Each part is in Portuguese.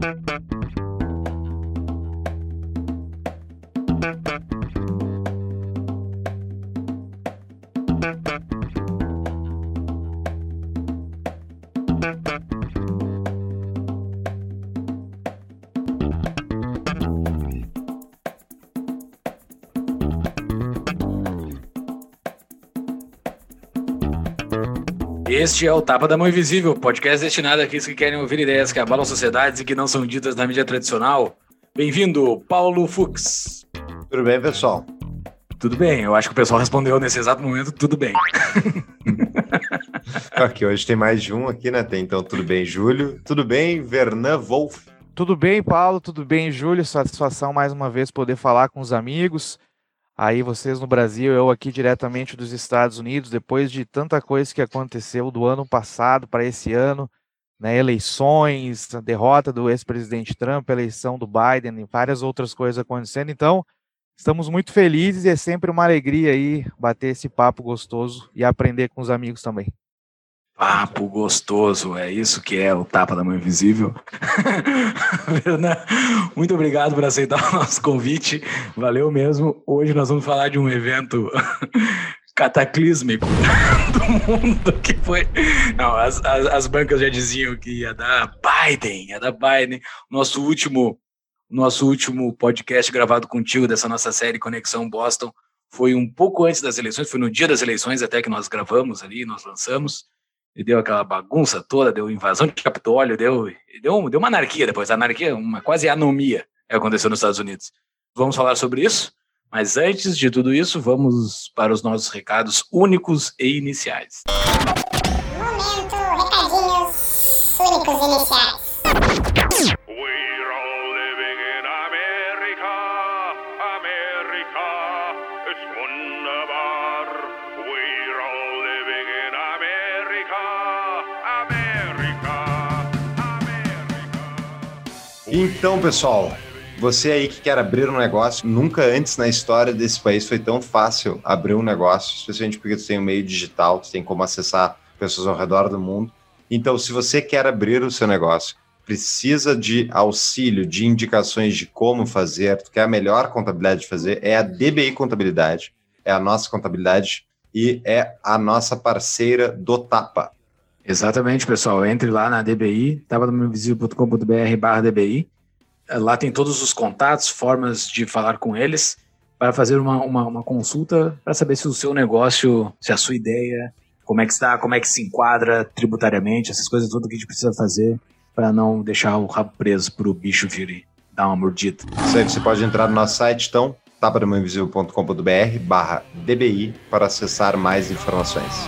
Thank you. Este é o Tapa da Mão Invisível, podcast destinado àqueles que querem ouvir ideias que abalam sociedades e que não são ditas na mídia tradicional. Bem-vindo, Paulo Fux. Tudo bem, pessoal? Tudo bem, eu acho que o pessoal respondeu nesse exato momento, tudo bem. aqui, hoje tem mais de um aqui, né? Tem, então, tudo bem, Júlio? Tudo bem, Vernan Wolf? Tudo bem, Paulo? Tudo bem, Júlio? Satisfação mais uma vez poder falar com os amigos aí vocês no Brasil, eu aqui diretamente dos Estados Unidos, depois de tanta coisa que aconteceu do ano passado para esse ano, né, eleições, a derrota do ex-presidente Trump, a eleição do Biden e várias outras coisas acontecendo. Então, estamos muito felizes e é sempre uma alegria aí bater esse papo gostoso e aprender com os amigos também. Papo gostoso, é isso que é o Tapa da Mão Invisível. Muito obrigado por aceitar o nosso convite, valeu mesmo. Hoje nós vamos falar de um evento cataclísmico do mundo que foi. Não, as, as, as, bancas já diziam que ia dar Biden, ia dar Biden. Nosso último, nosso último podcast gravado contigo dessa nossa série Conexão Boston foi um pouco antes das eleições, foi no dia das eleições até que nós gravamos ali, nós lançamos e deu aquela bagunça toda, deu invasão de Capitólio, deu, deu, deu uma anarquia depois, anarquia, uma quase anomia que aconteceu nos Estados Unidos. Vamos falar sobre isso, mas antes de tudo isso, vamos para os nossos recados únicos e iniciais. Momento, recadinhos únicos e iniciais. Então, pessoal, você aí que quer abrir um negócio, nunca antes na história desse país foi tão fácil abrir um negócio, especialmente porque você tem um meio digital, você tem como acessar pessoas ao redor do mundo. Então, se você quer abrir o seu negócio, precisa de auxílio, de indicações de como fazer, que é a melhor contabilidade de fazer, é a DBI Contabilidade, é a nossa contabilidade e é a nossa parceira do Tapa. Exatamente, pessoal. Entre lá na DBI, tabadomoinvisível.com.br barra DBI. Lá tem todos os contatos, formas de falar com eles, para fazer uma, uma, uma consulta para saber se o seu negócio, se a sua ideia, como é que está, como é que se enquadra tributariamente, essas coisas tudo que a gente precisa fazer para não deixar o rabo preso para o bicho vir dar uma mordida. Isso aí, você pode entrar no nosso site, então, tabadomoinvisível.com.br barra DBI para acessar mais informações.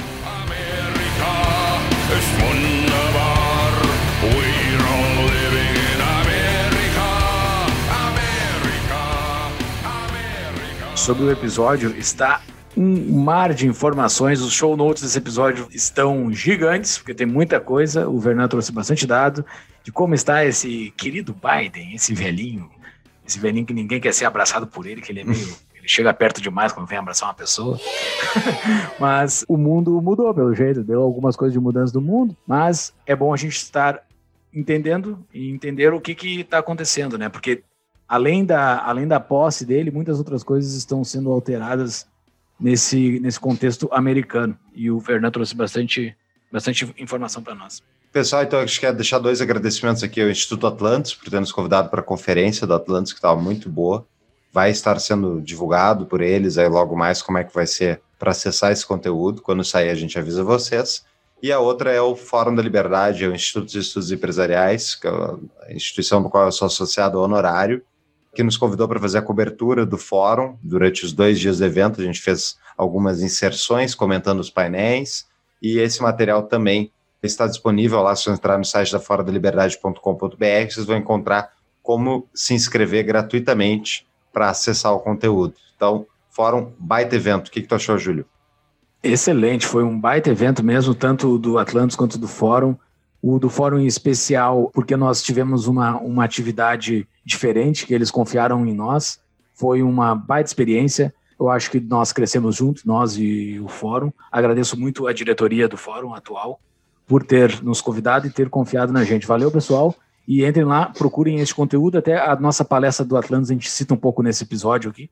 Sobre o episódio está um mar de informações. Os show notes desse episódio estão gigantes, porque tem muita coisa. O Vernan trouxe bastante dado de como está esse querido Biden, esse velhinho, esse velhinho que ninguém quer ser abraçado por ele, que ele é meio. Ele chega perto demais quando vem abraçar uma pessoa. mas o mundo mudou, pelo jeito. Deu algumas coisas de mudança do mundo. Mas é bom a gente estar entendendo e entender o que está acontecendo, né? Porque além da, além da posse dele, muitas outras coisas estão sendo alteradas nesse, nesse contexto americano. E o Fernando trouxe bastante, bastante informação para nós. Pessoal, então eu quero deixar dois agradecimentos aqui ao Instituto Atlantis por ter nos convidado para a conferência do Atlantis, que estava muito boa. Vai estar sendo divulgado por eles aí logo mais como é que vai ser para acessar esse conteúdo. Quando sair, a gente avisa vocês. E a outra é o Fórum da Liberdade, é o Instituto de Estudos Empresariais, que é a instituição do qual eu sou associado honorário, que nos convidou para fazer a cobertura do fórum durante os dois dias do evento. A gente fez algumas inserções comentando os painéis e esse material também está disponível lá. Se você entrar no site da Fora da Liberdade.com.br, vocês vão encontrar como se inscrever gratuitamente para acessar o conteúdo. Então, fórum, baita evento. O que, que tu achou, Júlio? Excelente, foi um baita evento mesmo, tanto do Atlantis quanto do Fórum o do Fórum em especial, porque nós tivemos uma, uma atividade diferente, que eles confiaram em nós. Foi uma baita experiência. Eu acho que nós crescemos juntos, nós e o Fórum. Agradeço muito a diretoria do Fórum atual por ter nos convidado e ter confiado na gente. Valeu, pessoal. E entrem lá, procurem esse conteúdo. Até a nossa palestra do Atlantis a gente cita um pouco nesse episódio aqui.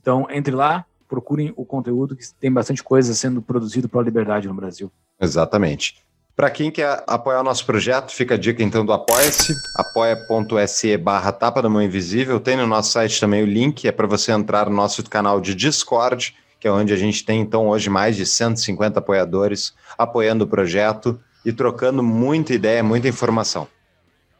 Então, entre lá, procurem o conteúdo, que tem bastante coisa sendo produzido para a liberdade no Brasil. Exatamente. Para quem quer apoiar o nosso projeto, fica a dica então do Apoia-se, apoia.se barra tapa da mão invisível. Tem no nosso site também o link, é para você entrar no nosso canal de Discord, que é onde a gente tem então hoje mais de 150 apoiadores apoiando o projeto e trocando muita ideia, muita informação.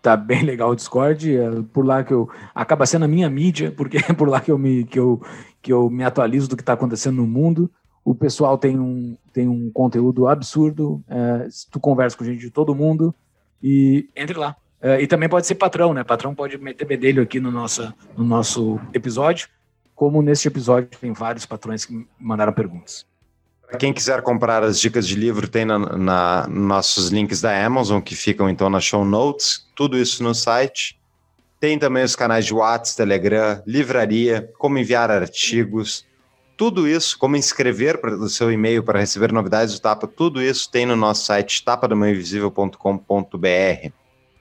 Tá bem legal o Discord, é por lá que eu acaba sendo a minha mídia, porque é por lá que eu me que eu, que eu me atualizo do que está acontecendo no mundo. O pessoal tem um, tem um conteúdo absurdo, é, tu conversa com gente de todo mundo e entre lá. É, e também pode ser patrão, né? Patrão pode meter bedelho aqui no nosso, no nosso episódio, como neste episódio tem vários patrões que mandaram perguntas. Para quem quiser comprar as dicas de livro, tem na, na, nossos links da Amazon, que ficam então nas show notes, tudo isso no site. Tem também os canais de WhatsApp, Telegram, livraria, como enviar artigos, tudo isso, como inscrever para o seu e-mail para receber novidades do Tapa, tudo isso tem no nosso site tapadamainvisível.com.br.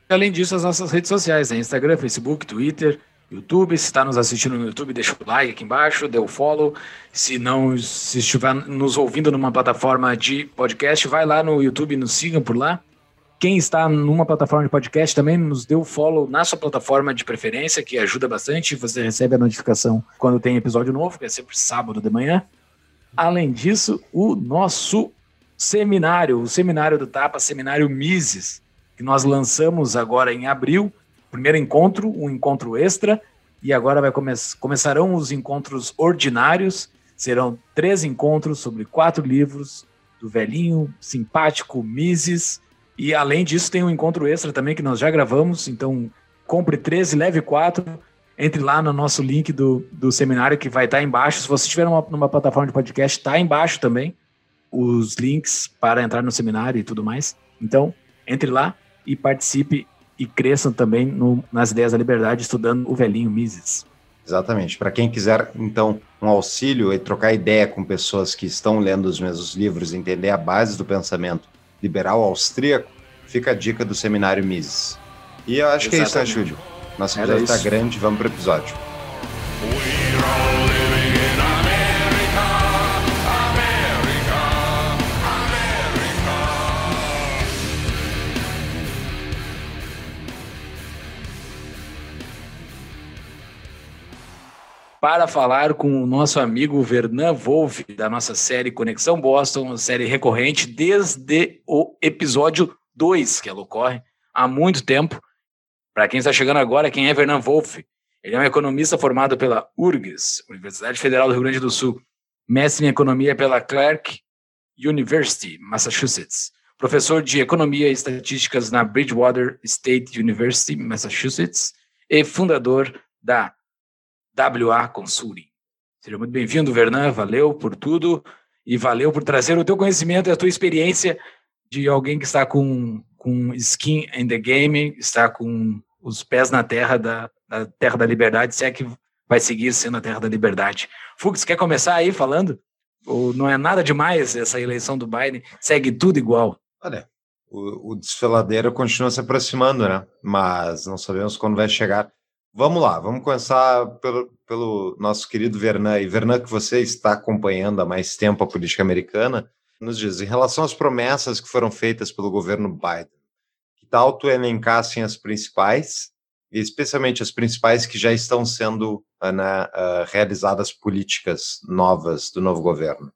Além disso, as nossas redes sociais, né? Instagram, Facebook, Twitter, YouTube. Se está nos assistindo no YouTube, deixa o like aqui embaixo, dê o follow. Se não, se estiver nos ouvindo numa plataforma de podcast, vai lá no YouTube e nos sigam por lá. Quem está numa plataforma de podcast também nos dê o follow na sua plataforma de preferência, que ajuda bastante. Você recebe a notificação quando tem episódio novo, que é sempre sábado de manhã. Além disso, o nosso seminário, o seminário do Tapa, seminário Mises, que nós lançamos agora em abril. Primeiro encontro, um encontro extra, e agora vai come começarão os encontros ordinários. Serão três encontros sobre quatro livros do velhinho simpático Mises e além disso, tem um encontro extra também que nós já gravamos. Então, compre 13, leve 4. Entre lá no nosso link do, do seminário que vai estar embaixo. Se você estiver numa, numa plataforma de podcast, está embaixo também os links para entrar no seminário e tudo mais. Então, entre lá e participe e cresçam também no, nas ideias da liberdade, estudando o velhinho Mises. Exatamente. Para quem quiser, então, um auxílio e trocar ideia com pessoas que estão lendo os mesmos livros, entender a base do pensamento liberal austríaco, fica a dica do seminário Mises. E eu acho Exatamente. que é isso, né, Júlio? Nosso episódio está grande, vamos para o episódio. Para falar com o nosso amigo Vernan Wolff, da nossa série Conexão Boston, uma série recorrente desde o episódio 2, que ela ocorre há muito tempo. Para quem está chegando agora, quem é Vernan Wolff? Ele é um economista formado pela URGS, Universidade Federal do Rio Grande do Sul, mestre em economia pela Clark University, Massachusetts, professor de economia e estatísticas na Bridgewater State University, Massachusetts, e fundador da WA Consulting. Seja muito bem-vindo, Vernan, valeu por tudo e valeu por trazer o teu conhecimento e a tua experiência de alguém que está com, com skin in the game, está com os pés na terra da, da terra da liberdade, se é que vai seguir sendo a terra da liberdade. Fux, quer começar aí falando? Ou não é nada demais essa eleição do Biden? Segue tudo igual. Olha, o, o desfiladeiro continua se aproximando, né? Mas não sabemos quando vai chegar. Vamos lá, vamos começar pelo, pelo nosso querido Vernan. E Vernan, que você está acompanhando há mais tempo a política americana, nos diz, em relação às promessas que foram feitas pelo governo Biden, que tal tu elencassem as principais, e especialmente as principais que já estão sendo né, uh, realizadas políticas novas do novo governo?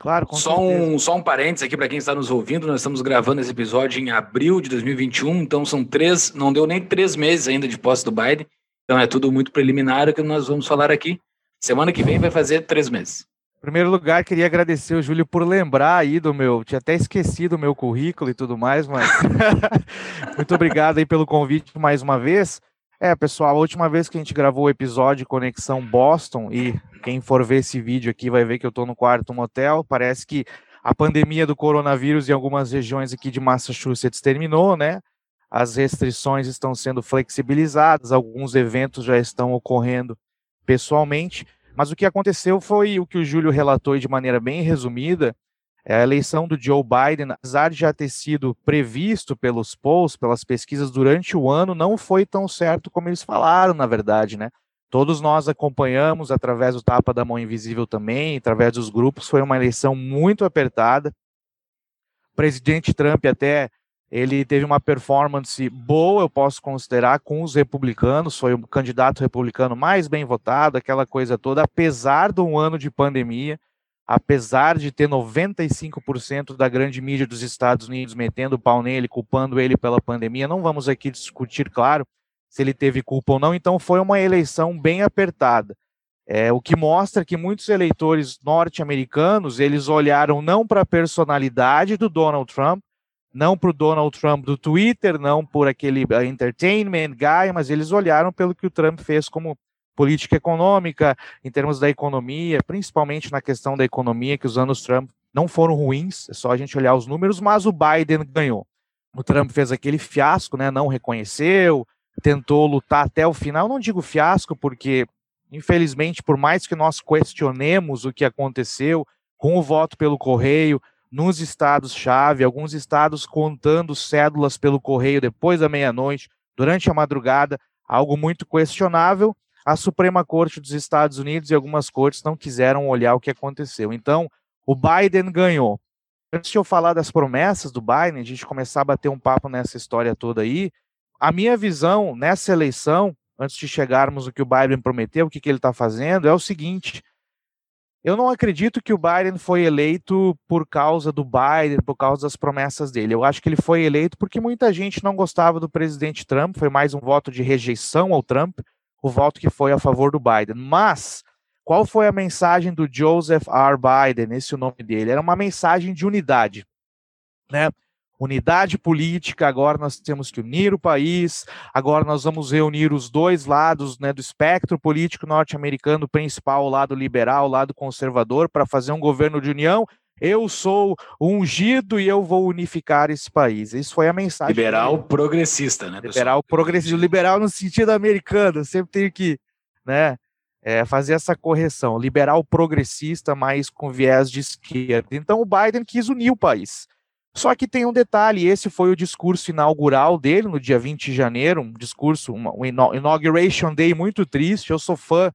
Claro, com só um, só um parênteses aqui para quem está nos ouvindo, nós estamos gravando esse episódio em abril de 2021, então são três, não deu nem três meses ainda de posse do Biden, então é tudo muito preliminar o que nós vamos falar aqui. Semana que vem vai fazer três meses. Em primeiro lugar, queria agradecer o Júlio por lembrar aí do meu. Tinha até esquecido o meu currículo e tudo mais, mas. muito obrigado aí pelo convite mais uma vez. É, pessoal, a última vez que a gente gravou o episódio Conexão Boston, e quem for ver esse vídeo aqui vai ver que eu estou no quarto motel. Parece que a pandemia do coronavírus em algumas regiões aqui de Massachusetts terminou, né? As restrições estão sendo flexibilizadas, alguns eventos já estão ocorrendo pessoalmente, mas o que aconteceu foi o que o Júlio relatou de maneira bem resumida, É, a eleição do Joe Biden, apesar de já ter sido previsto pelos polls, pelas pesquisas durante o ano, não foi tão certo como eles falaram, na verdade, né? Todos nós acompanhamos através do Tapa da Mão Invisível também, através dos grupos, foi uma eleição muito apertada. O presidente Trump até ele teve uma performance boa, eu posso considerar, com os republicanos, foi o candidato republicano mais bem votado, aquela coisa toda, apesar de um ano de pandemia apesar de ter 95% da grande mídia dos Estados Unidos metendo o pau nele, culpando ele pela pandemia, não vamos aqui discutir, claro, se ele teve culpa ou não, então foi uma eleição bem apertada. É, o que mostra que muitos eleitores norte-americanos, eles olharam não para a personalidade do Donald Trump, não para o Donald Trump do Twitter, não por aquele uh, entertainment guy, mas eles olharam pelo que o Trump fez como política econômica, em termos da economia, principalmente na questão da economia, que os anos Trump não foram ruins, é só a gente olhar os números, mas o Biden ganhou. O Trump fez aquele fiasco, né, não reconheceu, tentou lutar até o final. Não digo fiasco, porque, infelizmente, por mais que nós questionemos o que aconteceu com o voto pelo correio, nos estados-chave, alguns estados contando cédulas pelo correio depois da meia-noite, durante a madrugada, algo muito questionável a Suprema Corte dos Estados Unidos e algumas cortes não quiseram olhar o que aconteceu. Então, o Biden ganhou. Antes de eu falar das promessas do Biden, a gente começar a bater um papo nessa história toda aí, a minha visão nessa eleição, antes de chegarmos no que o Biden prometeu, o que, que ele está fazendo, é o seguinte: eu não acredito que o Biden foi eleito por causa do Biden, por causa das promessas dele. Eu acho que ele foi eleito porque muita gente não gostava do presidente Trump, foi mais um voto de rejeição ao Trump o voto que foi a favor do Biden. Mas qual foi a mensagem do Joseph R. Biden, esse é o nome dele? Era uma mensagem de unidade, né? Unidade política, agora nós temos que unir o país, agora nós vamos reunir os dois lados né, do espectro político norte-americano principal, o lado liberal, o lado conservador, para fazer um governo de união eu sou ungido e eu vou unificar esse país. Isso foi a mensagem. Liberal dele. progressista, né? Pessoal? Liberal progressista, liberal no sentido americano, sempre tenho que, né, é, fazer essa correção. Liberal progressista, mas com viés de esquerda. Então o Biden quis unir o país. Só que tem um detalhe, esse foi o discurso inaugural dele no dia 20 de janeiro, um discurso, um inauguration day muito triste. Eu sou fã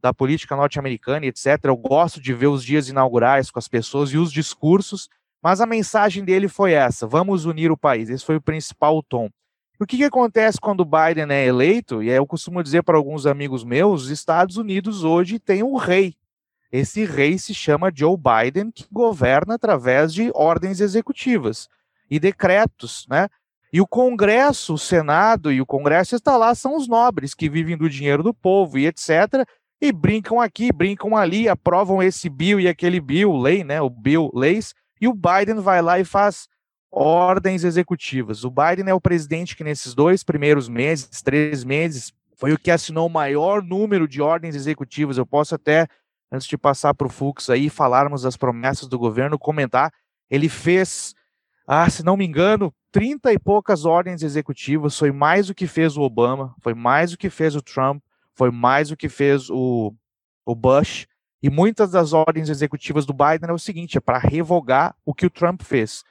da política norte-americana, etc. Eu gosto de ver os dias inaugurais com as pessoas e os discursos, mas a mensagem dele foi essa: vamos unir o país. Esse foi o principal tom. O que, que acontece quando o Biden é eleito? E eu costumo dizer para alguns amigos meus: os Estados Unidos hoje tem um rei. Esse rei se chama Joe Biden, que governa através de ordens executivas e decretos, né? E o Congresso, o Senado e o Congresso está lá, são os nobres que vivem do dinheiro do povo e etc e brincam aqui, brincam ali, aprovam esse bill e aquele bill, lei, né, o bill, leis, e o Biden vai lá e faz ordens executivas. O Biden é o presidente que nesses dois primeiros meses, três meses, foi o que assinou o maior número de ordens executivas. Eu posso até, antes de passar para o Fux aí, falarmos das promessas do governo, comentar. Ele fez, ah, se não me engano, trinta e poucas ordens executivas, foi mais do que fez o Obama, foi mais do que fez o Trump, foi mais do que fez o, o Bush. E muitas das ordens executivas do Biden é o seguinte: é para revogar o que o Trump fez.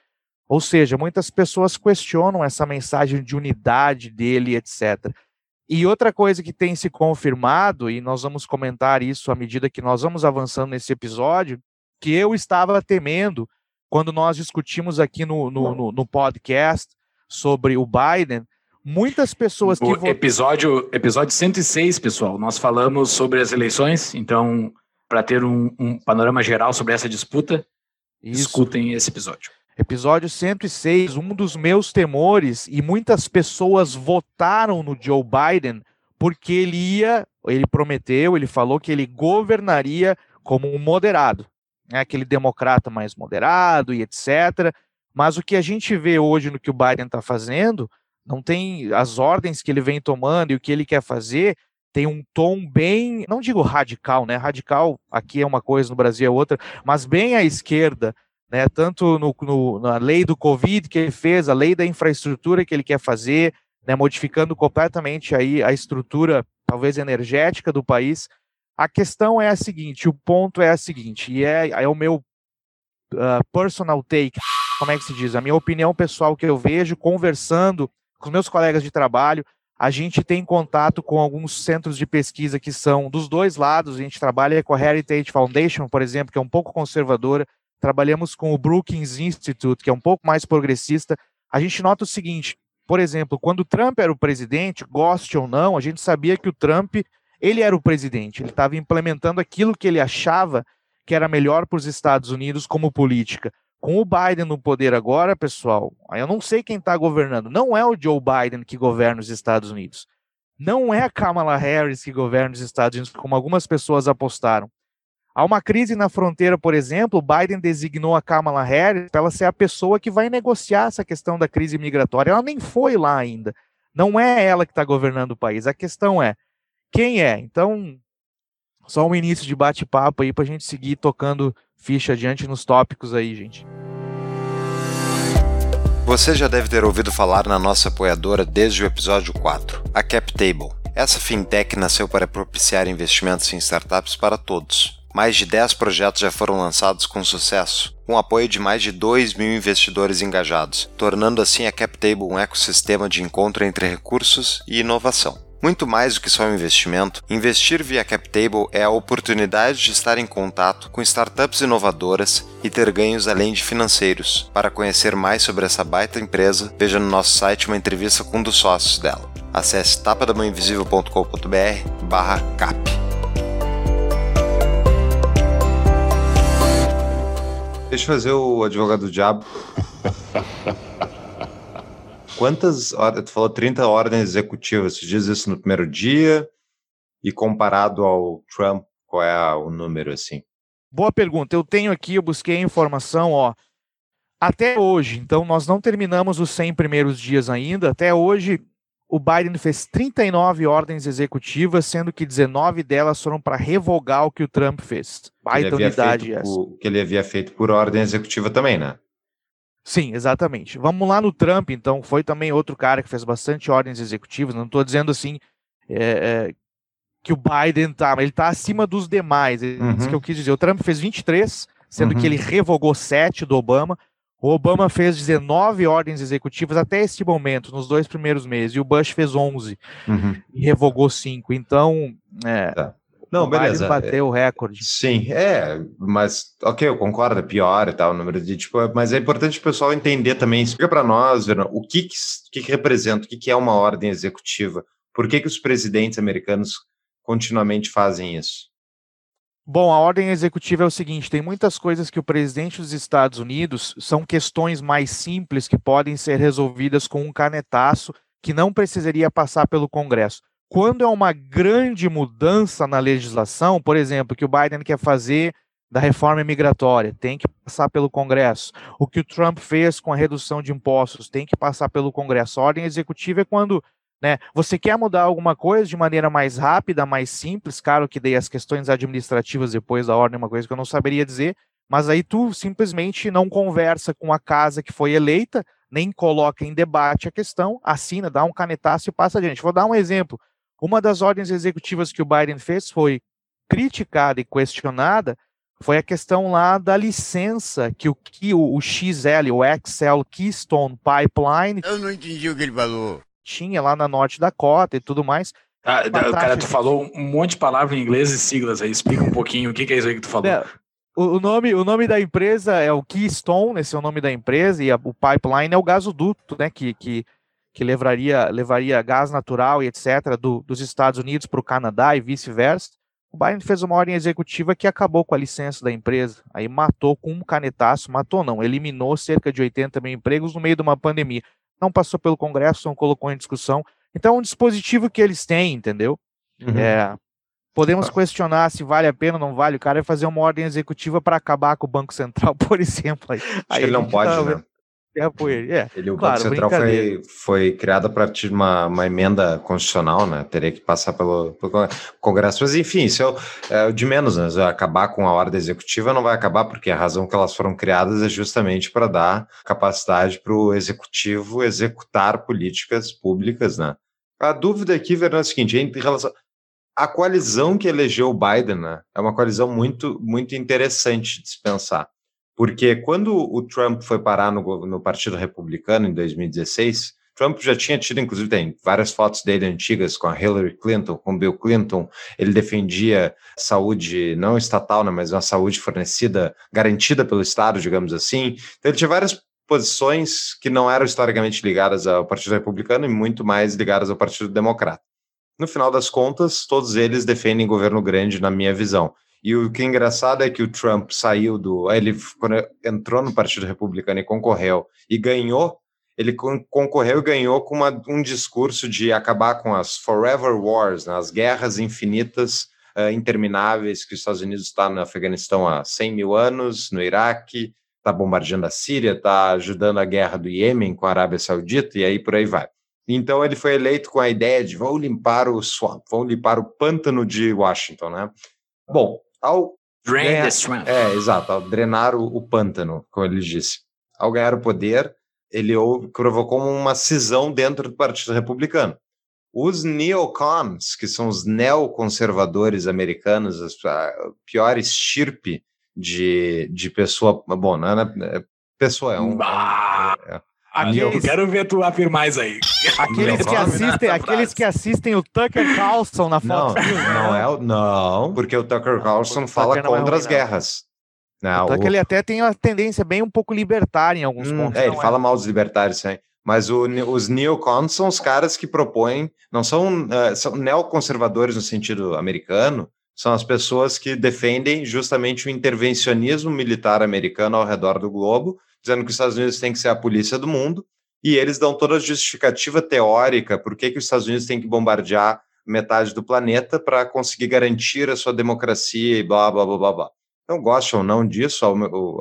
Ou seja, muitas pessoas questionam essa mensagem de unidade dele, etc. E outra coisa que tem se confirmado, e nós vamos comentar isso à medida que nós vamos avançando nesse episódio, que eu estava temendo quando nós discutimos aqui no, no, no, no podcast sobre o Biden, muitas pessoas que. O episódio, episódio 106, pessoal, nós falamos sobre as eleições, então, para ter um, um, panorama geral sobre essa disputa, Isso. escutem esse episódio. Episódio 106, um dos meus temores, e muitas pessoas votaram no Joe Biden porque ele ia, ele prometeu, ele falou que ele governaria como um moderado, né, aquele democrata mais moderado e etc. Mas o que a gente vê hoje no que o Biden está fazendo não tem as ordens que ele vem tomando e o que ele quer fazer tem um tom bem, não digo radical, né? Radical aqui é uma coisa, no Brasil é outra, mas bem à esquerda, né? Tanto no, no, na lei do Covid que ele fez, a lei da infraestrutura que ele quer fazer, né? Modificando completamente aí a estrutura, talvez energética do país. A questão é a seguinte, o ponto é a seguinte, e é, é o meu uh, personal take, como é que se diz? A minha opinião pessoal que eu vejo, conversando com meus colegas de trabalho, a gente tem contato com alguns centros de pesquisa que são dos dois lados. A gente trabalha com a Heritage Foundation, por exemplo, que é um pouco conservadora. Trabalhamos com o Brookings Institute, que é um pouco mais progressista. A gente nota o seguinte: por exemplo, quando o Trump era o presidente, goste ou não, a gente sabia que o Trump ele era o presidente. Ele estava implementando aquilo que ele achava que era melhor para os Estados Unidos como política. Com o Biden no poder agora, pessoal, eu não sei quem está governando. Não é o Joe Biden que governa os Estados Unidos. Não é a Kamala Harris que governa os Estados Unidos, como algumas pessoas apostaram. Há uma crise na fronteira, por exemplo, Biden designou a Kamala Harris para ela ser a pessoa que vai negociar essa questão da crise migratória. Ela nem foi lá ainda. Não é ela que está governando o país. A questão é quem é. Então, só um início de bate-papo aí para a gente seguir tocando ficha adiante nos tópicos aí, gente. Você já deve ter ouvido falar na nossa apoiadora desde o episódio 4, a CapTable. Essa fintech nasceu para propiciar investimentos em startups para todos. Mais de 10 projetos já foram lançados com sucesso, com apoio de mais de 2 mil investidores engajados, tornando assim a CapTable um ecossistema de encontro entre recursos e inovação. Muito mais do que só um investimento, investir via CapTable é a oportunidade de estar em contato com startups inovadoras e ter ganhos além de financeiros. Para conhecer mais sobre essa baita empresa, veja no nosso site uma entrevista com um dos sócios dela. Acesse tapadamãoinvisível.com.br barra cap. Deixa eu fazer o advogado do diabo. Quantas horas, tu falou 30 ordens executivas, tu diz isso no primeiro dia e comparado ao Trump, qual é o número assim? Boa pergunta. Eu tenho aqui, eu busquei a informação, ó. Até hoje, então nós não terminamos os 100 primeiros dias ainda. Até hoje, o Biden fez 39 ordens executivas, sendo que 19 delas foram para revogar o que o Trump fez. Baita unidade essa. O que ele havia feito por ordem executiva também, né? Sim, exatamente. Vamos lá no Trump, então, foi também outro cara que fez bastante ordens executivas. Não estou dizendo assim é, é, que o Biden tá, mas ele está acima dos demais. É uhum. isso que eu quis dizer. O Trump fez 23, sendo uhum. que ele revogou 7 do Obama. O Obama fez 19 ordens executivas até esse momento, nos dois primeiros meses, e o Bush fez 11 uhum. e revogou 5. Então, é, tá. Não, o beleza. Biden bateu o recorde. Sim, é, mas ok, eu concordo, é pior e tal, o número de tipo, mas é importante o pessoal entender também, explica para nós, Verão, o que que, que, representa, o que, que é uma ordem executiva, por que que os presidentes americanos continuamente fazem isso? Bom, a ordem executiva é o seguinte: tem muitas coisas que o presidente dos Estados Unidos são questões mais simples que podem ser resolvidas com um canetaço que não precisaria passar pelo Congresso. Quando é uma grande mudança na legislação, por exemplo, que o Biden quer fazer da reforma imigratória, tem que passar pelo Congresso. O que o Trump fez com a redução de impostos tem que passar pelo Congresso. A ordem executiva é quando né, você quer mudar alguma coisa de maneira mais rápida, mais simples, claro que dei as questões administrativas depois da ordem, uma coisa que eu não saberia dizer, mas aí tu simplesmente não conversa com a casa que foi eleita, nem coloca em debate a questão, assina, dá um canetaço e passa adiante. Vou dar um exemplo. Uma das ordens executivas que o Biden fez foi criticada e questionada foi a questão lá da licença que o, que o, o XL, o Excel Keystone Pipeline. Eu não entendi o que ele falou. Tinha lá na Norte Dakota e tudo mais. Ah, cara, tu falou um monte de palavras em inglês e siglas aí. Explica um pouquinho o que, que é isso aí que tu falou. É, o, nome, o nome da empresa é o Keystone, esse é o nome da empresa, e a, o pipeline é o gasoduto, né? Que, que que levaria, levaria gás natural e etc. Do, dos Estados Unidos para o Canadá e vice-versa. O Biden fez uma ordem executiva que acabou com a licença da empresa. Aí matou com um canetaço, matou não, eliminou cerca de 80 mil empregos no meio de uma pandemia. Não passou pelo Congresso, não colocou em discussão. Então é um dispositivo que eles têm, entendeu? Uhum. É, podemos questionar se vale a pena ou não vale. O cara vai fazer uma ordem executiva para acabar com o Banco Central, por exemplo. Aí, aí ele não pode, tá, né? Ele. É, ele, o claro, Banco Central foi, foi criado a partir de uma, uma emenda constitucional, né? Teria que passar pelo, pelo Congresso. Mas, enfim, isso é, é o de menos, né? Acabar com a ordem executiva não vai acabar, porque a razão que elas foram criadas é justamente para dar capacidade para o executivo executar políticas públicas, né? A dúvida aqui, Verão, é a seguinte: em relação. A coalizão que elegeu o Biden né, é uma coalizão muito, muito interessante de se pensar Porque quando o Trump foi parar no, no Partido Republicano em 2016, Trump já tinha tido, inclusive, tem várias fotos dele antigas com a Hillary Clinton, com Bill Clinton. Ele defendia saúde não estatal, né, mas uma saúde fornecida, garantida pelo Estado, digamos assim. Então, ele tinha várias posições que não eram historicamente ligadas ao Partido Republicano e muito mais ligadas ao Partido Democrata. No final das contas, todos eles defendem governo grande, na minha visão. E o que é engraçado é que o Trump saiu do. Ele quando entrou no Partido Republicano e concorreu e ganhou, ele concorreu e ganhou com uma, um discurso de acabar com as forever wars, né, as guerras infinitas, uh, intermináveis, que os Estados Unidos está no Afeganistão há 100 mil anos, no Iraque, está bombardeando a Síria, está ajudando a guerra do Iêmen com a Arábia Saudita, e aí por aí vai. Então ele foi eleito com a ideia de vão limpar o swamp, vão limpar o pântano de Washington, né? Bom, ao Drain ganhar, the swamp. é, exato, ao drenar o, o, pântano, como ele disse. Ao ganhar o poder, ele provocou uma cisão dentro do Partido Republicano. Os neocons, que são os neoconservadores americanos, a pior estirpe de, de pessoa. Bom, não é, é pessoa, é um. Bah, é, é, aqueles, eu quero ver tu afirmar isso aí. Aqueles que, assistem, aqueles que assistem o Tucker Carlson na foto. Não, não, é, não, porque o Tucker Carlson fala Tucker contra é as guerras. Não, o Tucker o... ele até tem uma tendência bem um pouco libertária em alguns hum, pontos. É, ele é. fala mal dos libertários, sim. Mas o, os neocons são os caras que propõem, não são, uh, são neoconservadores no sentido americano, são as pessoas que defendem justamente o intervencionismo militar americano ao redor do globo, dizendo que os Estados Unidos têm que ser a polícia do mundo, e eles dão toda a justificativa teórica por que, que os Estados Unidos têm que bombardear metade do planeta para conseguir garantir a sua democracia e blá, blá, blá, blá, blá. Não gosto ou não disso,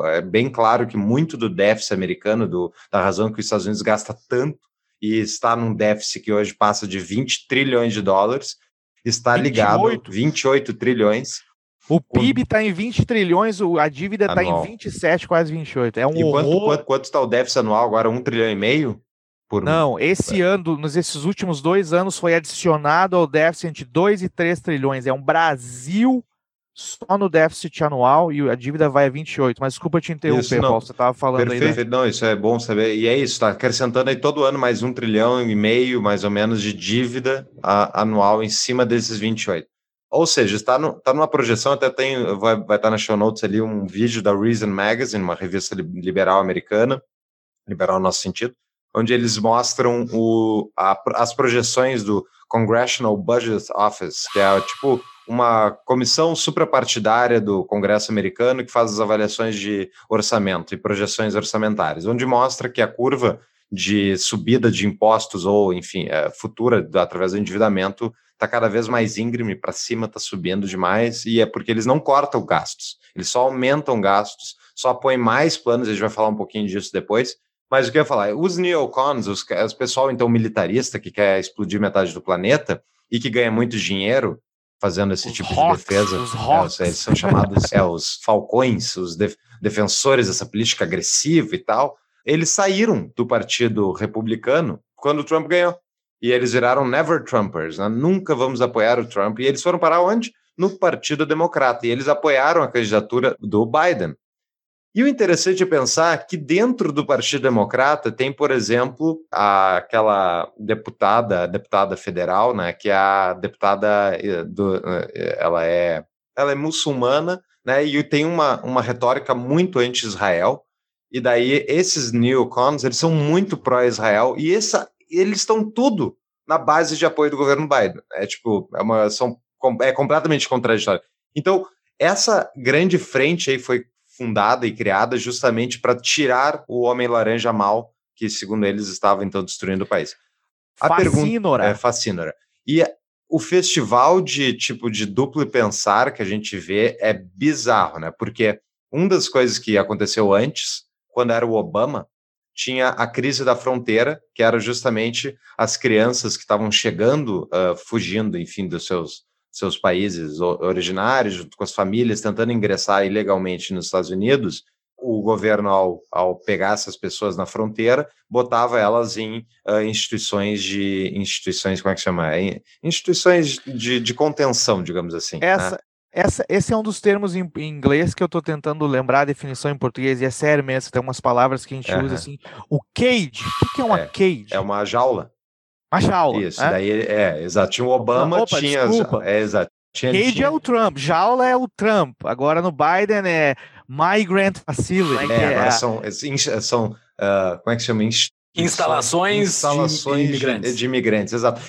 é bem claro que muito do déficit americano, do, da razão que os Estados Unidos gasta tanto e está num déficit que hoje passa de 20 trilhões de dólares, está 28? ligado 28 trilhões. O PIB está em 20 trilhões, a dívida está em 27, quase 28. É um e quanto, quanto, quanto está o déficit anual agora? Um trilhão e meio? Por... Não, esse ano, nesses últimos dois anos, foi adicionado ao déficit entre 2 e 3 trilhões. É um Brasil só no déficit anual e a dívida vai a 28. Mas desculpa te interromper, Paulo, você estava falando Perfeito. aí. Né? Não, isso é bom saber. E é isso, está acrescentando aí todo ano mais um trilhão e meio, mais ou menos, de dívida a, anual em cima desses 28. Ou seja, está, no, está numa projeção, até tem, vai, vai estar na show notes ali um vídeo da Reason Magazine, uma revista liberal americana, liberal no nosso sentido, onde eles mostram o, a, as projeções do Congressional Budget Office, que é tipo uma comissão suprapartidária do Congresso americano que faz as avaliações de orçamento e projeções orçamentárias, onde mostra que a curva de subida de impostos ou, enfim, é, futura através do endividamento está cada vez mais íngreme para cima, está subindo demais e é porque eles não cortam gastos, eles só aumentam gastos, só põem mais planos, a gente vai falar um pouquinho disso depois, mas o que eu ia falar, os neocons, os, os pessoal então militarista que quer explodir metade do planeta e que ganha muito dinheiro fazendo esse os tipo rocks, de defesa. Os é, eles são chamados é, os falcões, os def defensores dessa política agressiva e tal. Eles saíram do Partido Republicano quando o Trump ganhou. E eles viraram never Trumpers, né? nunca vamos apoiar o Trump. E eles foram para onde? No Partido Democrata. E eles apoiaram a candidatura do Biden. E o interessante é pensar que dentro do Partido Democrata tem, por exemplo, a, aquela deputada, deputada federal, né, que é a deputada eh, do, eh, ela é ela é muçulmana, né, e tem uma, uma retórica muito anti-Israel. E daí esses neocons, eles são muito pró-Israel e essa eles estão tudo na base de apoio do governo Biden. É tipo, é uma são é completamente contraditório. Então, essa grande frente aí foi fundada e criada justamente para tirar o Homem Laranja mal, que segundo eles estava então destruindo o país. A Fascínora. pergunta é fascínora. E o festival de tipo de duplo pensar que a gente vê é bizarro, né? Porque uma das coisas que aconteceu antes, quando era o Obama, tinha a crise da fronteira, que era justamente as crianças que estavam chegando, uh, fugindo, enfim, dos seus seus países originários, junto com as famílias, tentando ingressar ilegalmente nos Estados Unidos, o governo, ao, ao pegar essas pessoas na fronteira, botava elas em uh, instituições de. instituições, como é que chama? Em instituições de, de contenção, digamos assim. Né? Essa, né? Essa, esse é um dos termos em, em inglês que eu estou tentando lembrar a definição em português, e é sério mesmo, tem umas palavras que a gente Aham. usa assim. O cage, o que, que é uma É, cage? É uma jaula. Uma jaula. Isso, né? daí é, exato. Tinha o Obama, Opa, tinha. desculpa. É, exato. Tinha, Cage tinha- é o Trump, jaula é o Trump. Agora no Biden é Migrant Facility. É, agora é- são. ins- são ah, como é que chama? Inst- Instalações de instalações de imigrantes. de imigrantes, exato.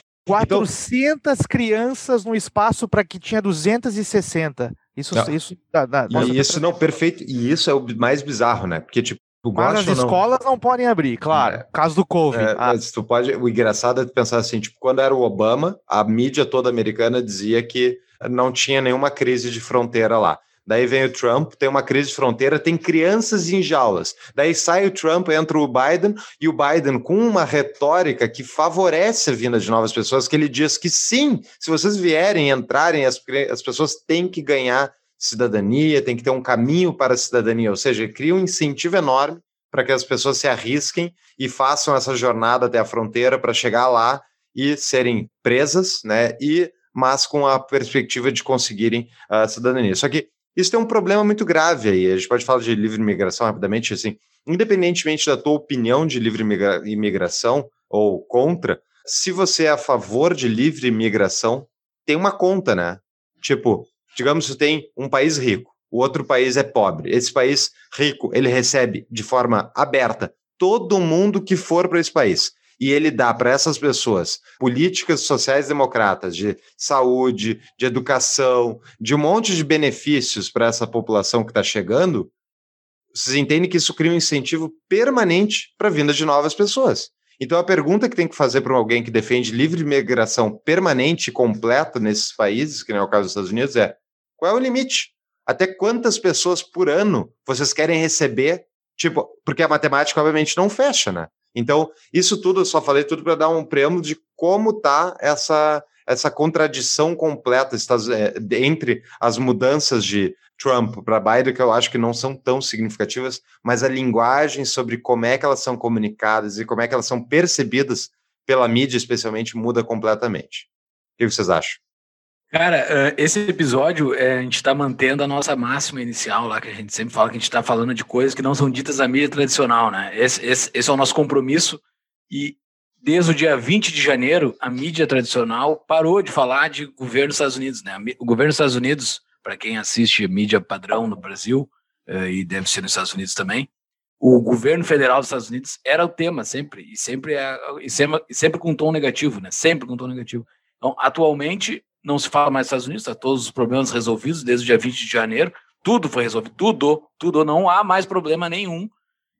Então 400 crianças no espaço para que tinha 260. Isso, Não. isso dá, E isso não, perfeito. E isso é o mais bizarro, né? Porque, tipo, Mas as ou não. escolas não podem abrir, claro. É. Caso do Covid. É, Ah, tu pode. O engraçado é pensar assim, tipo, quando era o Obama, a mídia toda americana dizia que não tinha nenhuma crise de fronteira lá. Daí vem o Trump, tem uma crise de fronteira, tem crianças em jaulas. Daí sai o Trump, entra o Biden, e o Biden, com uma retórica que favorece a vinda de novas pessoas, que ele diz que sim, se vocês vierem, entrarem, as, as pessoas têm que ganhar cidadania, tem que ter um caminho para a cidadania, ou seja, cria um incentivo enorme para que as pessoas se arrisquem e façam essa jornada até a fronteira para chegar lá e serem presas, né? E mas com a perspectiva de conseguirem a cidadania. Só que isso tem um problema muito grave aí. A gente pode falar de livre imigração rapidamente, assim, independentemente da tua opinião de livre imigra- imigração ou contra, se você é a favor de livre imigração, tem uma conta, né? Tipo, digamos que tem um país rico, o outro país é pobre. Esse país rico, ele recebe de forma aberta todo mundo que for para esse país. E ele dá para essas pessoas políticas sociais democratas de saúde, de educação, de um monte de benefícios para essa população que está chegando. Vocês entendem que isso cria um incentivo permanente para a vinda de novas pessoas. Então a pergunta que tem que fazer para alguém que defende livre migração permanente e completa nesses países, que não é o caso dos Estados Unidos, é qual é o limite? Até quantas pessoas por ano vocês querem receber? Tipo, porque a matemática obviamente não fecha, né? Então, isso tudo eu só falei tudo para dar um preâmbulo de como tá essa essa contradição completa é, entre as mudanças de Trump para Biden, que eu acho que não são tão significativas, mas a linguagem sobre como é que elas são comunicadas e como é que elas são percebidas pela mídia, especialmente, muda completamente. O que vocês acham? Cara, eh, esse episódio eh, a gente está mantendo a nossa máxima inicial lá, que a gente sempre fala que a gente está falando de coisas que não são ditas na mídia tradicional, né? Esse, esse, esse é o nosso compromisso. E desde o dia 20 de janeiro, a mídia tradicional parou de falar de governo dos Estados Unidos, né? O governo dos Estados Unidos, para quem assiste mídia padrão no Brasil, eh, e deve ser nos Estados Unidos também, o governo federal dos Estados Unidos era o tema sempre, e sempre, é, e sempre, e sempre com tom negativo, né? Sempre com tom negativo. Então, atualmente, não se fala mais dos Estados Unidos, tá todos os problemas resolvidos desde o dia 20 de janeiro, tudo foi resolvido, tudo, tudo, não há mais problema nenhum.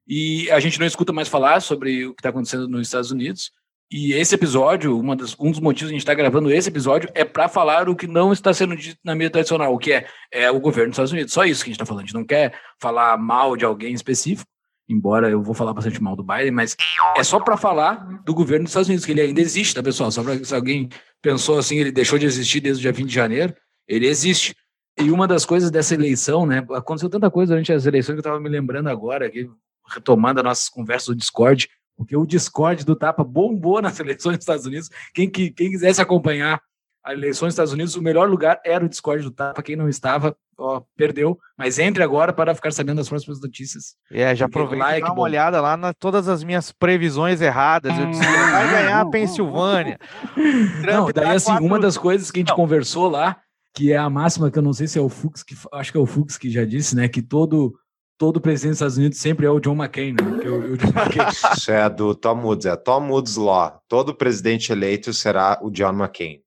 E a gente não escuta mais falar sobre o que está acontecendo nos Estados Unidos. E esse episódio, das, um dos motivos que a gente está gravando esse episódio é para falar o que não está sendo dito na mídia tradicional, o que é, é o governo dos Estados Unidos. Só isso que a gente está falando. A gente não quer falar mal de alguém específico, embora eu vou falar bastante mal do Biden, mas é só para falar do governo dos Estados Unidos, que ele ainda existe, tá, pessoal? Só para se alguém pensou assim, ele deixou de existir desde o dia 20 de janeiro, ele existe. E uma das coisas dessa eleição, né? Aconteceu tanta coisa durante as eleições que eu estava me lembrando agora, aqui, retomando as nossas conversas do Discord, porque o Discord do Tapa bombou nas eleições dos Estados Unidos. Quem, que, quem quisesse acompanhar as eleições dos Estados Unidos, o melhor lugar era o Discord do Tapa. Quem não estava, ó, perdeu. Mas entre agora para ficar sabendo das próximas notícias. É, já aproveita lá é e dá uma bom. olhada lá nas todas as minhas previsões erradas. Eu disse vai ganhar a Pensilvânia. Não, Trump daí assim, quatro- uma das coisas que a gente Não. conversou lá, que é a máxima que eu não sei se é o Fux, que acho que é o Fux que já disse, né, que todo todo presidente dos Estados Unidos sempre é o John McCain, né? que é o, o John McCain. Isso é do Tom Woods, é Tom Woods Law. Todo presidente eleito será o John McCain.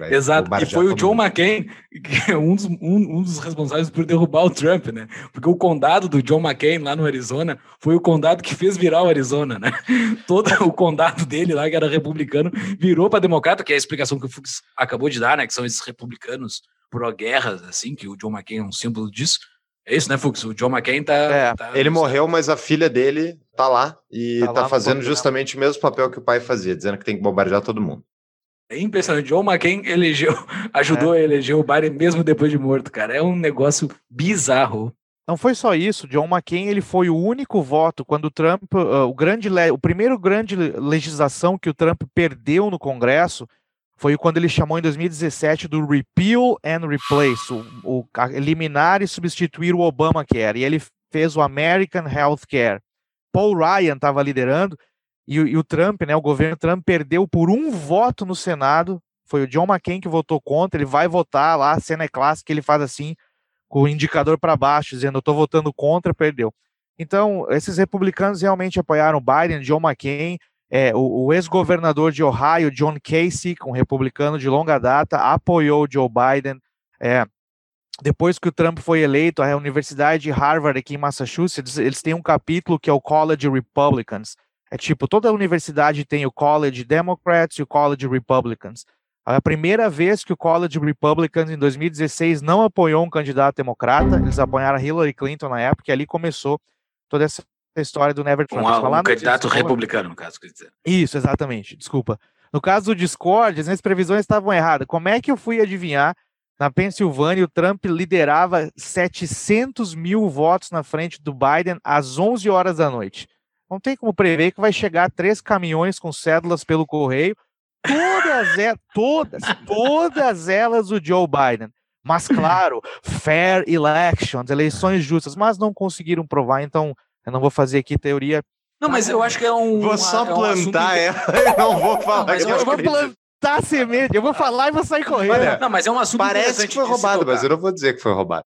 Vai Exato, e foi o John mundo. McCain que é um dos, um, um dos responsáveis por derrubar o Trump, né? Porque o condado do John McCain lá no Arizona foi o condado que fez virar o Arizona, né? Todo o condado dele lá, que era republicano, virou para democrata, que é a explicação que o Fux acabou de dar, né? Que são esses republicanos pró-guerras, assim, que o John McCain é um símbolo disso. É isso, né, Fux? O John McCain tá. É, tá- Ele morreu, mas a filha dele tá lá e Tá tá, lá fazendo justamente o mesmo papel que o pai fazia, dizendo que tem que bombardear todo mundo. É impressionante. John McCain elegeu, ajudou a eleger o Biden mesmo depois de morto, cara. É um negócio bizarro. Não foi só isso, John McCain ele foi o único voto quando o Trump, ah, o grande, o primeiro grande le- legislação que o Trump perdeu no Congresso foi quando ele chamou em 2017 do Repeal and Replace, o, o eliminar e substituir o Obamacare. E ele fez o American Health Care. Paul Ryan estava liderando e, e, o Trump, né, o governo Trump perdeu por um voto no Senado. Foi o John McCain que votou contra. Ele vai votar lá, a cena é clássica, ele faz assim, com o indicador para baixo, dizendo: Eu estou votando contra, perdeu. Então, esses republicanos realmente apoiaram Biden, John McCain, é, o, o ex-governador de Ohio, John Casey, um republicano de longa data, apoiou Joe Biden. É, depois que o Trump foi eleito, a Universidade de Harvard, aqui em Massachusetts, eles têm um capítulo que é o College Republicans. É tipo, toda universidade tem o College Democrats e o College Republicans. A primeira vez que o College Republicans, em 2016, não apoiou um candidato democrata, eles apoiaram Hillary Clinton na época, e ali começou toda essa história do Never Trump. Um, um candidato republicano, no caso, quer dizer. Isso, exatamente, desculpa. No caso do Discord, as minhas previsões estavam erradas. Como é que eu fui adivinhar? Na Pensilvânia, o Trump liderava 700 mil votos na frente do Biden às 11 horas da noite. Não tem como prever que vai chegar três caminhões com cédulas pelo correio, todas, é, todas, todas elas o Joe Biden. Mas claro, fair elections, eleições justas, mas não conseguiram provar, então eu não vou fazer aqui teoria. Não, mas eu acho que é um. Vou só é um plantar ela, eu não vou falar. Não, eu, eu vou plantar semente, eu vou falar e vou sair correndo. Olha, não, mas é um assunto Parece que foi roubado, mas eu não vou dizer que foi roubado.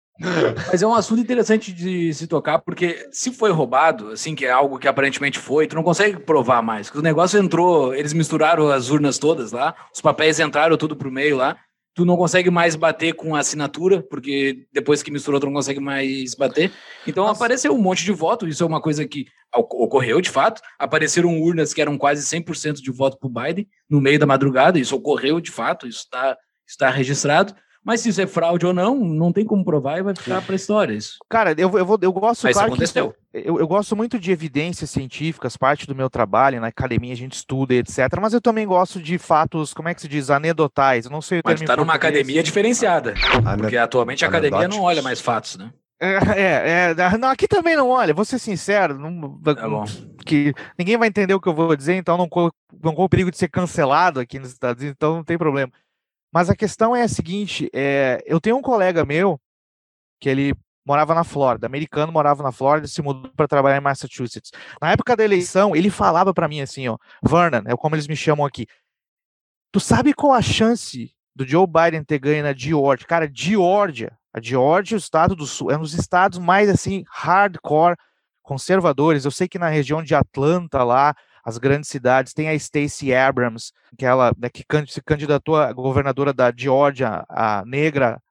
Mas é um assunto interessante de se tocar, porque se foi roubado, assim, que é algo que aparentemente foi, tu não consegue provar mais. o negócio entrou, eles misturaram as urnas todas lá, os papéis entraram tudo pro meio lá, tu não consegue mais bater com a assinatura, porque depois que misturou, tu não consegue mais bater. Então Nossa. apareceu um monte de voto, isso é uma coisa que ocorreu de fato. Apareceram urnas que eram quase 100% de voto para o Biden no meio da madrugada, isso ocorreu de fato, isso está está registrado. Mas se isso é fraude ou não, não tem como provar e vai ficar para história isso. Cara, eu, eu, vou, eu gosto... Mas claro aconteceu. eu, eu gosto muito de evidências científicas, parte do meu trabalho, na academia a gente estuda, etc. Mas eu também gosto de fatos, como é que se diz, anedotais. Eu não sei o Mas está numa academia diferenciada, porque atualmente a academia não olha mais fatos, né? É, é, é, não, aqui também não olha, vou ser sincero, não, é que ninguém vai entender o que eu vou dizer, então não corro, não corro o perigo de ser cancelado aqui nos Estados Unidos, então não tem problema. Mas a questão é a seguinte: é, eu tenho um colega meu que ele morava na Flórida, americano, morava na Flórida, se mudou para trabalhar em Massachusetts. Na época da eleição, ele falava para mim assim, ó, Vernon, é como eles me chamam aqui. Tu sabe qual a chance do Joe Biden ter ganho na Georgia? Cara, Georgia, a Georgia, o estado do sul, é um dos estados mais assim hardcore conservadores. Eu sei que na região de Atlanta lá, as grandes cidades. Tem a Stacey Abrams, que ela né, que se candidatou a governadora da Geórgia, a negra,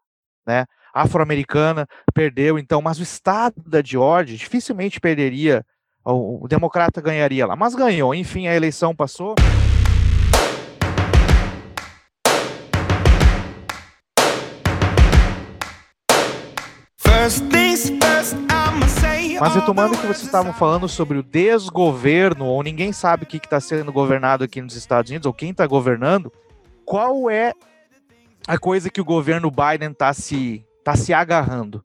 né, afro-americana, perdeu. Então, mas o estado da Geórgia dificilmente perderia. O, o democrata ganharia lá, mas ganhou. Enfim, a eleição passou. First, mas retomando o que vocês estavam falando sobre o desgoverno, ou ninguém sabe o que está sendo governado aqui nos Estados Unidos, ou quem está governando, qual é a coisa que o governo Biden está se, tá se agarrando?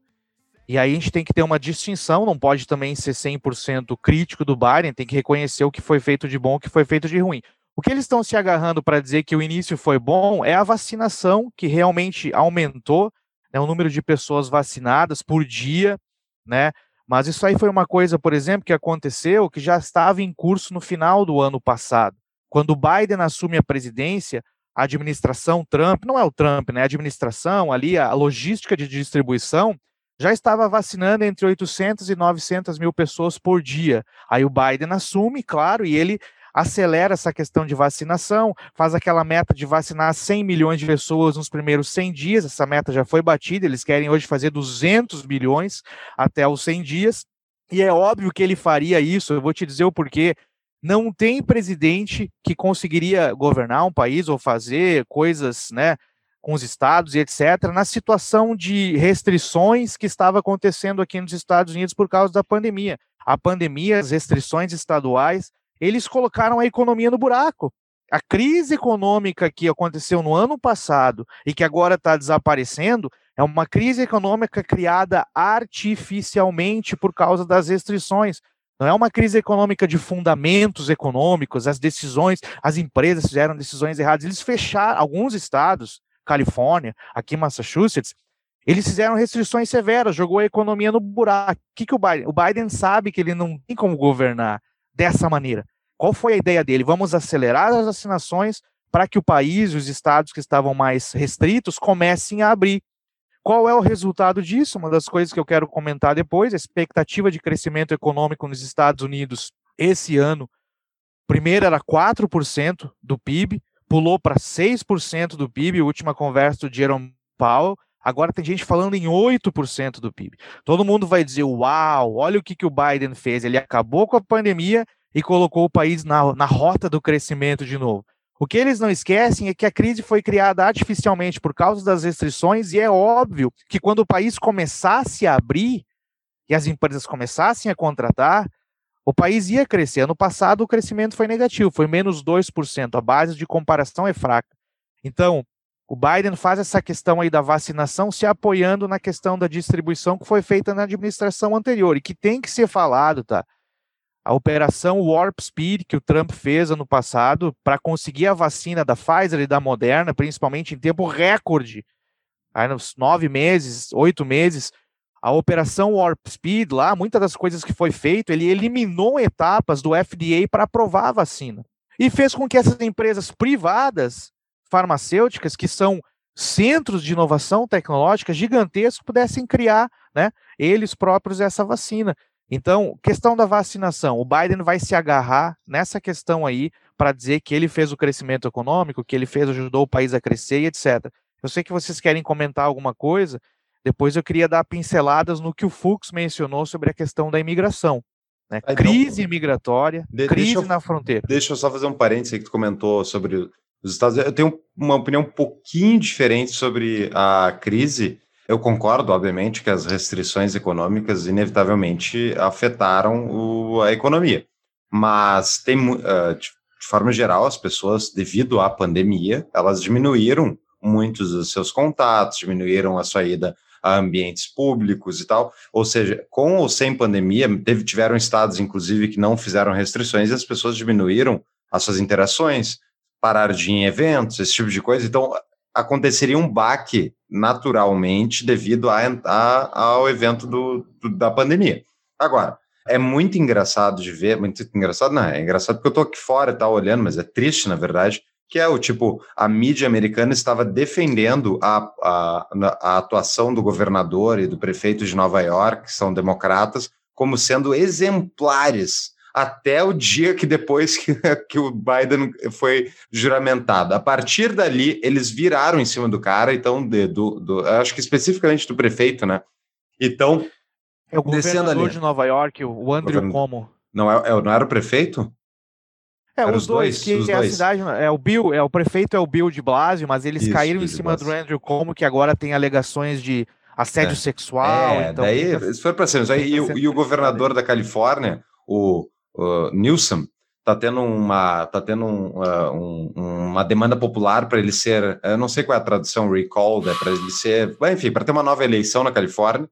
E aí a gente tem que ter uma distinção, não pode também ser 100% crítico do Biden, tem que reconhecer o que foi feito de bom e o que foi feito de ruim. O que eles estão se agarrando para dizer que o início foi bom é a vacinação, que realmente aumentou né, o número de pessoas vacinadas por dia, né? Mas isso aí foi uma coisa, por exemplo, que aconteceu que já estava em curso no final do ano passado. Quando Biden assume a presidência, a administração Trump, não é o Trump, né? A administração ali, a logística de distribuição, já estava vacinando entre 800 e 900 mil pessoas por dia. Aí o Biden assume, claro, e ele acelera essa questão de vacinação, faz aquela meta de vacinar 100 milhões de pessoas nos primeiros 100 dias, essa meta já foi batida, eles querem hoje fazer 200 milhões até os 100 dias, e é óbvio que ele faria isso, eu vou te dizer o porquê. Não tem presidente que conseguiria governar um país ou fazer coisas, né, com os estados e etc., na situação de restrições que estava acontecendo aqui nos Estados Unidos por causa da pandemia. A pandemia, as restrições estaduais, eles colocaram a economia no buraco. A crise econômica que aconteceu no ano passado e que agora está desaparecendo é uma crise econômica criada artificialmente por causa das restrições. Não é uma crise econômica de fundamentos econômicos, as decisões, as empresas fizeram decisões erradas. Eles fecharam, alguns estados, Califórnia, aqui em Massachusetts, eles fizeram restrições severas, jogou a economia no buraco. O que, que o Biden? O Biden sabe que ele não tem como governar dessa maneira. Qual foi a ideia dele? Vamos acelerar as vacinações para que o país, os estados que estavam mais restritos, comecem a abrir. Qual é o resultado disso? Uma das coisas que eu quero comentar depois, a expectativa de crescimento econômico nos Estados Unidos esse ano, primeiro era 4% do PIB, pulou para 6% do PIB, última conversa do Jerome Powell, agora tem gente falando em 8% do PIB. Todo mundo vai dizer, uau, olha o que, que o Biden fez, ele acabou com a pandemia e colocou o país na, na rota do crescimento de novo. O que eles não esquecem é que a crise foi criada artificialmente por causa das restrições, e é óbvio que quando o país começasse a abrir e as empresas começassem a contratar, o país ia crescer. Ano passado o crescimento foi negativo, foi menos 2%. A base de comparação é fraca. Então, o Biden faz essa questão aí da vacinação se apoiando na questão da distribuição que foi feita na administração anterior e que tem que ser falado, tá? A operação Warp Speed que o Trump fez ano passado para conseguir a vacina da Pfizer e da Moderna, principalmente em tempo recorde, aí nos nove meses, oito meses, a operação Warp Speed lá, muitas das coisas que foi feito, ele eliminou etapas do FDA para aprovar a vacina e fez com que essas empresas privadas farmacêuticas que são centros de inovação tecnológica gigantescos pudessem criar, né, eles próprios essa vacina. Então, questão da vacinação, o Biden vai se agarrar nessa questão aí para dizer que ele fez o crescimento econômico, que ele fez, ajudou o país a crescer e etc. Eu sei que vocês querem comentar alguma coisa, depois eu queria dar pinceladas no que o Fux mencionou sobre a questão da imigração. Né? Então, crise imigratória, de, crise eu, na fronteira. Deixa eu só fazer um parênteses aí que tu comentou sobre os Estados Unidos. Eu tenho uma opinião um pouquinho diferente sobre a crise, eu concordo, obviamente, que as restrições econômicas inevitavelmente afetaram o, a economia, mas tem, uh, de, de forma geral, as pessoas, devido à pandemia, elas diminuíram muitos dos seus contatos, diminuíram a sua ida a ambientes públicos e tal. Ou seja, com ou sem pandemia, teve, tiveram estados, inclusive, que não fizeram restrições e as pessoas diminuíram as suas interações, pararam de ir em eventos, esse tipo de coisa. Então, aconteceria um baque naturalmente devido a, a, ao evento do, do, da pandemia. Agora, é muito engraçado de ver, muito engraçado, não, é engraçado porque eu tô aqui fora e tal, olhando, mas é triste, na verdade, que é o tipo, a mídia americana estava defendendo a, a, a atuação do governador e do prefeito de Nova York, que são democratas, como sendo exemplares até o dia que depois que, que o Biden foi juramentado. A partir dali, eles viraram em cima do cara, então, de, do, do, acho que especificamente do prefeito, né? Então. É o governador ali. de Nova York, o Andrew Govern... Como. Não, é, é, não era o prefeito? É, os, os, dois, dois que é a cidade, é o Bill, é o prefeito é o Bill de Blasio, mas eles Isso, caíram em cima do Andrew Como, que agora tem alegações de assédio é. sexual. É, então, daí, isso foi para cima. E, e, o governador da Califórnia, o uh, Newsom está tendo uma tá tendo um, uh, um, uma demanda popular para ele ser eu não sei qual é a tradução recall é para ele ser enfim para ter uma nova eleição na Califórnia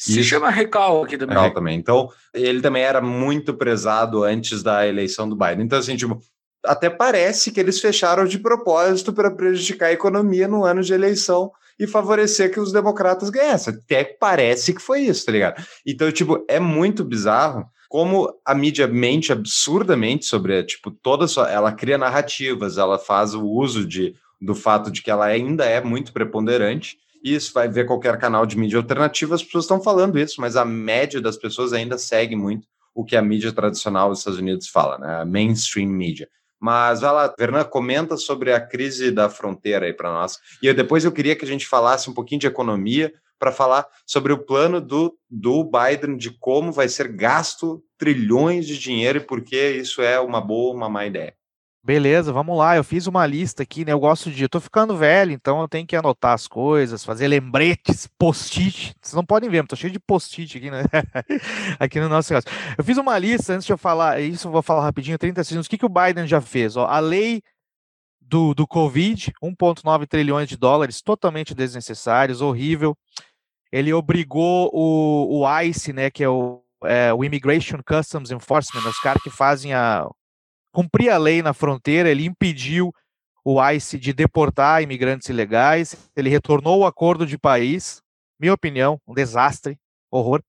se chama recall aqui também. Recall também. Então, ele também era muito prezado antes da eleição do Biden. Então, assim, tipo, até parece que eles fecharam de propósito para prejudicar a economia no ano de eleição e favorecer que os democratas ganhassem. Até parece que foi isso, tá ligado? Então, tipo, é muito bizarro como a mídia mente absurdamente sobre, tipo, toda sua, ela cria narrativas, ela faz o uso de, do fato de que ela ainda é muito preponderante, e isso vai ver qualquer canal de mídia alternativa, as pessoas estão falando isso, mas a média das pessoas ainda segue muito o que a mídia tradicional dos Estados Unidos fala, né? A mainstream media. Mas vai lá, Vernan, comenta sobre a crise da fronteira aí para nós. E depois eu queria que a gente falasse um pouquinho de economia, para falar sobre o plano do, do Biden de como vai ser gasto trilhões de dinheiro e por que isso é uma boa ou uma má ideia. Beleza, vamos lá. Eu fiz uma lista aqui, né? Eu gosto de. Eu tô ficando velho, então eu tenho que anotar as coisas, fazer lembretes, post-it. Vocês não podem ver, mas tô cheio de post-it aqui, né? aqui no nosso caso. Eu fiz uma lista, antes de eu falar, isso eu vou falar rapidinho, 30 segundos. O que, que o Biden já fez? Ó, a lei do, do Covid, 1,9 trilhões de dólares, totalmente desnecessários, horrível ele obrigou o, o ICE, né, que é o, é, o Immigration Customs Enforcement, os caras que fazem a. cumprir a lei na fronteira, ele impediu o ICE de deportar imigrantes ilegais, ele retornou o acordo de país, minha opinião, um desastre, horror.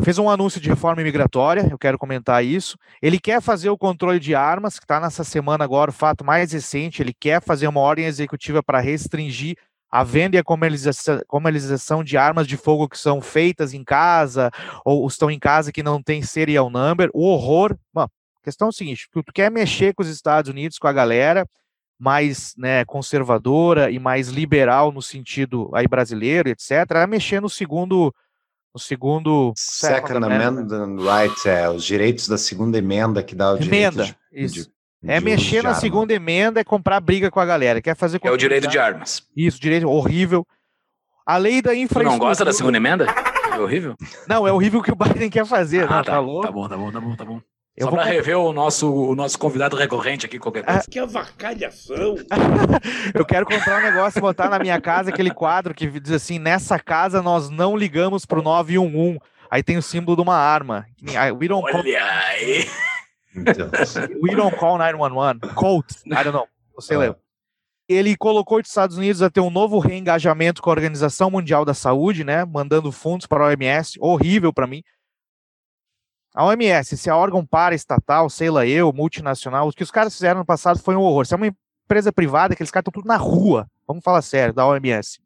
Fez um anúncio de reforma migratória, eu quero comentar isso. Ele quer fazer o controle de armas, que está nessa semana agora, o fato mais recente. Ele quer fazer uma ordem executiva para restringir a venda e a comercialização, comercialização de armas de fogo que são feitas em casa ou estão em casa que não tem serial number. O horror. Bom, a questão é o seguinte: tu quer mexer com os Estados Unidos, com a galera mais né, conservadora e mais liberal no sentido aí brasileiro, etc., é mexer no segundo no segundo Second Amendment Rights, é, os direitos da segunda emenda que dá o direito emenda, de, isso. De, é mexer na arma. segunda emenda, é comprar briga com a galera, quer fazer É o direito de armas. Isso, direito horrível. A lei da infraestrutura. Tu não gosta da segunda emenda? É horrível? Não, é horrível o que o Biden quer fazer. Ah, não, tá, tá, tá bom, tá bom, tá bom, tá bom. Eu Só vou... para rever o nosso, o nosso convidado recorrente aqui, qualquer coisa. Que avacalhação! eu quero comprar um negócio e botar na minha casa aquele quadro que diz assim: nessa casa nós não ligamos pro 911. Aí tem o símbolo de uma arma. We don't Olha call... We don't call 911. Colt. I don't know. Você ah. leu. Ele colocou os Estados Unidos a ter um novo reengajamento com a Organização Mundial da Saúde, né? Mandando fundos para a OMS. Horrível para mim. A OMS, se é órgão paraestatal, sei lá eu, multinacional, o que os caras fizeram no passado foi um horror. Se é uma empresa privada, aqueles caras estão tudo na rua, vamos falar sério, da OMS.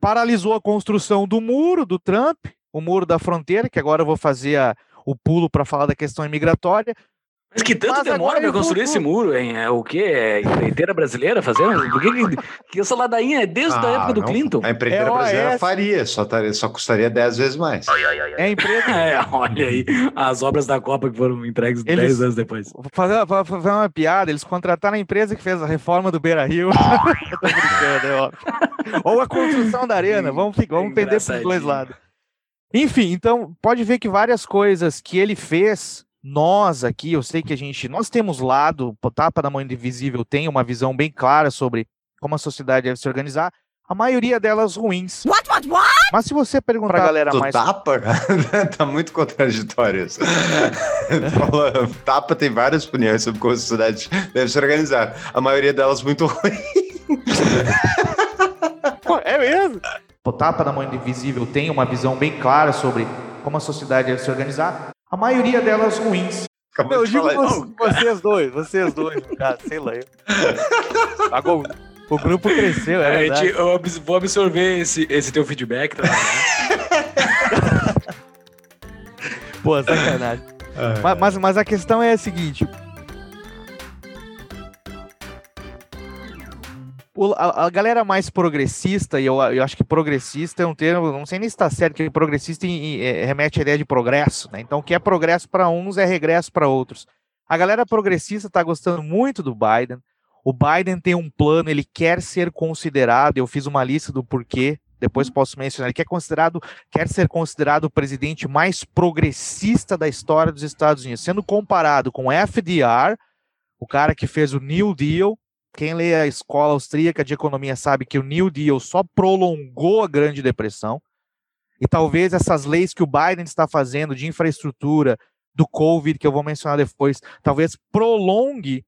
Paralisou a construção do muro do Trump, o muro da fronteira, que agora eu vou fazer a, o pulo para falar da questão imigratória. Mas que tanto Mas demora para construir esse muro, hein? É o quê? É empreiteira brasileira fazendo? Por que, que, essa ladainha é desde ah, a época do Clinton? A empreiteira é brasileira faria, só, taria, só custaria 10 vezes mais. É a empresa. é, olha aí, as obras da Copa que foram entregues 10 anos depois. Vou fazer, vou fazer uma piada, eles contrataram a empresa que fez a reforma do Beira Rio. Tô brincando, é óbvio. Ou a construção da arena, vamos, vamos pender para os dois lados. Enfim, então pode ver que várias coisas que ele fez nós aqui, eu sei que a gente, nós temos lado, o Tapa da Mão Invisível tem uma visão bem clara sobre como a sociedade deve se organizar, a maioria delas ruins. What, what, what? Mas se você perguntar pra galera mais... Tapa? tá muito contraditório isso. tapa tem várias opiniões sobre como a sociedade deve se organizar. A maioria delas muito ruins. é mesmo? O Tapa da Mão Invisível tem uma visão bem clara sobre como a sociedade deve se organizar. A maioria delas ruins. Acabou eu digo vocês, vocês dois, vocês dois, cara, sei lá. Agora, o grupo cresceu, é, é Eu vou absorver esse, esse teu feedback, tá? Pô, sacanagem. É. Mas, mas, mas a questão é a seguinte: a, a, galera mais progressista, e eu, eu, acho que progressista é um termo, não sei nem se está certo, que progressista em, em, é, remete à ideia de progresso, né? Então, o que é progresso para uns é regresso para outros. A galera progressista está gostando muito do Biden. O Biden tem um plano, ele quer ser considerado, eu fiz uma lista do porquê, depois posso mencionar, ele quer, considerado, quer ser considerado o presidente mais progressista da história dos Estados Unidos, sendo comparado com FDR, o cara que fez o New Deal, quem lê a escola austríaca de economia sabe que o New Deal só prolongou a Grande Depressão. E talvez essas leis que o Biden está fazendo de infraestrutura, do Covid, que eu vou mencionar depois, talvez prolongue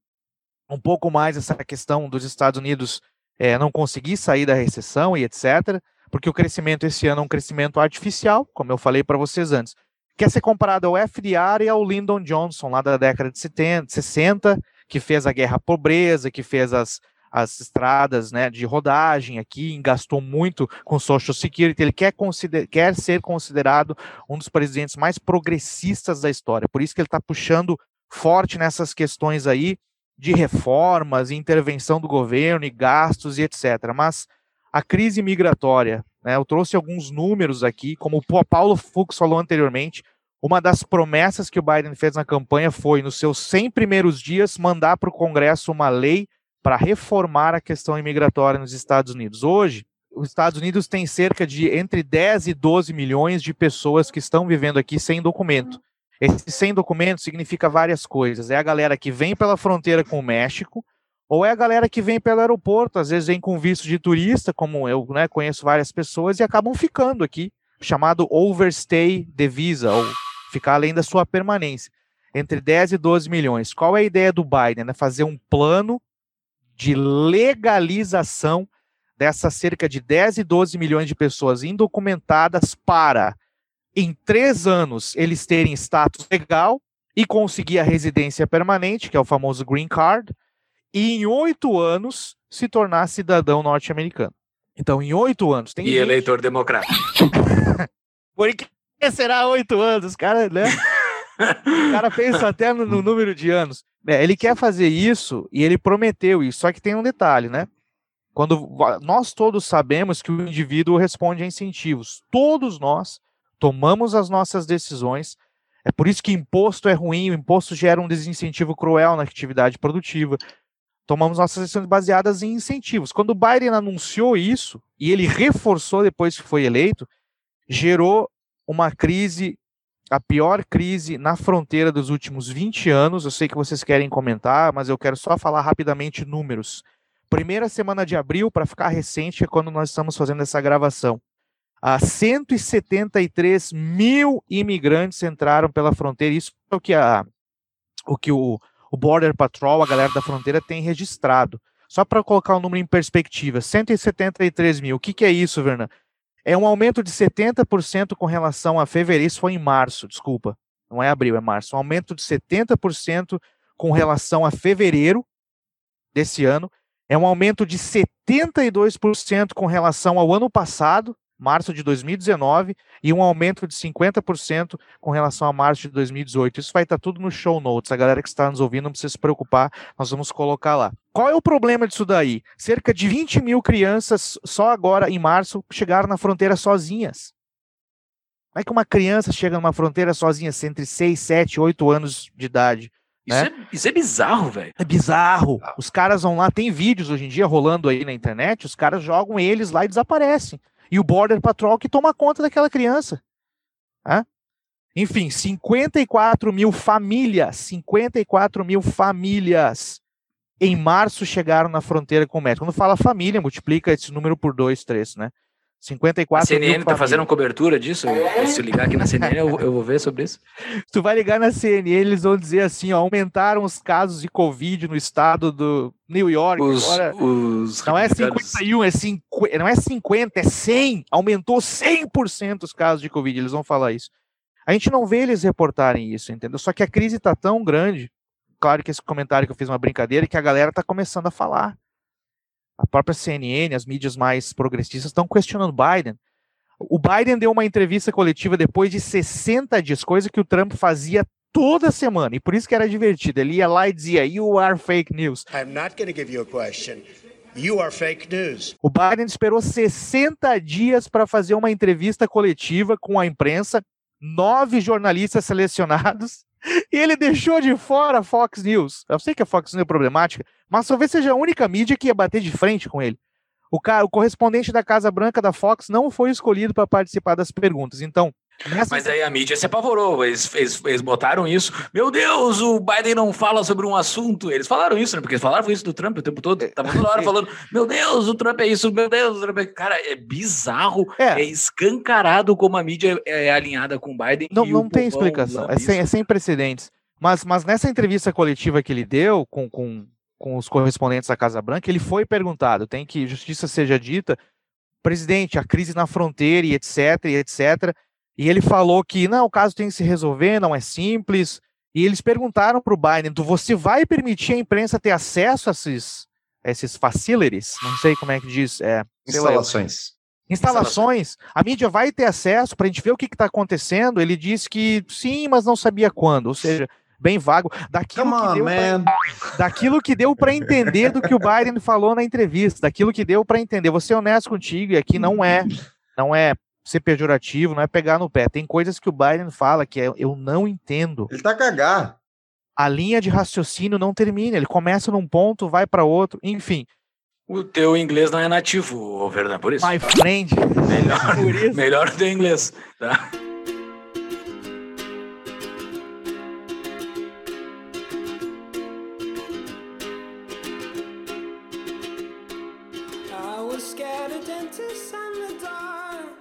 um pouco mais essa questão dos Estados Unidos é, não conseguir sair da recessão e etc. Porque o crescimento esse ano é um crescimento artificial, como eu falei para vocês antes. Quer ser comparado ao FDR e ao Lyndon Johnson, lá da década de 70, 60, que fez a guerra à pobreza, que fez as, as estradas né, de rodagem aqui, gastou muito com Social Security, ele quer, quer ser considerado um dos presidentes mais progressistas da história, por isso que ele está puxando forte nessas questões aí de reformas, intervenção do governo e gastos e etc. Mas a crise migratória, né, eu trouxe alguns números aqui, como o Paulo Fux falou anteriormente, uma das promessas que o Biden fez na campanha foi, nos seus 100 primeiros dias, mandar para o Congresso uma lei para reformar a questão imigratória nos Estados Unidos. Hoje, os Estados Unidos tem cerca de entre 10 e 12 milhões de pessoas que estão vivendo aqui sem documento. Esse sem documento significa várias coisas. É a galera que vem pela fronteira com o México, ou é a galera que vem pelo aeroporto, às vezes vem com visto de turista, como eu né, conheço várias pessoas, e acabam ficando aqui, chamado overstay de visa, ou ficar além da sua permanência, entre 10 e 12 milhões. Qual é a ideia do Biden? É fazer um plano de legalização dessas cerca de 10 e 12 milhões de pessoas indocumentadas para, em três anos, eles terem status legal e conseguir a residência permanente, que é o famoso green card, e em oito anos se tornar cidadão norte-americano. Então, em oito anos. Tem e gente... eleitor democrata. Por será oito anos, cara, né? o cara pensa até no, no número de anos. É, ele quer fazer isso e ele prometeu isso, só que tem um detalhe, né? Quando nós todos sabemos que o indivíduo responde a incentivos, todos nós tomamos as nossas decisões. É por isso que imposto é ruim, o imposto gera um desincentivo cruel na atividade produtiva tomamos nossas decisões baseadas em incentivos. Quando o Biden anunciou isso, e ele reforçou depois que foi eleito, gerou uma crise, a pior crise na fronteira dos últimos 20 anos. Eu sei que vocês querem comentar, mas eu quero só falar rapidamente números. Primeira semana de abril, para ficar recente, é quando nós estamos fazendo essa gravação. Ah, 173 mil imigrantes entraram pela fronteira. Isso é o que, a, o, que o, o Border Patrol, a galera da fronteira, tem registrado. Só para colocar o número em perspectiva, 173 mil. O que, que é isso, Vernan? É um aumento de 70% com relação a fevereiro. Isso foi em março, desculpa. Não é abril, é março. Um aumento de 70% com relação a fevereiro desse ano. É um aumento de 72% com relação ao ano passado março de 2019, e um aumento de 50% com relação a março de 2018. Isso vai estar tudo no show notes. A galera que está nos ouvindo não precisa se preocupar, nós vamos colocar lá. Qual é o problema disso daí? Cerca de 20 mil crianças, só agora em março, chegaram na fronteira sozinhas. Como é que uma criança chega numa fronteira sozinha, entre 6, 7, 8 anos de idade? Isso, né? é, isso é bizarro, velho. É bizarro. Os caras vão lá, tem vídeos hoje em dia rolando aí na internet, os caras jogam eles lá e desaparecem e o Border Patrol que toma conta daquela criança. Tá? Enfim, 54 mil famílias, 54 mil famílias em março chegaram na fronteira com o México. Quando fala família, multiplica esse número por dois, três, né? 54 a CNN está fazendo cobertura disso? Se ligar aqui na CNN, eu, eu, vou ver sobre isso. Tu vai ligar na CNN, eles vão dizer assim: ó, aumentaram os casos de Covid no estado do New York. Os, agora, os não é 51, é 50, não é 50, é 100. Aumentou 100% os casos de Covid. Eles vão falar isso. A gente não vê eles reportarem isso, entendeu? Só que a crise está tão grande. Claro que esse comentário que eu fiz é uma brincadeira, que a galera está começando a falar a própria CNN, as mídias mais progressistas estão questionando Biden. O Biden deu uma entrevista coletiva depois de 60 dias, coisa que o Trump fazia toda semana, e por isso que era divertido. Ele ia lá e dizia: You are fake news. I'm not going to give you a question. You are fake news. O Biden esperou 60 dias para fazer uma entrevista coletiva com a imprensa, nove jornalistas selecionados, e ele deixou de fora a Fox News. Eu sei que a Fox News é problemática, mas talvez seja a única mídia que ia bater de frente com ele. O, cara, o correspondente da Casa Branca da Fox não foi escolhido para participar das perguntas. Então, Nessa... Mas aí a mídia se apavorou, eles, eles, eles, botaram isso. Meu Deus, o Biden não fala sobre um assunto. Eles falaram isso, né? Porque eles falaram isso do Trump o tempo todo. Tava toda hora falando: Meu Deus, o Trump é isso, meu Deus, o Trump é. Cara, é bizarro, é, é escancarado como a mídia é alinhada com o Biden. Não, não tem explicação, é sem, é sem precedentes. Mas, mas nessa entrevista coletiva que ele deu com, com, com os correspondentes da Casa Branca, ele foi perguntado: tem que justiça seja dita, presidente, a crise na fronteira e etc, e etc e ele falou que não, o caso tem que se resolver, não é simples. E eles perguntaram para o Biden: você vai permitir a imprensa ter acesso a esses, a esses facilities? Não sei como é que diz. É, Instalações. Instalações. A mídia vai ter acesso para a gente ver o que está acontecendo. Ele disse que sim, mas não sabia quando. Ou seja, bem vago. Daquilo Come que deu pra, daquilo que deu para entender do que o Biden falou na entrevista, daquilo que deu para entender. Vou ser honesto contigo, e aqui não é, não é ser pejorativo, não é pegar no pé. Tem coisas que o Biden fala que é, eu não entendo. Ele tá cagar. A linha de raciocínio não termina, ele começa num ponto, vai para outro, enfim. O teu inglês não é nativo, Fernando, por isso. My friend. Melhor, por isso. melhor o teu inglês, tá?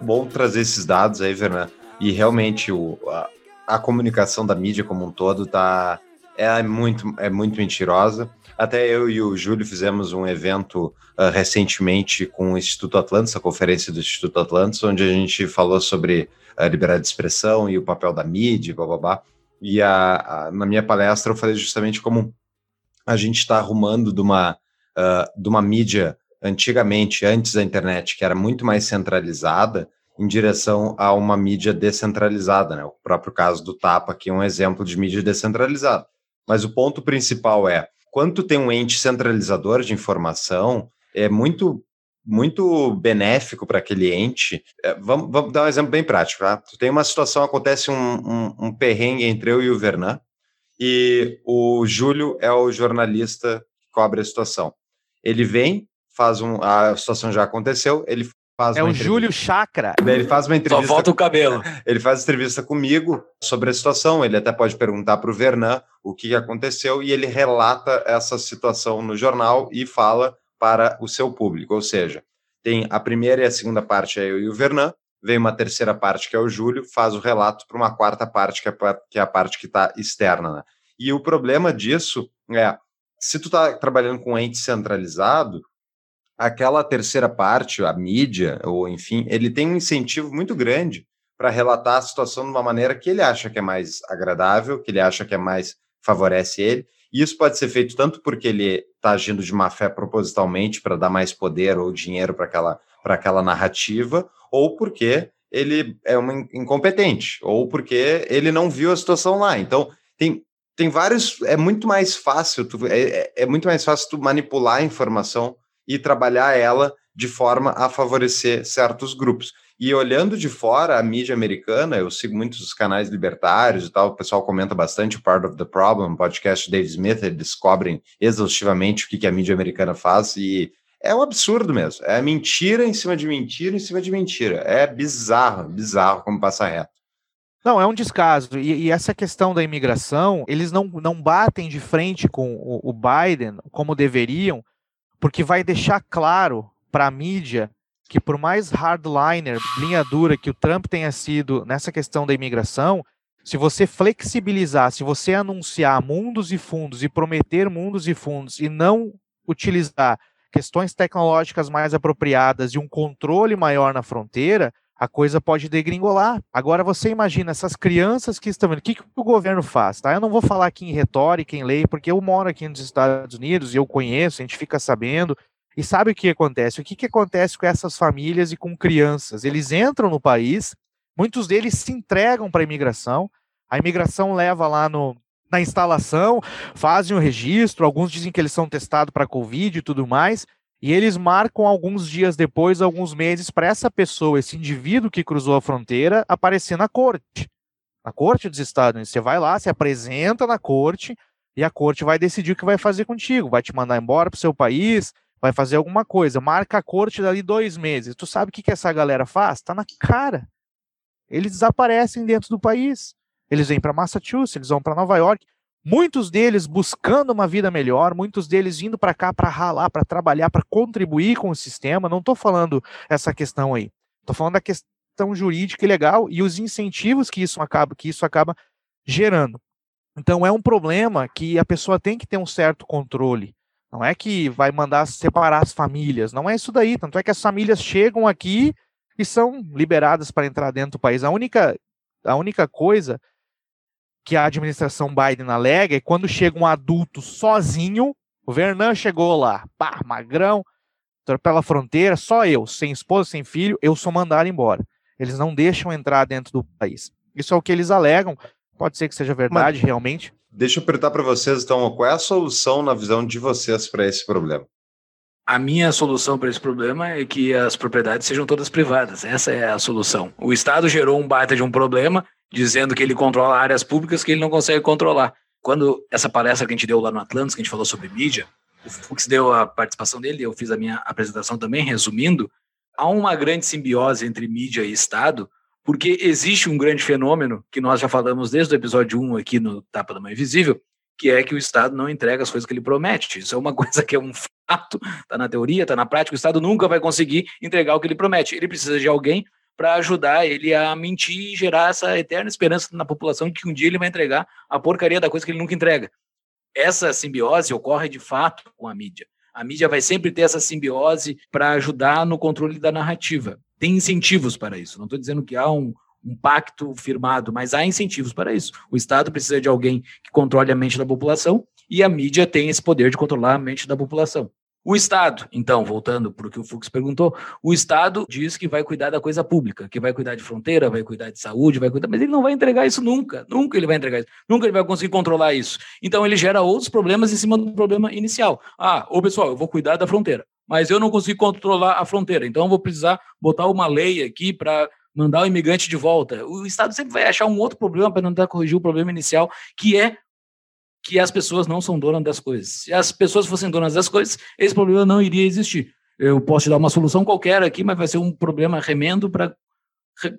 Bom trazer esses dados aí, Vernan. E realmente o, a, a comunicação da mídia como um todo tá é muito é muito mentirosa. Até eu e o Júlio fizemos um evento uh, recentemente com o Instituto Atlantis, a conferência do Instituto Atlantis, onde a gente falou sobre a liberdade de expressão e o papel da mídia, blá blá blá. E a, a, na minha palestra eu falei justamente como a gente está arrumando de uma, uh, de uma mídia antigamente, antes da internet, que era muito mais centralizada, em direção a uma mídia descentralizada. Né? O próprio caso do Tapa aqui é um exemplo de mídia descentralizada. Mas o ponto principal é, quando tem um ente centralizador de informação, é muito muito benéfico para aquele ente. É, vamos, vamos, dar um exemplo bem prático. Tá? Tu tem uma situação, acontece um, um, um perrengue entre eu e o Vernan, e o Júlio é o jornalista que cobre a situação. Ele vem, faz um. A situação já aconteceu, ele faz É o Júlio Chakra. Ele faz uma entrevista. Só falta o cabelo. Ele faz entrevista comigo sobre a situação. Ele até pode perguntar para o Vernan o que aconteceu e ele relata essa situação no jornal e fala para o seu público. Ou seja, tem a primeira e a segunda parte é eu e o Vernan, vem uma terceira parte que é o Júlio, faz o relato para uma quarta parte que é, que é a parte que está externa. Né? E o problema disso é, se tu está trabalhando com ente centralizado, aquela terceira parte, a mídia, ou enfim, ele tem um incentivo muito grande para relatar a situação de uma maneira que ele acha que é mais agradável, que ele acha que é mais favorece ele. E isso pode ser feito tanto porque ele está agindo de má fé propositalmente para dar mais poder ou dinheiro para aquela, aquela narrativa, ou porque ele é um incompetente, ou porque ele não viu a situação lá. Então, tem, tem vários. É muito mais fácil, tu, é, é, é muito mais fácil tu manipular a informação e trabalhar ela de forma a favorecer certos grupos. E olhando de fora a mídia americana, eu sigo muitos canais libertários e tal, o pessoal comenta bastante o Part of the Problem, podcast Dave Smith, eles descobrem exaustivamente o que, que a mídia americana faz e é um absurdo mesmo. É mentira em cima de mentira em cima de mentira. É bizarro, bizarro como passa reto. Não, é um descaso. E, e, essa questão da imigração, eles não, não batem de frente com o, o Biden como deveriam, porque vai deixar claro para a mídia que por mais hardliner, linha dura que o Trump tenha sido nessa questão da imigração, se você flexibilizar, se você anunciar mundos e fundos e prometer mundos e fundos e não utilizar questões tecnológicas mais apropriadas e um controle maior na fronteira, a coisa pode degringolar. Agora você imagina essas crianças que estão vendo, o que, que o governo faz? Tá? Eu não vou falar aqui em retórica, em lei, porque eu moro aqui nos Estados Unidos e eu conheço, a gente fica sabendo. E sabe o que acontece? O que, que acontece com essas famílias e com crianças? Eles entram no país, muitos deles se entregam para a imigração, a imigração leva lá no, na instalação, fazem o registro, alguns dizem que eles são testados para Covid e tudo mais, e eles marcam alguns dias depois, alguns meses, para essa pessoa, esse indivíduo que cruzou a fronteira, aparecer na corte. Na corte dos Estados Unidos. Você vai lá, se apresenta na corte, e a corte vai decidir o que vai fazer contigo. Vai te mandar embora para o seu país, vai fazer alguma coisa, marca a corte dali dois meses. Tu sabe o que, que essa galera faz? Tá na cara. Eles desaparecem dentro do país. Eles vêm para Massachusetts, eles vão para Nova York. Muitos deles buscando uma vida melhor, muitos deles vindo para cá para ralar, para trabalhar, para contribuir com o sistema. Não estou falando essa questão aí. Estou falando da questão jurídica e legal e os incentivos que isso acaba, que isso acaba gerando. Então é um problema que a pessoa tem que ter um certo controle. Não é que vai mandar separar as famílias, não é isso daí. Tanto é que as famílias chegam aqui e são liberadas para entrar dentro do país. A única, a única coisa que a administração Biden alega é quando chega um adulto sozinho, o Vernan chegou lá, pá, magrão, pela fronteira, só eu, sem esposa, sem filho, eu sou mandado embora. Eles não deixam entrar dentro do país. Isso é o que eles alegam. Pode ser que seja verdade, Mas... realmente. Deixa eu perguntar para vocês, então, qual é a solução na visão de vocês para esse problema? A minha solução para esse problema é que as propriedades sejam todas privadas. Essa é a solução. O Estado gerou um baita de um problema, dizendo que ele controla áreas públicas que ele não consegue controlar. Quando essa palestra que a gente deu lá no Atlantis, que a gente falou sobre mídia, o Fux deu a participação dele, eu fiz a minha apresentação também, resumindo, há uma grande simbiose entre mídia e Estado, porque existe um grande fenômeno que nós já falamos desde o episódio 1 aqui no Tapa da Mãe Invisível, que é que o Estado não entrega as coisas que ele promete. Isso é uma coisa que é um fato, está na teoria, está na prática, o Estado nunca vai conseguir entregar o que ele promete. Ele precisa de alguém para ajudar ele a mentir e gerar essa eterna esperança na população de que um dia ele vai entregar a porcaria da coisa que ele nunca entrega. Essa simbiose ocorre de fato com a mídia. A mídia vai sempre ter essa simbiose para ajudar no controle da narrativa. Tem incentivos para isso. Não estou dizendo que há um, um pacto firmado, mas há incentivos para isso. O Estado precisa de alguém que controle a mente da população e a mídia tem esse poder de controlar a mente da população. O Estado, então, voltando para o que o Fux perguntou, o Estado diz que vai cuidar da coisa pública, que vai cuidar de fronteira, vai cuidar de saúde, vai cuidar, mas ele não vai entregar isso nunca, nunca ele vai entregar isso, nunca ele vai conseguir controlar isso. Então ele gera outros problemas em cima do problema inicial. Ah, ô pessoal, eu vou cuidar da fronteira, mas eu não consigo controlar a fronteira, então eu vou precisar botar uma lei aqui para mandar o imigrante de volta. O Estado sempre vai achar um outro problema para tentar corrigir o problema inicial, que é que as pessoas não são donas das coisas. Se as pessoas fossem donas das coisas, esse problema não iria existir. Eu posso te dar uma solução qualquer aqui, mas vai ser um problema remendo para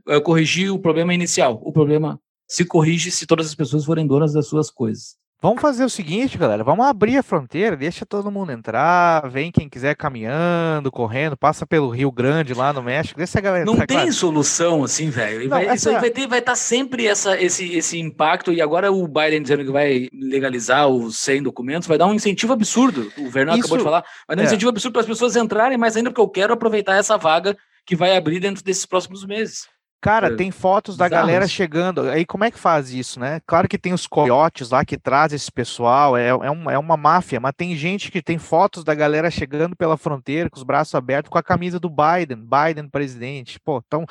eh, corrigir o problema inicial. O problema se corrige se todas as pessoas forem donas das suas coisas. Vamos fazer o seguinte, galera. Vamos abrir a fronteira, deixa todo mundo entrar. Vem quem quiser caminhando, correndo, passa pelo Rio Grande lá no México. Deixa a galera Não tem claro. solução assim, velho. Vai, essa... Isso aí vai ter, vai estar tá sempre essa, esse, esse impacto. E agora o Biden dizendo que vai legalizar os 100 documentos, vai dar um incentivo absurdo. O Vernon isso... acabou de falar. Vai dar um é. incentivo absurdo para as pessoas entrarem, mas ainda porque eu quero aproveitar essa vaga que vai abrir dentro desses próximos meses. Cara, é, tem fotos da galera chegando. Aí como é que faz isso, né? Claro que tem os coiotes lá que trazem esse pessoal, é, é, um, é uma máfia, mas tem gente que tem fotos da galera chegando pela fronteira com os braços abertos com a camisa do Biden, Biden presidente. Pô, então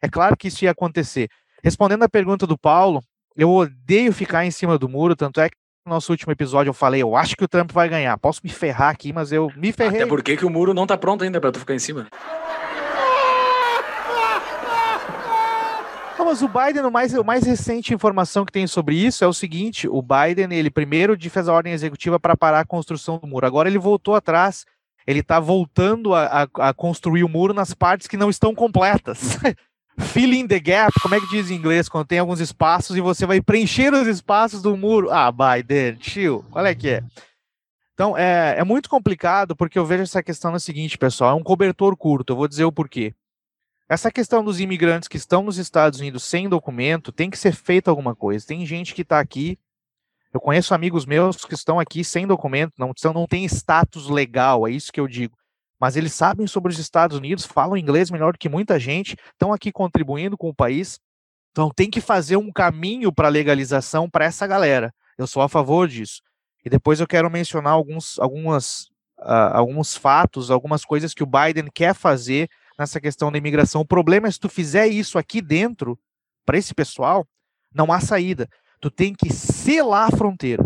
é claro que isso ia acontecer. Respondendo a pergunta do Paulo, eu odeio ficar em cima do muro, tanto é que no nosso último episódio eu falei, eu acho que o Trump vai ganhar. Posso me ferrar aqui, mas eu me ferrei. Até porque que o muro não tá pronto ainda para tu ficar em cima. Não, mas o Biden, o mais, o mais recente informação que tem sobre isso é o seguinte: o Biden, ele primeiro fez a ordem executiva para parar a construção do muro. Agora ele voltou atrás, ele está voltando a, a, a, construir o muro nas partes que não estão completas. Filling the gap, como é que diz em inglês? Quando tem alguns espaços e você vai preencher os espaços do muro. Ah, Biden, chill, qual é que é? Então, é, é muito complicado porque eu vejo essa questão no seguinte, pessoal: é um cobertor curto. Eu vou dizer o porquê. Essa questão dos imigrantes que estão nos Estados Unidos sem documento, tem que ser feita alguma coisa. Tem gente que está aqui, eu conheço amigos meus que estão aqui sem documento, não, não tem status legal, é isso que eu digo. Mas eles sabem sobre os Estados Unidos, falam inglês melhor do que muita gente, estão aqui contribuindo com o país. Então tem que fazer um caminho para legalização para essa galera. Eu sou a favor disso. E depois eu quero mencionar alguns, algumas, uh, alguns fatos, algumas coisas que o Biden quer fazer nessa questão da imigração. O problema é se tu fizer isso aqui dentro, para esse pessoal, não há saída. Tu tem que selar a fronteira.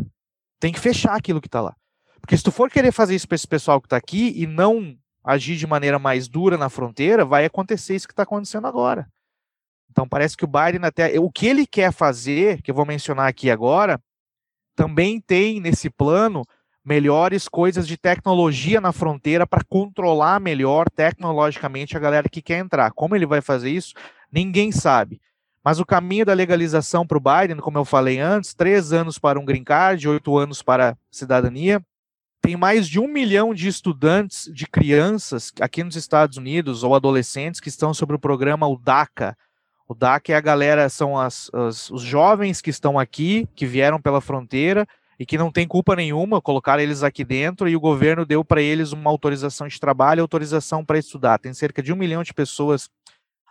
Tem que fechar aquilo que está lá. Porque se tu for querer fazer isso para esse pessoal que está aqui e não agir de maneira mais dura na fronteira, vai acontecer isso que está acontecendo agora. Então parece que o Biden até o que ele quer fazer, que eu vou mencionar aqui agora, também tem nesse plano melhores coisas de tecnologia na fronteira para controlar melhor tecnologicamente a galera que quer entrar. Como ele vai fazer isso, ninguém sabe. Mas o caminho da legalização para o Biden, como eu falei antes, três anos para um green card, oito anos para cidadania. Tem mais de um milhão de estudantes, de crianças aqui nos Estados Unidos ou adolescentes que estão sobre o programa o DACA. O DACA é a galera, são as, as, os jovens que estão aqui, que vieram pela fronteira e que não tem culpa nenhuma, colocar eles aqui dentro e o governo deu para eles uma autorização de trabalho, autorização para estudar. Tem cerca de um milhão de pessoas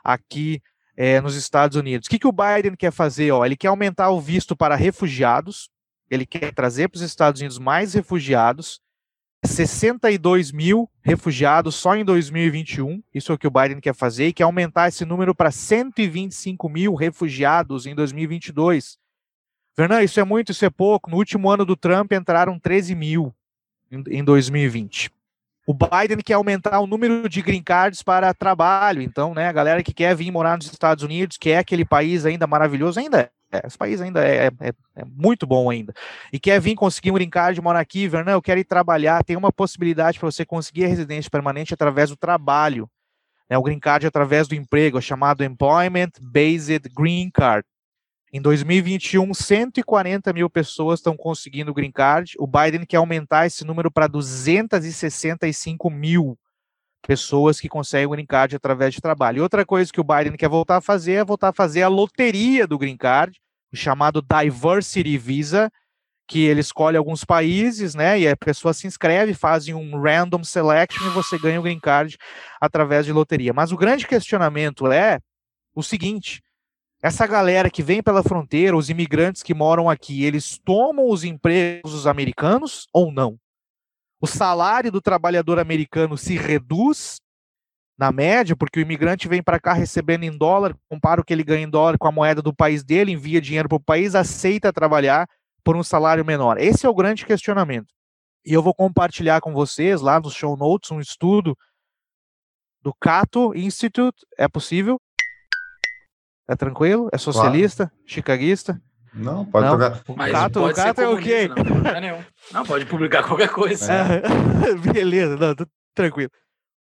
aqui é, nos Estados Unidos. O que, que o Biden quer fazer? Ó, ele quer aumentar o visto para refugiados, ele quer trazer para os Estados Unidos mais refugiados, 62 mil refugiados só em 2021, isso é o que o Biden quer fazer, e quer aumentar esse número para 125 mil refugiados em 2022. Fernando, isso é muito, isso é pouco. No último ano do Trump entraram 13 mil em 2020. O Biden quer aumentar o número de green cards para trabalho. Então, né, a galera que quer vir morar nos Estados Unidos, que é aquele país ainda maravilhoso, ainda é. Esse país ainda é, é, é muito bom ainda. E quer vir conseguir um green card, morar aqui, Vernon, eu quero ir trabalhar. Tem uma possibilidade para você conseguir a residência permanente através do trabalho. Né, o green card através do emprego, é chamado Employment Based Green Card. Em 2021, 140 mil pessoas estão conseguindo o green card. O Biden quer aumentar esse número para 265 mil pessoas que conseguem o green card através de trabalho. E outra coisa que o Biden quer voltar a fazer é voltar a fazer a loteria do green card, o chamado Diversity Visa, que ele escolhe alguns países, né? E a pessoa se inscreve, fazem um random selection e você ganha o green card através de loteria. Mas o grande questionamento é o seguinte: essa galera que vem pela fronteira, os imigrantes que moram aqui, eles tomam os empregos dos americanos ou não? O salário do trabalhador americano se reduz na média, porque o imigrante vem para cá recebendo em dólar, compara o que ele ganha em dólar com a moeda do país dele, envia dinheiro para o país, aceita trabalhar por um salário menor? Esse é o grande questionamento. E eu vou compartilhar com vocês lá nos show notes um estudo do Cato Institute. É possível? É tranquilo? É socialista? Claro. Chicaguista? Não, pode não. tocar. O Mas Cato, o Cato é o quê? Não, não, pode publicar qualquer coisa. É. Beleza, não, tranquilo.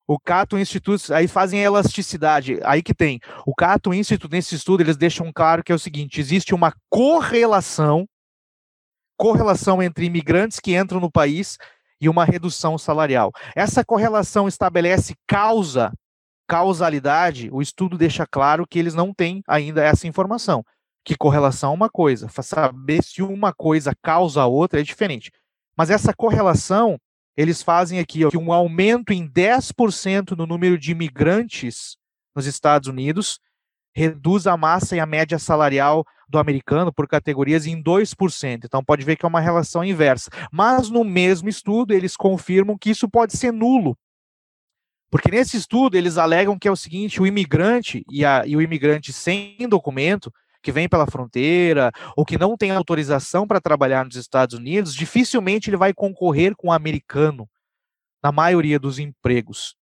O Cato Institute, aí fazem a elasticidade, aí que tem. O Cato Institute, nesse estudo, eles deixam claro que é o seguinte: existe uma correlação correlação entre imigrantes que entram no país e uma redução salarial. Essa correlação estabelece causa, causalidade, o estudo deixa claro que eles não têm ainda essa informação. Que correlação é uma coisa, saber se uma coisa causa a outra é diferente. Mas essa correlação, eles fazem aqui ó, que um aumento em 10% no número de imigrantes nos Estados Unidos reduz a massa e a média salarial do americano por categorias em 2%. Então pode ver que é uma relação inversa. Mas no mesmo estudo, eles confirmam que isso pode ser nulo. Porque nesse estudo eles alegam que é o seguinte: o imigrante e, a, e o imigrante sem documento, que vem pela fronteira, ou que não tem autorização para trabalhar nos Estados Unidos, dificilmente ele vai concorrer com o americano na maioria dos empregos.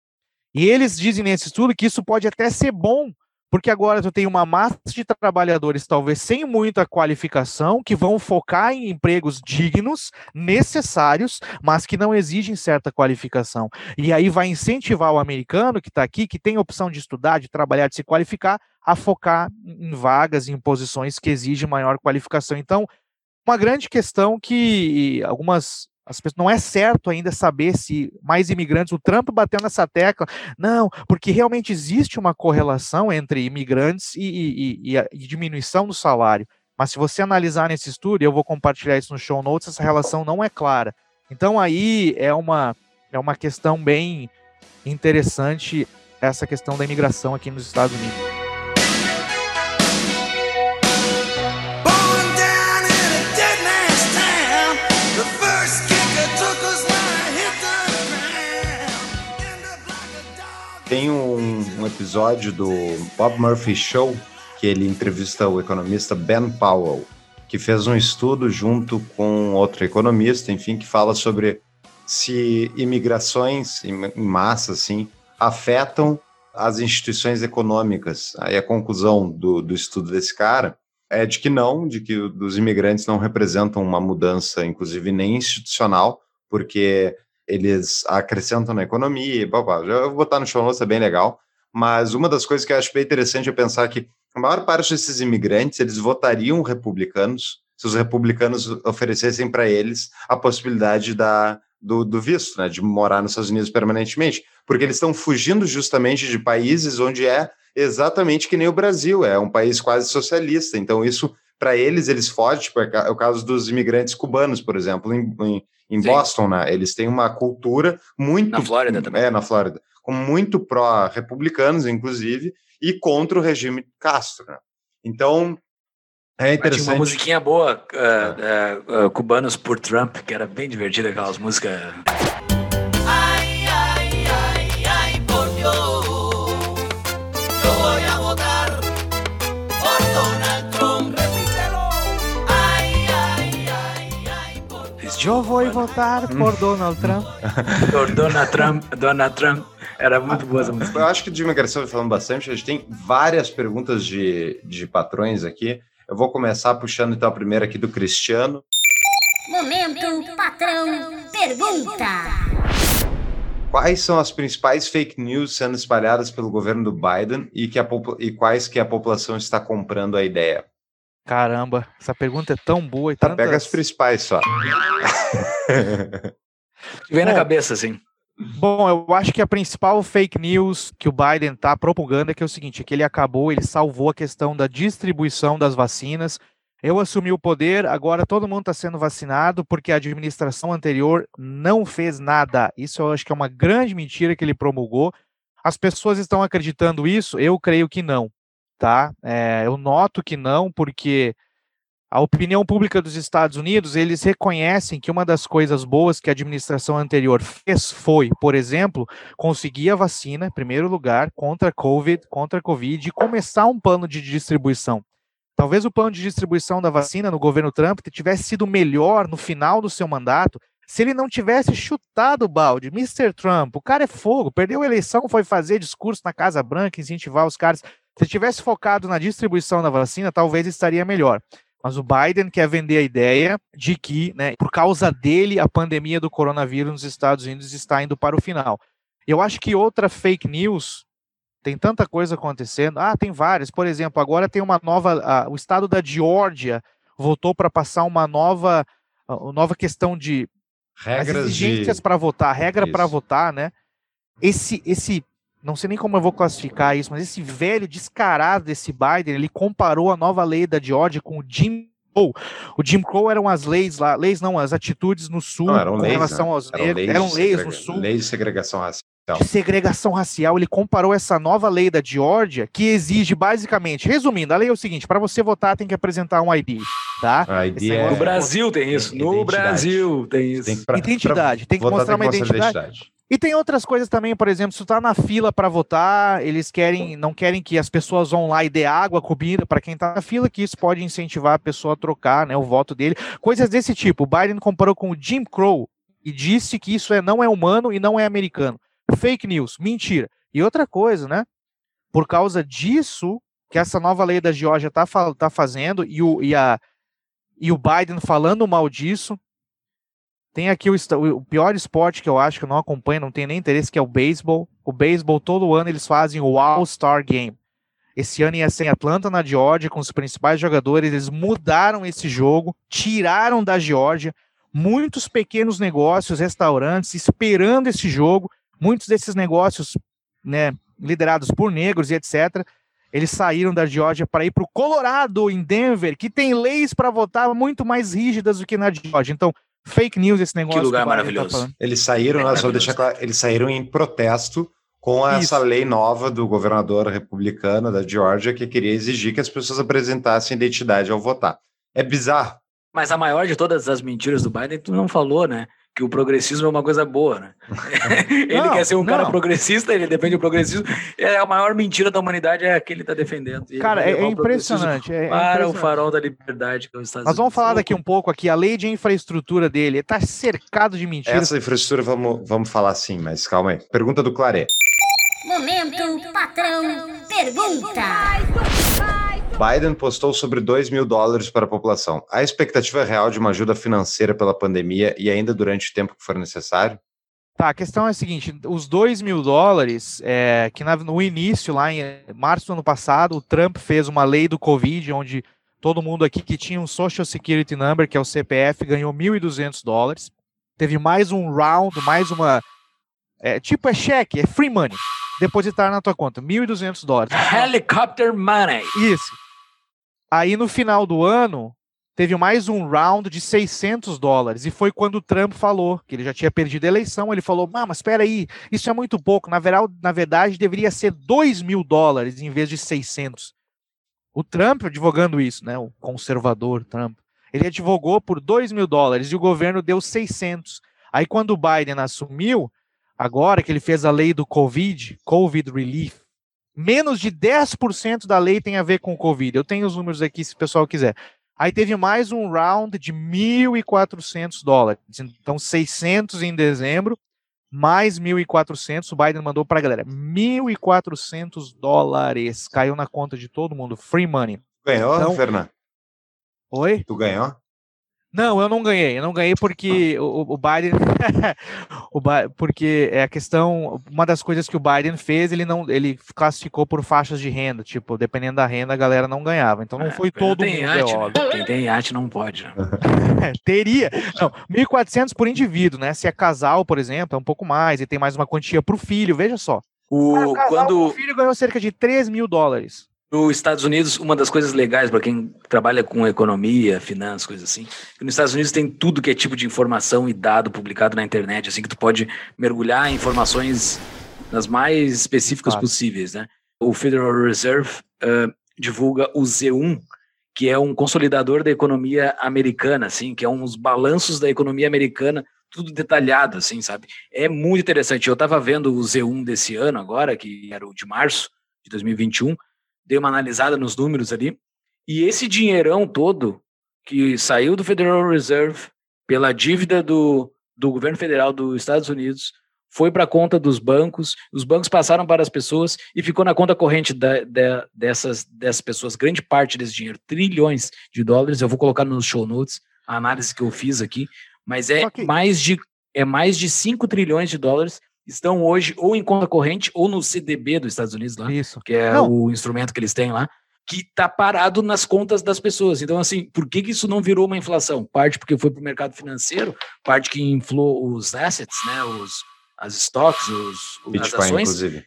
E eles dizem nesse estudo que isso pode até ser bom porque agora tu tem uma massa de trabalhadores, talvez sem muita qualificação, que vão focar em empregos dignos, necessários, mas que não exigem certa qualificação. E aí vai incentivar o americano que está aqui, que tem opção de estudar, de trabalhar, de se qualificar, a focar em vagas, em posições que exigem maior qualificação. Então, uma grande questão que algumas as pessoas, não é certo ainda saber se mais imigrantes, o Trump bateu nessa tecla, não, porque realmente existe uma correlação entre imigrantes e, e, e, a, e diminuição do salário. Mas se você analisar nesse estudo, eu vou compartilhar isso no show notes, essa relação não é clara. Então aí é uma, é uma questão bem interessante essa questão da imigração aqui nos Estados Unidos. Tem um, um episódio do Bob Murphy Show que ele entrevista o economista Ben Powell, que fez um estudo junto com outro economista, enfim, que fala sobre se imigrações em massa, assim, afetam as instituições econômicas. Aí a conclusão do, do estudo desse cara é de que não, de que os imigrantes não representam uma mudança, inclusive nem institucional, porque eles acrescentam na economia, blá, blá. eu vou botar no show notes, é bem legal, mas uma das coisas que eu acho bem interessante é pensar que a maior parte desses imigrantes, eles votariam republicanos se os republicanos oferecessem para eles a possibilidade da, do, do, visto, né, de morar nos Estados Unidos permanentemente, porque eles estão fugindo justamente de países onde é exatamente que nem o Brasil, é um país quase socialista, então isso para eles, eles fogem, tipo, é o caso dos imigrantes cubanos, por exemplo, em, em, em Boston, né? Eles têm uma cultura muito. Na Flórida também. É, na Flórida. Com muito pró-republicanos, inclusive, e contra o regime Castro, né? Então, é interessante. Tinha uma musiquinha boa, uh, uh, uh, Cubanos por Trump, que era bem divertida, aquelas músicas. Eu vou votar por Donald Trump. por Donald Trump, Donald Trump. Era muito boa essa música. Eu acho que de imigração falando bastante, a gente tem várias perguntas de, de patrões aqui. Eu vou começar puxando então a primeira aqui do Cristiano. Momento patrão pergunta. Quais são as principais fake news sendo espalhadas pelo governo do Biden e, que a, e quais que a população está comprando a ideia? Caramba, essa pergunta é tão boa e tá, tantas... Pega as principais só. Vem na cabeça, assim. Bom, eu acho que a principal fake news que o Biden está propagando é que é o seguinte, é que ele acabou, ele salvou a questão da distribuição das vacinas. Eu assumi o poder, agora todo mundo está sendo vacinado porque a administração anterior não fez nada. Isso eu acho que é uma grande mentira que ele promulgou. As pessoas estão acreditando isso? Eu creio que não, tá? É, eu noto que não, porque a opinião pública dos Estados Unidos, eles reconhecem que uma das coisas boas que a administração anterior fez foi, por exemplo, conseguir a vacina, em primeiro lugar, contra a COVID, contra a Covid, e começar um plano de distribuição. Talvez o plano de distribuição da vacina no governo Trump tivesse sido melhor no final do seu mandato se ele não tivesse chutado o balde. Mr. Trump, o cara é fogo, perdeu a eleição, foi fazer discurso na Casa Branca, incentivar os caras. Se tivesse focado na distribuição da vacina, talvez estaria melhor. Mas o Biden quer vender a ideia de que, né, por causa dele, a pandemia do coronavírus nos Estados Unidos está indo para o final. Eu acho que outra fake news tem tanta coisa acontecendo. Ah, tem várias. Por exemplo, agora tem uma nova. o estado da Geórgia voltou para passar uma nova, uma nova questão de regras exigências de... para votar, regra para votar, né? Esse, esse não sei nem como eu vou classificar isso, mas esse velho descarado desse Biden, ele comparou a nova lei da Georgia com o Jim Crow. O Jim Crow eram as leis lá, leis não, as atitudes no sul não, eram com leis, relação né? aos eram negros, leis eram leis no sul. Leis de segregação racial. De segregação racial, ele comparou essa nova lei da Geórgia, que exige basicamente, resumindo, a lei é o seguinte: para você votar tem que apresentar um ID, tá? ID é... No Brasil tem isso, no Identidade. Brasil tem isso. Tem que pra- identidade, tem que votar, mostrar uma tem que mostrar identidade. E tem outras coisas também, por exemplo, se tu tá na fila para votar, eles querem, não querem que as pessoas vão lá e dê água, comida para quem tá na fila, que isso pode incentivar a pessoa a trocar, né, o voto dele. Coisas desse tipo. O Biden comparou com o Jim Crow e disse que isso é, não é humano e não é americano. Fake news, mentira. E outra coisa, né? Por causa disso que essa nova lei da Geórgia tá, fa- tá fazendo e o, e, a, e o Biden falando mal disso, tem aqui o, o pior esporte que eu acho que eu não acompanho, não tenho nem interesse, que é o beisebol. O beisebol, todo ano, eles fazem o All-Star Game. Esse ano ia ser em Atlanta, na Geórgia, com os principais jogadores. Eles mudaram esse jogo, tiraram da Geórgia muitos pequenos negócios, restaurantes, esperando esse jogo. Muitos desses negócios, né, liderados por negros e etc., eles saíram da Geórgia para ir para o Colorado, em Denver, que tem leis para votar muito mais rígidas do que na Geórgia. Então, fake news esse negócio. Que lugar Biden tá maravilhoso. falando. Eles saíram, É só deixar claro, eles saíram em protesto com essa Isso. lei nova do governador republicano da Geórgia que queria exigir que as pessoas apresentassem identidade ao votar. É bizarro. Mas a maior de todas as mentiras do Biden, tu não falou, né? Que o progressismo é uma coisa boa, né? ele Não, quer ser um cara não. progressista, ele defende o progressismo. É a maior mentira da humanidade é a que ele está defendendo. Ele Cara, é, é impressionante. é- é Para o impressionante. farol da liberdade que é os Estados Nós vamos Unidos. falar daqui um pouco aqui. A lei de infraestrutura dele está cercado de mentiras. Essa infraestrutura vamos, vamos falar sim, mas calma aí. Pergunta do Claré. Momento patrão pergunta. Biden postou sobre 2 mil dólares para a população. A expectativa é real de uma ajuda financeira pela pandemia e ainda durante o tempo que for necessário? Tá, a questão é a seguinte: os 2 mil dólares, é, que na- no início, lá em março do ano passado, o Trump fez uma lei do Covid, onde todo mundo aqui que tinha um Social Security Number, que é o CPF, ganhou 1.200 dólares. Teve mais um round, mais uma. é, tipo, é cheque, é free money. Depositar na tua conta, 1.200 dólares. Helicopter money. Isso. Aí no final do ano, teve mais um round de 600 dólares. E foi quando o Trump falou que ele já tinha perdido a eleição. Ele falou: mas espera aí, isso é muito pouco. Na, na verdade, deveria ser 2 mil dólares em vez de 600. O Trump advogando isso, né? O conservador Trump. Ele advogou por 2 mil dólares e o governo deu 600. Aí quando o Biden assumiu, agora que ele fez a lei do Covid, Covid Relief, menos de 10% da lei tem a ver com o Covid. Eu tenho os números aqui se o pessoal quiser. Aí teve mais um round de 1.400 dólares. Então, 600 em dezembro, mais 1.400. O Biden mandou para a galera. 1.400 dólares. Caiu na conta de todo mundo. Free money. Ganhou, Então- Fernando? Oi? Tu ganhou? Não, eu não ganhei. Eu não ganhei porque o, o Biden, o porque é a questão, uma das coisas que o Biden fez, ele não, ele classificou por faixas de renda, tipo, dependendo da renda, a galera não ganhava. Então não é, foi todo tem mundo, iate, né? Quem tem iate não pode. Né? Teria. Não, 1.400 por indivíduo, né? Se é casal, por exemplo, é um pouco mais e tem mais uma quantia para o filho. Veja só. O, casal, quando o filho ganhou cerca de 3 mil dólares. Nos Estados Unidos, uma das coisas legais para quem trabalha com economia, finanças, coisas assim, que nos Estados Unidos tem tudo que é tipo de informação e dado publicado na internet, assim que tu pode mergulhar em informações das mais específicas claro. possíveis, né? O Federal Reserve uh, divulga o Z1, que é um consolidador da economia americana, assim, que é uns balanços da economia americana, tudo detalhado, assim, sabe? É muito interessante. Eu estava vendo o Z1 desse ano agora, que era o de março de 2021 dei uma analisada nos números ali, e esse dinheirão todo que saiu do Federal Reserve pela dívida do, do governo federal dos Estados Unidos foi para a conta dos bancos, os bancos passaram para as pessoas e ficou na conta corrente da, da, dessas, dessas pessoas, grande parte desse dinheiro, trilhões de dólares, eu vou colocar nos show notes a análise que eu fiz aqui, mas é okay. mais de é mais de 5 trilhões de dólares estão hoje ou em conta corrente ou no CDB dos Estados Unidos lá, Isso. que é não. o instrumento que eles têm lá, que está parado nas contas das pessoas. Então, assim, por que, que isso não virou uma inflação? Parte porque foi para o mercado financeiro, parte que inflou os assets, né, os, as stocks, os, Bitcoin, as ações, inclusive.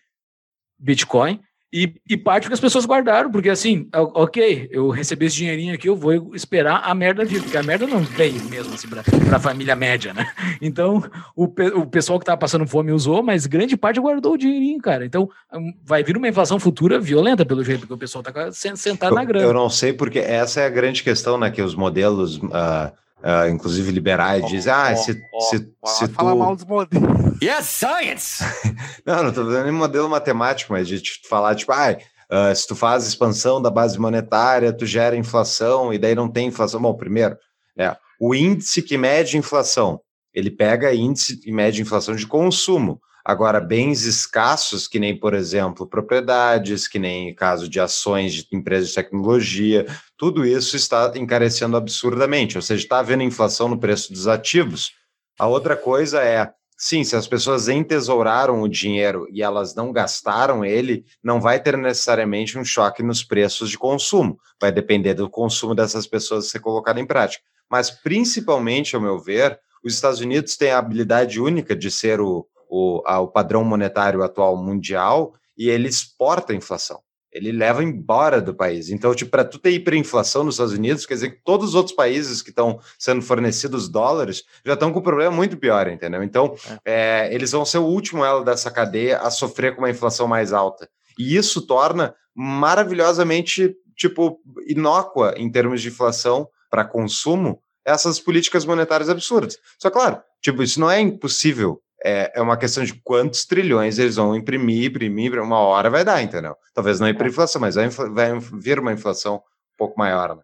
Bitcoin, e, e, parte que as pessoas guardaram, porque assim, ok, eu recebi esse dinheirinho aqui, eu vou esperar a merda vir, porque a merda não veio mesmo assim para a família média, né? Então, o, o pessoal que estava passando fome usou, mas grande parte guardou o dinheirinho, cara. Então, hum, vai vir uma inflação futura violenta, pelo jeito, porque o pessoal está sentado eu, na grana. Eu não sei, porque essa é a grande questão, né? Que os modelos. Uh Uh, inclusive liberais, oh, dizem, ah, oh, se, oh, se, se tu... Fala mal dos modelos. Yes, science! não, não estou dando nem modelo matemático, mas de te falar, tipo, ah, uh, se tu faz expansão da base monetária, tu gera inflação, e daí não tem inflação. Bom, primeiro, é, o índice que mede inflação, ele pega índice e mede inflação de consumo. Agora, bens escassos, que nem, por exemplo, propriedades, que nem caso de ações de empresas de tecnologia, tudo isso está encarecendo absurdamente, ou seja, está havendo inflação no preço dos ativos. A outra coisa é, sim, se as pessoas entesouraram o dinheiro e elas não gastaram ele, não vai ter necessariamente um choque nos preços de consumo. Vai depender do consumo dessas pessoas ser colocado em prática. Mas, principalmente, ao meu ver, os Estados Unidos têm a habilidade única de ser o, o, padrão monetário atual mundial e ele exporta a inflação. Ele leva embora do país. Então, tipo, para tu ter hiperinflação nos Estados Unidos, quer dizer que todos os outros países que estão sendo fornecidos dólares já estão com um problema muito pior, entendeu? Então, é. É, eles vão ser o último elo dessa cadeia a sofrer com uma inflação mais alta. E isso torna maravilhosamente, tipo, inócua em termos de inflação para consumo essas políticas monetárias absurdas. Só claro, tipo, isso não é impossível é, é uma questão de quantos trilhões eles vão imprimir, imprimir, uma hora vai dar, entendeu? Talvez não hiperinflação, mas vai, vai vir uma inflação um pouco maior, né?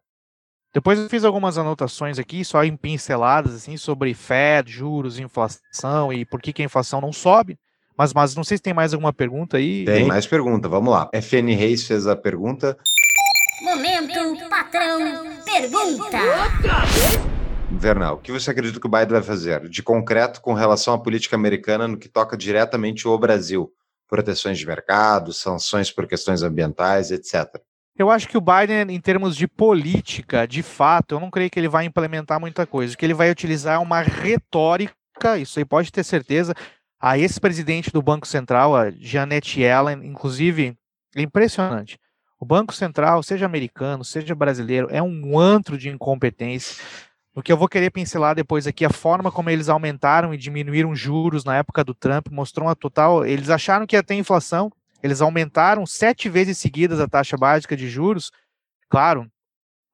Depois eu fiz algumas anotações aqui, só em pinceladas, assim, sobre Fed, juros, inflação e por que, que a inflação não sobe. Mas, mas não sei se tem mais alguma pergunta aí. Tem mais pergunta, vamos lá. FN Reis fez a pergunta. Momento, patrão, pergunta. Vernal, o que você acredita que o Biden vai fazer de concreto com relação à política americana no que toca diretamente ao Brasil? Proteções de mercado, sanções por questões ambientais, etc. Eu acho que o Biden, em termos de política, de fato, eu não creio que ele vai implementar muita coisa. O que ele vai utilizar é uma retórica, isso aí pode ter certeza. A ex-presidente do Banco Central, a Janet Yellen, inclusive, é impressionante. O Banco Central, seja americano, seja brasileiro, é um antro de incompetência. O que eu vou querer pincelar depois aqui, a forma como eles aumentaram e diminuíram juros na época do Trump, mostrou uma total. Eles acharam que ia ter inflação, eles aumentaram sete vezes seguidas a taxa básica de juros, claro,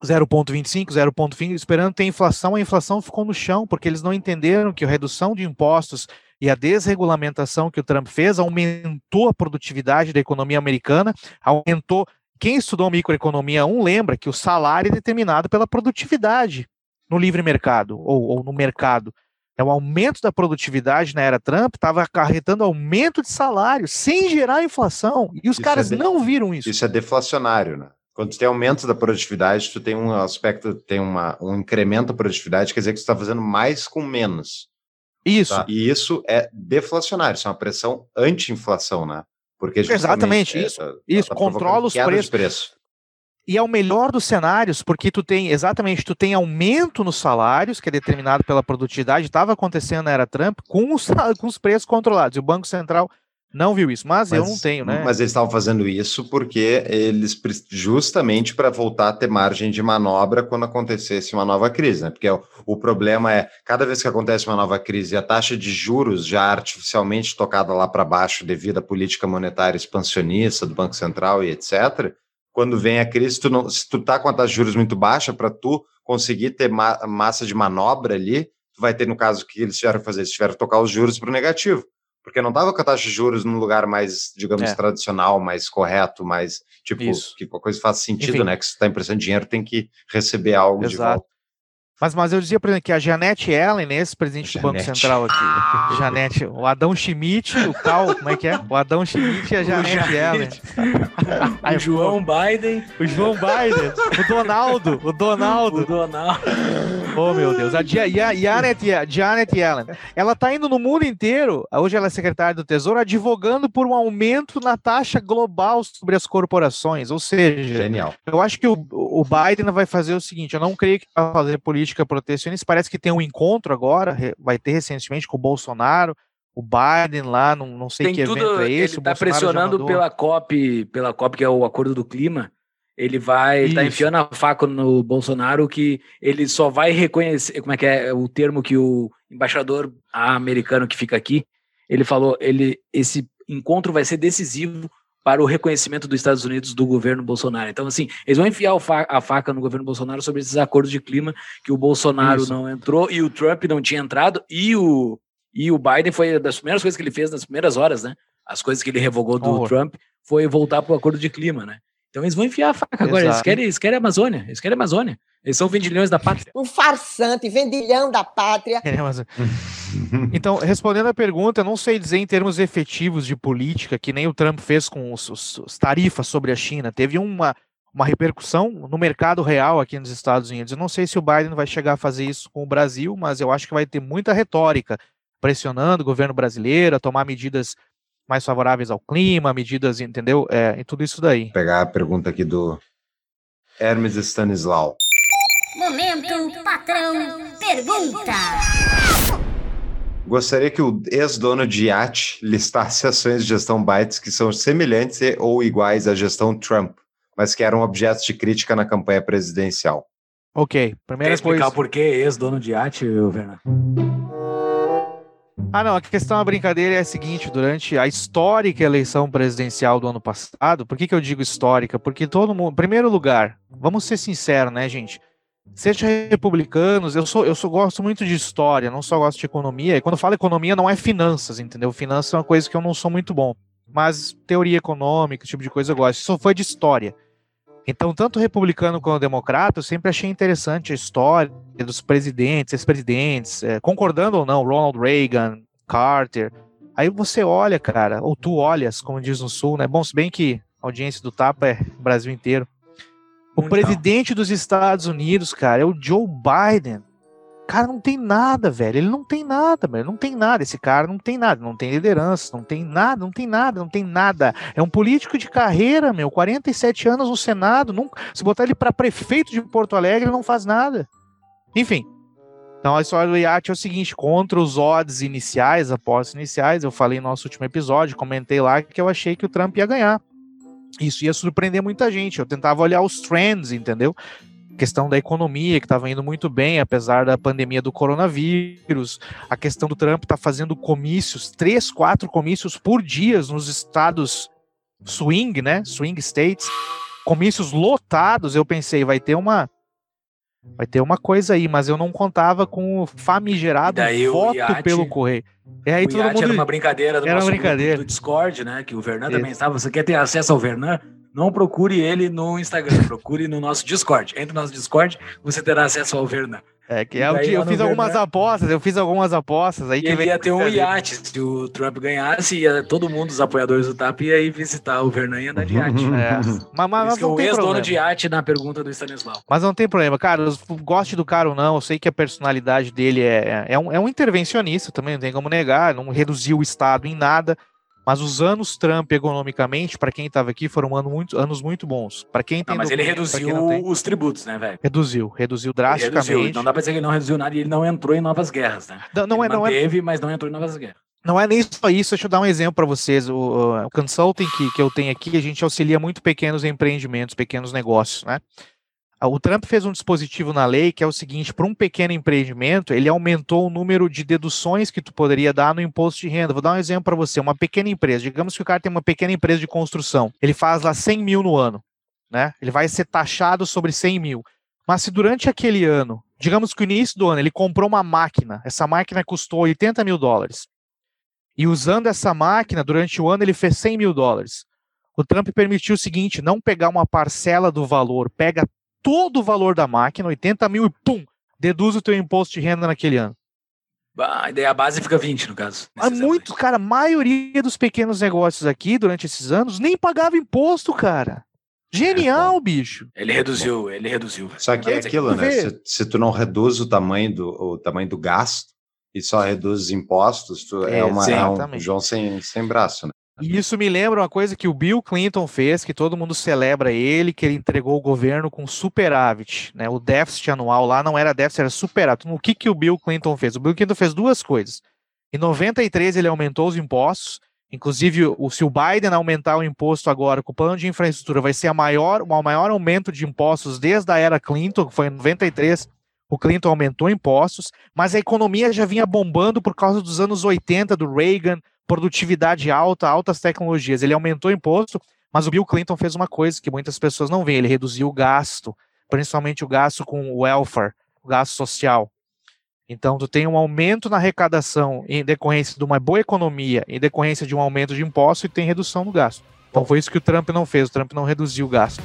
0,25, 0,20, esperando ter inflação, a inflação ficou no chão, porque eles não entenderam que a redução de impostos e a desregulamentação que o Trump fez aumentou a produtividade da economia americana, aumentou. Quem estudou microeconomia 1 lembra que o salário é determinado pela produtividade no livre mercado ou, ou no mercado. É o aumento da produtividade na era Trump estava acarretando aumento de salário sem gerar inflação. E os isso caras é de... não viram isso. Isso é deflacionário, né? Quando tu tem aumento da produtividade, tu tem um aspecto, tem uma, um incremento da produtividade, quer dizer que tu está fazendo mais com menos. Isso. Tá? E isso é deflacionário, isso é uma pressão anti-inflação, né? Porque Exatamente, isso. É, isso, tá controla os preços. Preço. E é o melhor dos cenários, porque tu tem, exatamente, tu tem aumento nos salários, que é determinado pela produtividade, estava acontecendo na era Trump, com os, com os preços controlados. E o Banco Central não viu isso, mas, mas, eu não tenho, né? Mas eles estavam fazendo isso porque eles justamente para voltar a ter margem de manobra quando acontecesse uma nova crise, né? Porque o, o, problema é cada vez que acontece uma nova crise e a taxa de juros já artificialmente tocada lá para baixo devido à política monetária expansionista do Banco Central e etc. Quando vem a crise, tu não, se tu tá com a taxa de juros muito baixa para tu conseguir ter ma massa de manobra ali, tu vai ter no caso que eles tiveram que fazer, eles tiveram que tocar os juros para o negativo porque não estava com a taxa de juros num lugar mais, digamos, é. tradicional, mais correto, mais tipo, Isso. que a coisa faz sentido, Enfim. né? Que se está emprestando dinheiro, tem que receber algo Exato. de volta. Mas, mas eu dizia, por exemplo, que a Janete Ellen, esse presidente do Banco Central aqui, Janete, o Adão Schmidt, o tal, como é que é? O Adão Schmidt e a Janete Ellen. o João Biden. O João Biden. O Donaldo. O Donaldo. O Donaldo. Oh, meu Deus. A, Janet, Janet Yellen. Ela está indo no mundo inteiro, hoje ela é secretária do Tesouro, advogando por um aumento na taxa global sobre as corporações. Ou seja, Genial. eu acho que o, o Biden vai fazer o seguinte: eu não creio que vai fazer política política protecionista. Parece que tem um encontro agora, vai ter recentemente com o Bolsonaro, o Biden lá, não, não sei tem que tudo, evento é esse. Ele está pressionando pela COP, pela COP, que é o Acordo do Clima. Ele vai, ele tá enfiando a faca no Bolsonaro que ele só vai reconhecer, como é que é o termo que o embaixador americano que fica aqui, ele falou, ele esse encontro vai ser decisivo para o reconhecimento dos Estados Unidos do governo Bolsonaro. Então, assim, eles vão enfiar a faca no governo Bolsonaro sobre esses acordos de clima que o Bolsonaro Isso. não entrou e o Trump não tinha entrado e o, e o Biden foi das primeiras coisas que ele fez nas primeiras horas, né? As coisas que ele revogou do oh. Trump foi voltar para o acordo de clima, né? Então eles vão enfiar a faca agora. Eles querem, eles querem a Amazônia. Eles querem a Amazônia. Eles são vendilhões da pátria. Um farsante, vendilhão da pátria. É, mas... então, respondendo a pergunta, eu não sei dizer em termos efetivos de política, que nem o Trump fez com os, os, os tarifas sobre a China. Teve uma, uma repercussão no mercado real aqui nos Estados Unidos. Eu não sei se o Biden vai chegar a fazer isso com o Brasil, mas eu acho que vai ter muita retórica pressionando o governo brasileiro a tomar medidas mais favoráveis ao clima, medidas, entendeu? É, em tudo isso daí. Vou pegar a pergunta aqui do Hermes Stanislau. Momento patrão pergunta. Gostaria que o ex-dono de iate listasse ações de gestão Bytes que são semelhantes ou iguais à gestão Trump, mas que eram objetos de crítica na campanha presidencial. Ok, primeira Quer explicar coisa... por que ex-dono de iate, Werner? Ah, não, a questão da brincadeira é a seguinte: durante a histórica eleição presidencial do ano passado, por que, que eu digo histórica? Porque todo mundo, em primeiro lugar, vamos ser sinceros, né, gente? Seja republicanos, eu sou, eu sou gosto muito de história, não só gosto de economia. E quando falo economia, não é finanças, entendeu? Finanças é uma coisa que eu não sou muito bom. Mas teoria econômica, esse tipo de coisa eu gosto. Isso foi de história. Então, tanto republicano quanto democrata, eu sempre achei interessante a história dos presidentes, ex-presidentes, é, concordando ou não, Ronald Reagan, Carter. Aí você olha, cara, ou tu olhas, como diz no Sul, né? Bom, se bem que a audiência do Tapa é o Brasil inteiro. O Muito presidente dos Estados Unidos, cara, é o Joe Biden. Cara, não tem nada, velho. Ele não tem nada, velho. Não tem nada. Esse cara não tem nada. Não tem liderança, não tem nada, não tem nada, não tem nada. É um político de carreira, meu. 47 anos no Senado. Nunca... Se botar ele para prefeito de Porto Alegre, ele não faz nada. Enfim. Então a história do iate é o seguinte: contra os odds iniciais, apostas iniciais, eu falei no nosso último episódio, comentei lá que eu achei que o Trump ia ganhar. Isso ia surpreender muita gente. Eu tentava olhar os trends, entendeu? Questão da economia, que estava indo muito bem, apesar da pandemia do coronavírus, a questão do Trump tá fazendo comícios, três, quatro comícios por dia nos estados swing, né? Swing states, comícios lotados. Eu pensei, vai ter uma. Vai ter uma coisa aí, mas eu não contava com o famigerado voto Iate, pelo correio. E aí todo mundo... era uma brincadeira do era uma brincadeira. do Discord, né? Que o Vernan também estava. Você quer ter acesso ao Vernan? Não procure ele no Instagram, procure no nosso Discord. Entre no nosso Discord, você terá acesso ao Vernan. É, que é o que eu fiz algumas Vernan, apostas, eu fiz algumas apostas aí que ele ia ter um iate. Se o Trump ganhasse, ia todo mundo, os apoiadores do TAP, ia ir visitar o Vernan e andar de iate. É. mas, mas, mas não o ex-dono de iate na pergunta do Stanislau. Mas não tem problema, cara. Goste do cara ou não, eu sei que a personalidade dele é, é, um, é um intervencionista também, não tem como negar, não reduziu o Estado em nada. Mas os anos Trump economicamente, para quem estava aqui, foram anos muito, anos muito bons. Para quem tem. Não, mas ele reduziu tem, os tributos, né, velho? Reduziu, reduziu drasticamente. Reduziu. Não dá para dizer que ele não reduziu nada e ele não entrou em novas guerras, né? Não, não ele é, não manteve, é... mas não entrou em novas guerras. Não é nem só isso, deixa eu dar um exemplo para vocês. O, o consulting que, que eu tenho aqui, a gente auxilia muito pequenos empreendimentos, pequenos negócios, né? Ah, o Trump fez um dispositivo na lei que é o seguinte: para um pequeno empreendimento, ele aumentou o número de deduções que tu poderia dar no imposto de renda. Vou dar um exemplo para você: uma pequena empresa, digamos que o cara tem uma pequena empresa de construção, ele faz lá 100 mil no ano, né? Ele vai ser taxado sobre 100 mil. Mas se durante aquele ano, digamos que no início do ano, ele comprou uma máquina, essa máquina custou 80 mil dólares, e usando essa máquina durante o ano ele fez 100 mil dólares. O Trump permitiu o seguinte: não pegar uma parcela do valor, pega todo o valor da máquina, 80 mil, e pum, deduz o teu imposto de renda naquele ano. A ideia base fica 20, no caso. Há muito, cara, a maioria dos pequenos negócios aqui, durante esses anos, nem pagava imposto, cara. Genial, é, bicho. Ele reduziu, ele reduziu. Só que é aquilo, né? Se, se, tu não reduz o tamanho do, o tamanho do gasto e só reduz os impostos, tu é, é uma, é um João sem, sem braço, né? E isso me lembra uma coisa que o Bill Clinton fez, que todo mundo celebra ele, que ele entregou o governo com superávit, né? O déficit anual lá não era déficit, era superávit. O que, que o Bill Clinton fez? O Bill Clinton fez duas coisas. Em 93 ele aumentou os impostos, inclusive o, se o Biden aumentar o imposto agora com o plano de infraestrutura, vai ser a maior, o maior aumento de impostos desde a era Clinton, que foi em 93, o Clinton aumentou impostos, mas a economia já vinha bombando por causa dos anos 80, do Reagan, produtividade alta, altas tecnologias. Ele aumentou o imposto, mas o Bill Clinton fez uma coisa que muitas pessoas não veem: ele reduziu o gasto, principalmente o gasto com o welfare, o gasto social. Então, tu tem um aumento na arrecadação em decorrência de uma boa economia, em decorrência de um aumento de imposto e tem redução no gasto. Então, foi isso que o Trump não fez. O Trump não reduziu o gasto.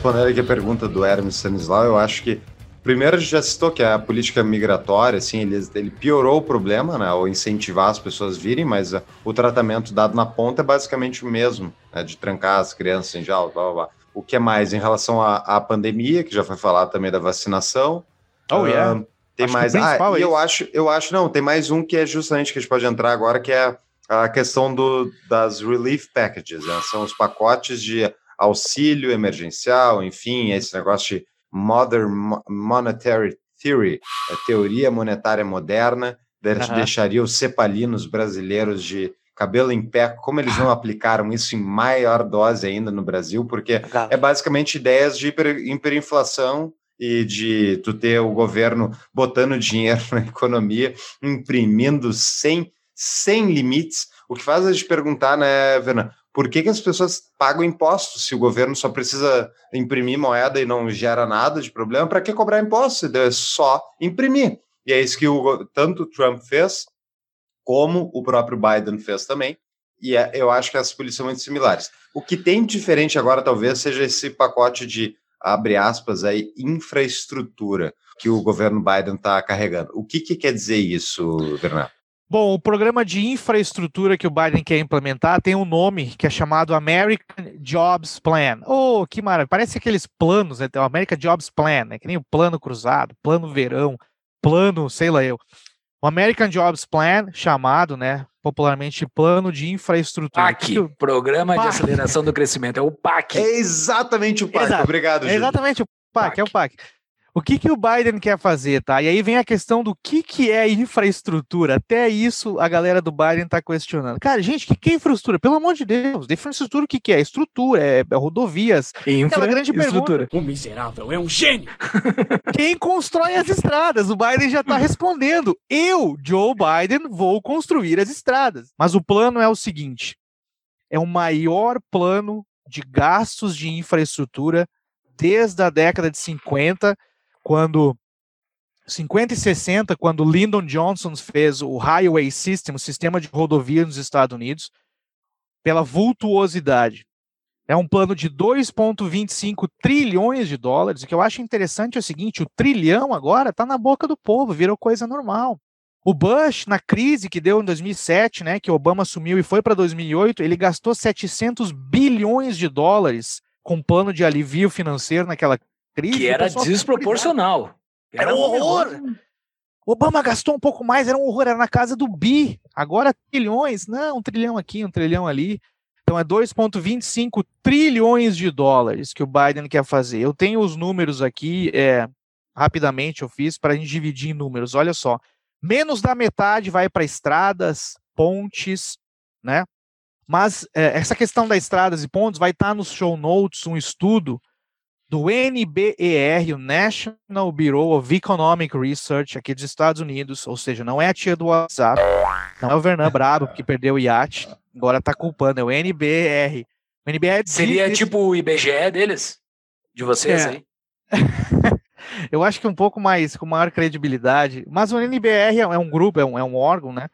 Respondendo aqui a pergunta do Hermes Stanislau, eu acho que Primeiro, a gente já citou que a política migratória, assim, ele, ele piorou o problema, né, ao incentivar as pessoas a virem, mas uh, o tratamento dado na ponta é basicamente o mesmo, né, de trancar as crianças em jaula, blá, blá, blá. O que é mais em relação à, pandemia, que já foi falado também da vacinação. Oh, uh, yeah. Tem acho mais. Ah, é eu acho, eu acho, não, tem mais um que é justamente que a gente pode entrar agora, que é a questão do, das relief packages, né? São os pacotes de auxílio emergencial, enfim, esse negócio de Modern Monetary Theory, a teoria monetária moderna, uhum. deixaria os cepalinos brasileiros de cabelo em pé, como eles não aplicaram isso em maior dose ainda no Brasil, porque é basicamente ideias de hiper, hiperinflação e de tu ter o governo botando dinheiro na economia, imprimindo sem, sem limites, o que faz a gente perguntar, né, Verna, por que, que as pessoas pagam impostos se o governo só precisa imprimir moeda e não gera nada de problema? Para que cobrar impostos? É só imprimir. E é isso que o, tanto o Trump fez, como o próprio Biden fez também. E é, eu acho que as polícias são muito similares. O que tem diferente agora, talvez, seja esse pacote de, abre aspas, aí, infraestrutura que o governo Biden está carregando. O que, que quer dizer isso, Bernardo? Bom, o programa de infraestrutura que o Biden quer implementar tem um nome que é chamado American Jobs Plan. Oh, que maravilha! Parece aqueles planos, né? O American Jobs Plan, né? Que nem o plano cruzado, plano verão, plano, sei lá eu. O American Jobs Plan, chamado, né, popularmente Plano de Infraestrutura. PAC, que... Programa PAC. de Aceleração do Crescimento, é o PAC. É exatamente o PAC, Exato. obrigado, É exatamente o PAC, PAC, é o PAC. O que, que o Biden quer fazer, tá? E aí vem a questão do que, que é infraestrutura. Até isso a galera do Biden está questionando. Cara, gente, o que, que é infraestrutura? Pelo amor de Deus, infraestrutura o que, que é? Estrutura, é, é rodovias. Infra, grande estrutura. Pergunta. O miserável é um gênio. Quem constrói as estradas? O Biden já está respondendo. Eu, Joe Biden, vou construir as estradas. Mas o plano é o seguinte: é o maior plano de gastos de infraestrutura desde a década de 50, quando 50 e 60, quando Lyndon Johnson fez o Highway System, o sistema de rodovia nos Estados Unidos, pela vultuosidade. É um plano de 2,25 trilhões de dólares. O que eu acho interessante é o seguinte: o trilhão agora está na boca do povo, virou coisa normal. O Bush, na crise que deu em 2007, né, que Obama assumiu e foi para 2008, ele gastou 700 bilhões de dólares com plano de alívio financeiro naquela crise. Que era desproporcional. Era, era um horror. horror. Obama gastou um pouco mais, era um horror, era na casa do bi. Agora trilhões, não, um trilhão aqui, um trilhão ali. Então é 2,25 trilhões de dólares que o Biden quer fazer. Eu tenho os números aqui, é, rapidamente eu fiz para a gente dividir em números. Olha só, menos da metade vai para estradas, pontes, né? Mas é, essa questão das estradas e pontes vai estar tá nos show notes um estudo do NBER, o National Bureau of Economic Research, aqui dos Estados Unidos, ou seja, não é a tia do WhatsApp, não é o Vernan Brabo, que perdeu o iate, agora está culpando, é o NBER. O NBER Seria diz... tipo o IBGE deles? De vocês é. aí? eu acho que um pouco mais, com maior credibilidade. Mas o NBR é, é um grupo, é um, é um órgão, né?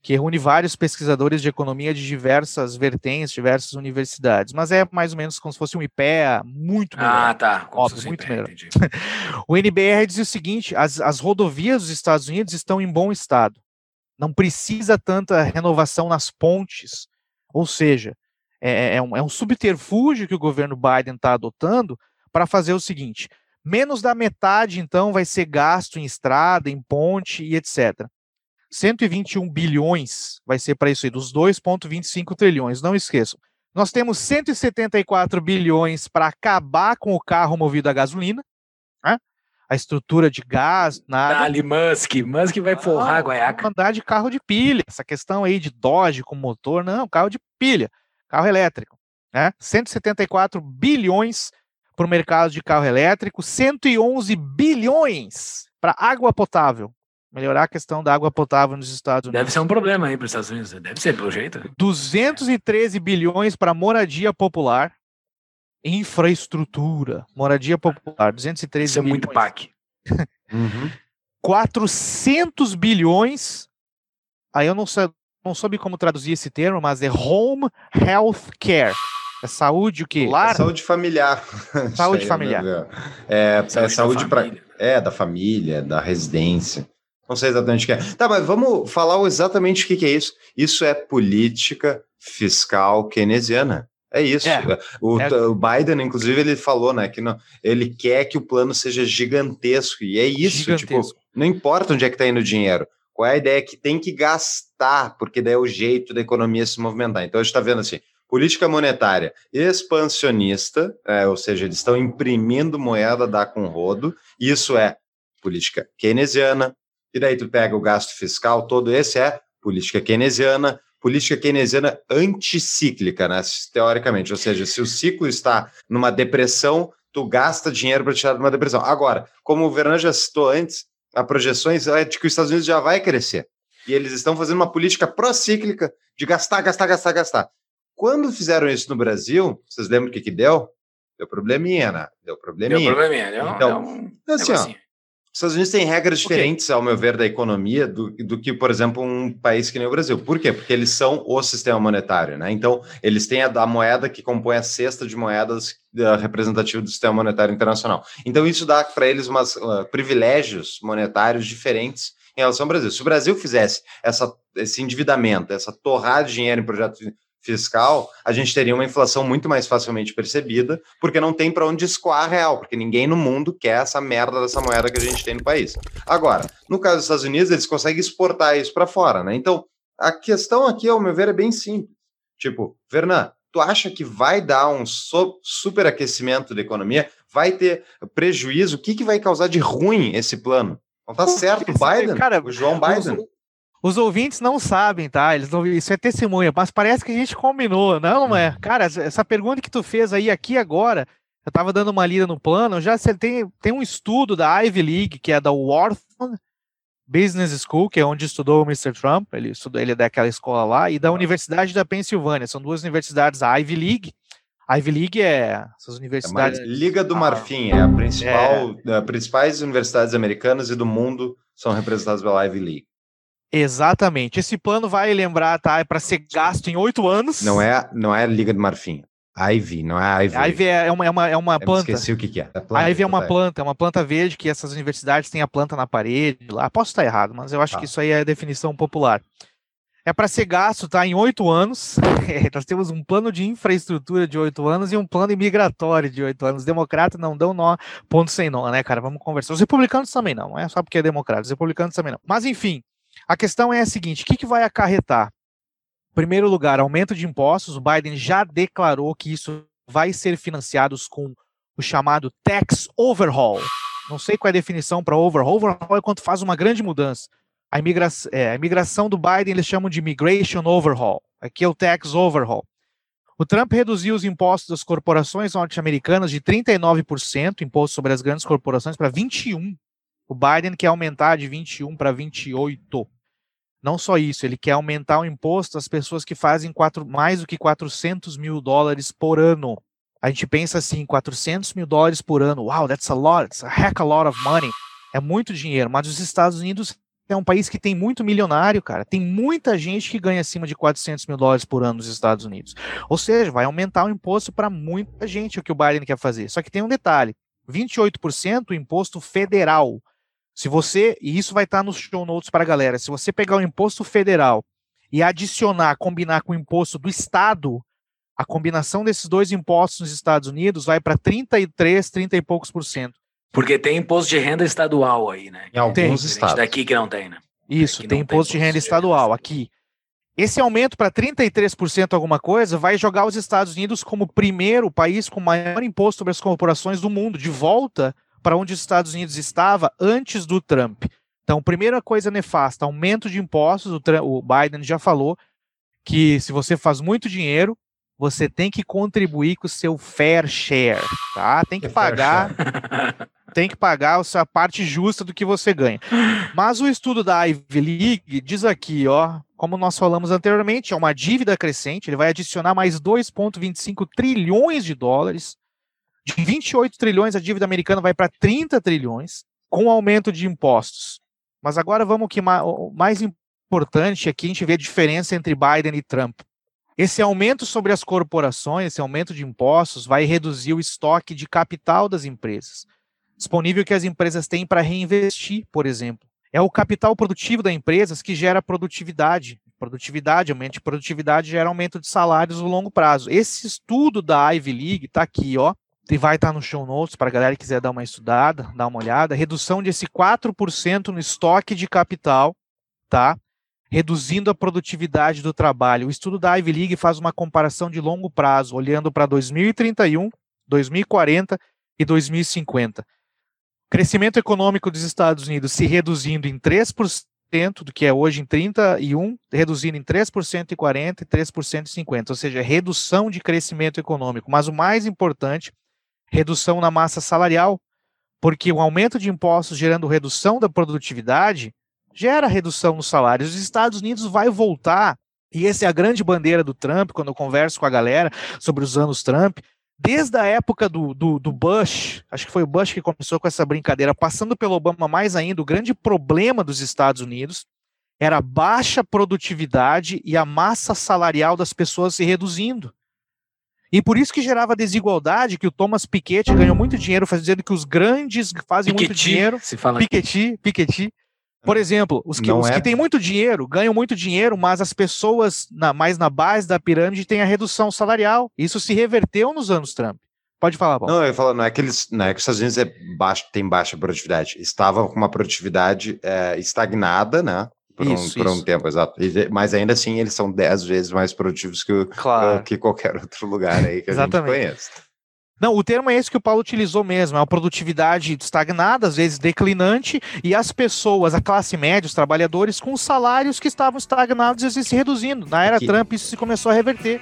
Que reúne vários pesquisadores de economia de diversas vertentes, diversas universidades. Mas é mais ou menos como se fosse um IPEA muito melhor. Ah, tá. Óbvio, muito IPEA, melhor. o NBR diz o seguinte: as, as rodovias dos Estados Unidos estão em bom estado. Não precisa tanta renovação nas pontes. Ou seja, é, é, um, é um subterfúgio que o governo Biden está adotando para fazer o seguinte: Menos da metade, então, vai ser gasto em estrada, em ponte e etc. 121 bilhões vai ser para isso aí, dos 2,25 trilhões. Não esqueçam. Nós temos 174 bilhões para acabar com o carro movido a gasolina, né? a estrutura de gás, nada. Dali Musk, Musk vai forrar ah, a guaiaca. Andar de carro de pilha, essa questão aí de Dodge com motor, não, carro de pilha, carro elétrico, né? 174 bilhões para o mercado de carro elétrico, 111 bilhões para água potável. Melhorar a questão da água potável nos Estados Unidos. Deve ser um problema aí para os Estados Unidos, deve ser, pelo jeito. 213 bilhões para moradia popular. Infraestrutura, moradia popular, 213 Isso bilhões. é muito PAC. uhum. 400 bilhões, aí eu não, não soube como traduzir esse termo, mas é Home Health Care é saúde o quê? Lar? É saúde familiar. Saúde familiar. É, é, saúde, é saúde para é da família, da residência. Não sei exatamente o que é. Tá, mas vamos falar exatamente o que, que é isso. Isso é política fiscal keynesiana. É isso. É, o, é. o, Biden, inclusive, ele falou, né, que não, ele quer que o plano seja gigantesco. E é isso, tipo, gigantesco. tipo, não importa onde é que está indo o dinheiro. Qual é a ideia que tem que gastar, porque daí é o jeito da economia se movimentar. Então a gente está vendo assim, política monetária expansionista, é, ou seja, eles estão imprimindo moeda dá com rodo, isso é política keynesiana, e daí tu pega o gasto fiscal, todo esse é política keynesiana, política keynesiana anticíclica, né, teoricamente, ou seja, se o ciclo está numa depressão, tu gasta dinheiro para tirar de uma depressão. Agora, como o Vernon já citou antes, a projeções é de que os Estados Unidos já vai crescer. E eles estão fazendo uma política procíclica de gastar, gastar, gastar, gastar. Quando fizeram isso no Brasil, vocês lembram o que, que deu? Deu probleminha, né? Deu probleminha. Deu probleminha, deu, então, deu um assim, ó, os Estados Unidos têm regras diferentes, okay. ao meu ver, da economia do, do que, por exemplo, um país que nem o Brasil. Por quê? Porque eles são o sistema monetário, né? Então, eles têm a, a moeda que compõe a cesta de moedas uh, representativa do sistema monetário internacional. Então, isso dá para eles umas, uh, privilégios monetários diferentes em relação ao Brasil. Se o Brasil fizesse essa, esse endividamento, essa torrada de dinheiro em projetos fiscal, a gente teria uma inflação muito mais facilmente percebida, porque não tem para onde escoar real, porque ninguém no mundo quer essa merda dessa moeda que a gente tem no país. Agora, no caso dos Estados Unidos, eles conseguem exportar isso para fora, né? Então, a questão aqui, ao meu ver, é bem simples. Tipo, Vernan, tu acha que vai dar um superaquecimento da economia? Vai ter prejuízo? O que, que vai causar de ruim esse plano? Não tá certo o Biden? Cara, o João Biden? Os ouvintes não sabem, tá? Eles não, isso é testemunha, mas parece que a gente combinou. Não, é. Uhum. Cara, essa pergunta que tu fez aí aqui agora, eu tava dando uma lida no plano, já tem, tem um estudo da Ivy League, que é da Wharton Business School, que é onde estudou o Mr. Trump, ele estudou, ele é daquela escola lá, e da Universidade da Pensilvânia. São duas universidades, a Ivy League. Ivy League é essas universidades. É Liga do Marfim é a principal, é... as principais universidades americanas e do mundo são representadas pela Ivy League. Exatamente. Esse plano vai lembrar, tá? É para ser gasto em oito anos. Não é, não é Liga do Marfim. Ivy, não é Ivy. Ivy é uma, é uma, é uma planta. esqueci o que, que é. é planta, Ivy é uma planta, é uma planta verde que essas universidades têm a planta na parede lá. Posso estar errado, mas eu acho tá. que isso aí é a definição popular. É para ser gasto, tá? Em oito anos. É, nós temos um plano de infraestrutura de oito anos e um plano imigratório de oito anos. Democratas não dão nó, ponto sem nó, né, cara? Vamos conversar. Os republicanos também não, não é só porque é democrata. Os republicanos também não. Mas enfim, a questão é a seguinte: o que, que vai acarretar? Em primeiro lugar, aumento de impostos. O Biden já declarou que isso vai ser financiado com o chamado tax overhaul. Não sei qual é a definição para overhaul. Overhaul é quando faz uma grande mudança. A, imigra é, a imigração do Biden eles chamam de immigration overhaul. Aqui é o tax overhaul. O Trump reduziu os impostos das corporações norte-americanas de 39%, imposto sobre as grandes corporações, para 21%. O Biden quer aumentar de 21% para 28%. Não só isso, ele quer aumentar o imposto às pessoas que fazem quatro, mais do que 400 mil dólares por ano. A gente pensa assim, 400 mil dólares por ano, wow, that's a lot, it's a heck a lot of money. É muito dinheiro, mas os Estados Unidos é um país que tem muito milionário, cara. Tem muita gente que ganha acima de 400 mil dólares por ano nos Estados Unidos. Ou seja, vai aumentar o imposto para muita gente, o que o Biden quer fazer. Só que tem um detalhe: 28% o imposto federal. Se você, e isso vai estar nos show notes para a galera, se você pegar o imposto federal e adicionar, combinar com o imposto do estado, a combinação desses dois impostos nos Estados Unidos vai para 33, 30 e poucos por cento. Porque tem imposto de renda estadual aí, né? Em alguns tem. estados. Daqui que não tem, né? Isso, tem imposto tem de renda estadual. Aqui, esse aumento para 33% alguma coisa vai jogar os Estados Unidos como o primeiro país com maior imposto sobre as corporações do mundo, de volta para onde os Estados Unidos estava antes do Trump. Então, primeira coisa nefasta, aumento de impostos. O, Trump, o Biden já falou que se você faz muito dinheiro, você tem que contribuir com o seu fair share, tá? Tem que pagar, tem que pagar a sua parte justa do que você ganha. Mas o estudo da Ivy League diz aqui, ó, como nós falamos anteriormente, é uma dívida crescente, ele vai adicionar mais 2,25 trilhões de dólares de 28 trilhões, a dívida americana vai para 30 trilhões, com aumento de impostos. Mas agora vamos que o mais importante aqui a gente vê a diferença entre Biden e Trump. Esse aumento sobre as corporações, esse aumento de impostos, vai reduzir o estoque de capital das empresas, disponível que as empresas têm para reinvestir, por exemplo. É o capital produtivo das empresas que gera produtividade. Produtividade, aumento de produtividade gera aumento de salários no longo prazo. Esse estudo da Ivy League está aqui, ó, vai estar no show notes para a galera que quiser dar uma estudada, dar uma olhada. Redução desse 4% no estoque de capital, tá? Reduzindo a produtividade do trabalho. O estudo da Ivy League faz uma comparação de longo prazo, olhando para 2031, 2040 e 2050. Crescimento econômico dos Estados Unidos se reduzindo em 3% do que é hoje em 31, reduzindo em 3% e 40 e 3% e 50, ou seja, redução de crescimento econômico. Mas o mais importante redução na massa salarial, porque o aumento de impostos gerando redução da produtividade gera redução nos salários. Os Estados Unidos vai voltar, e essa é a grande bandeira do Trump, quando eu converso com a galera sobre os anos Trump, desde a época do, do, do, Bush, acho que foi o Bush que começou com essa brincadeira, passando pelo Obama mais ainda, o grande problema dos Estados Unidos era a baixa produtividade e a massa salarial das pessoas se reduzindo. E por isso que gerava desigualdade, que o Thomas Piketty ganhou muito dinheiro fazendo que os grandes fazem Piketty, muito dinheiro. Se fala Piketty, Piketty. Por exemplo, os que, os é... que têm muito dinheiro ganham muito dinheiro, mas as pessoas na, mais na base da pirâmide têm a redução salarial. Isso se reverteu nos anos Trump. Pode falar, Paulo. Não, eu falar, não é que eles, não é que os Estados Unidos é baixo, tem baixa produtividade. Estavam com uma produtividade é, estagnada, né? Por, isso, um, por um tempo, exato. mas ainda assim, eles são dez vezes mais produtivos que, claro. que qualquer outro lugar aí que a gente conhece. Não, o termo é esse que o Paulo utilizou mesmo, é uma produtividade estagnada, às vezes declinante, e as pessoas, a classe média, os trabalhadores, com salários que estavam estagnados e às vezes se reduzindo. Na era Aqui. Trump, isso se começou a reverter.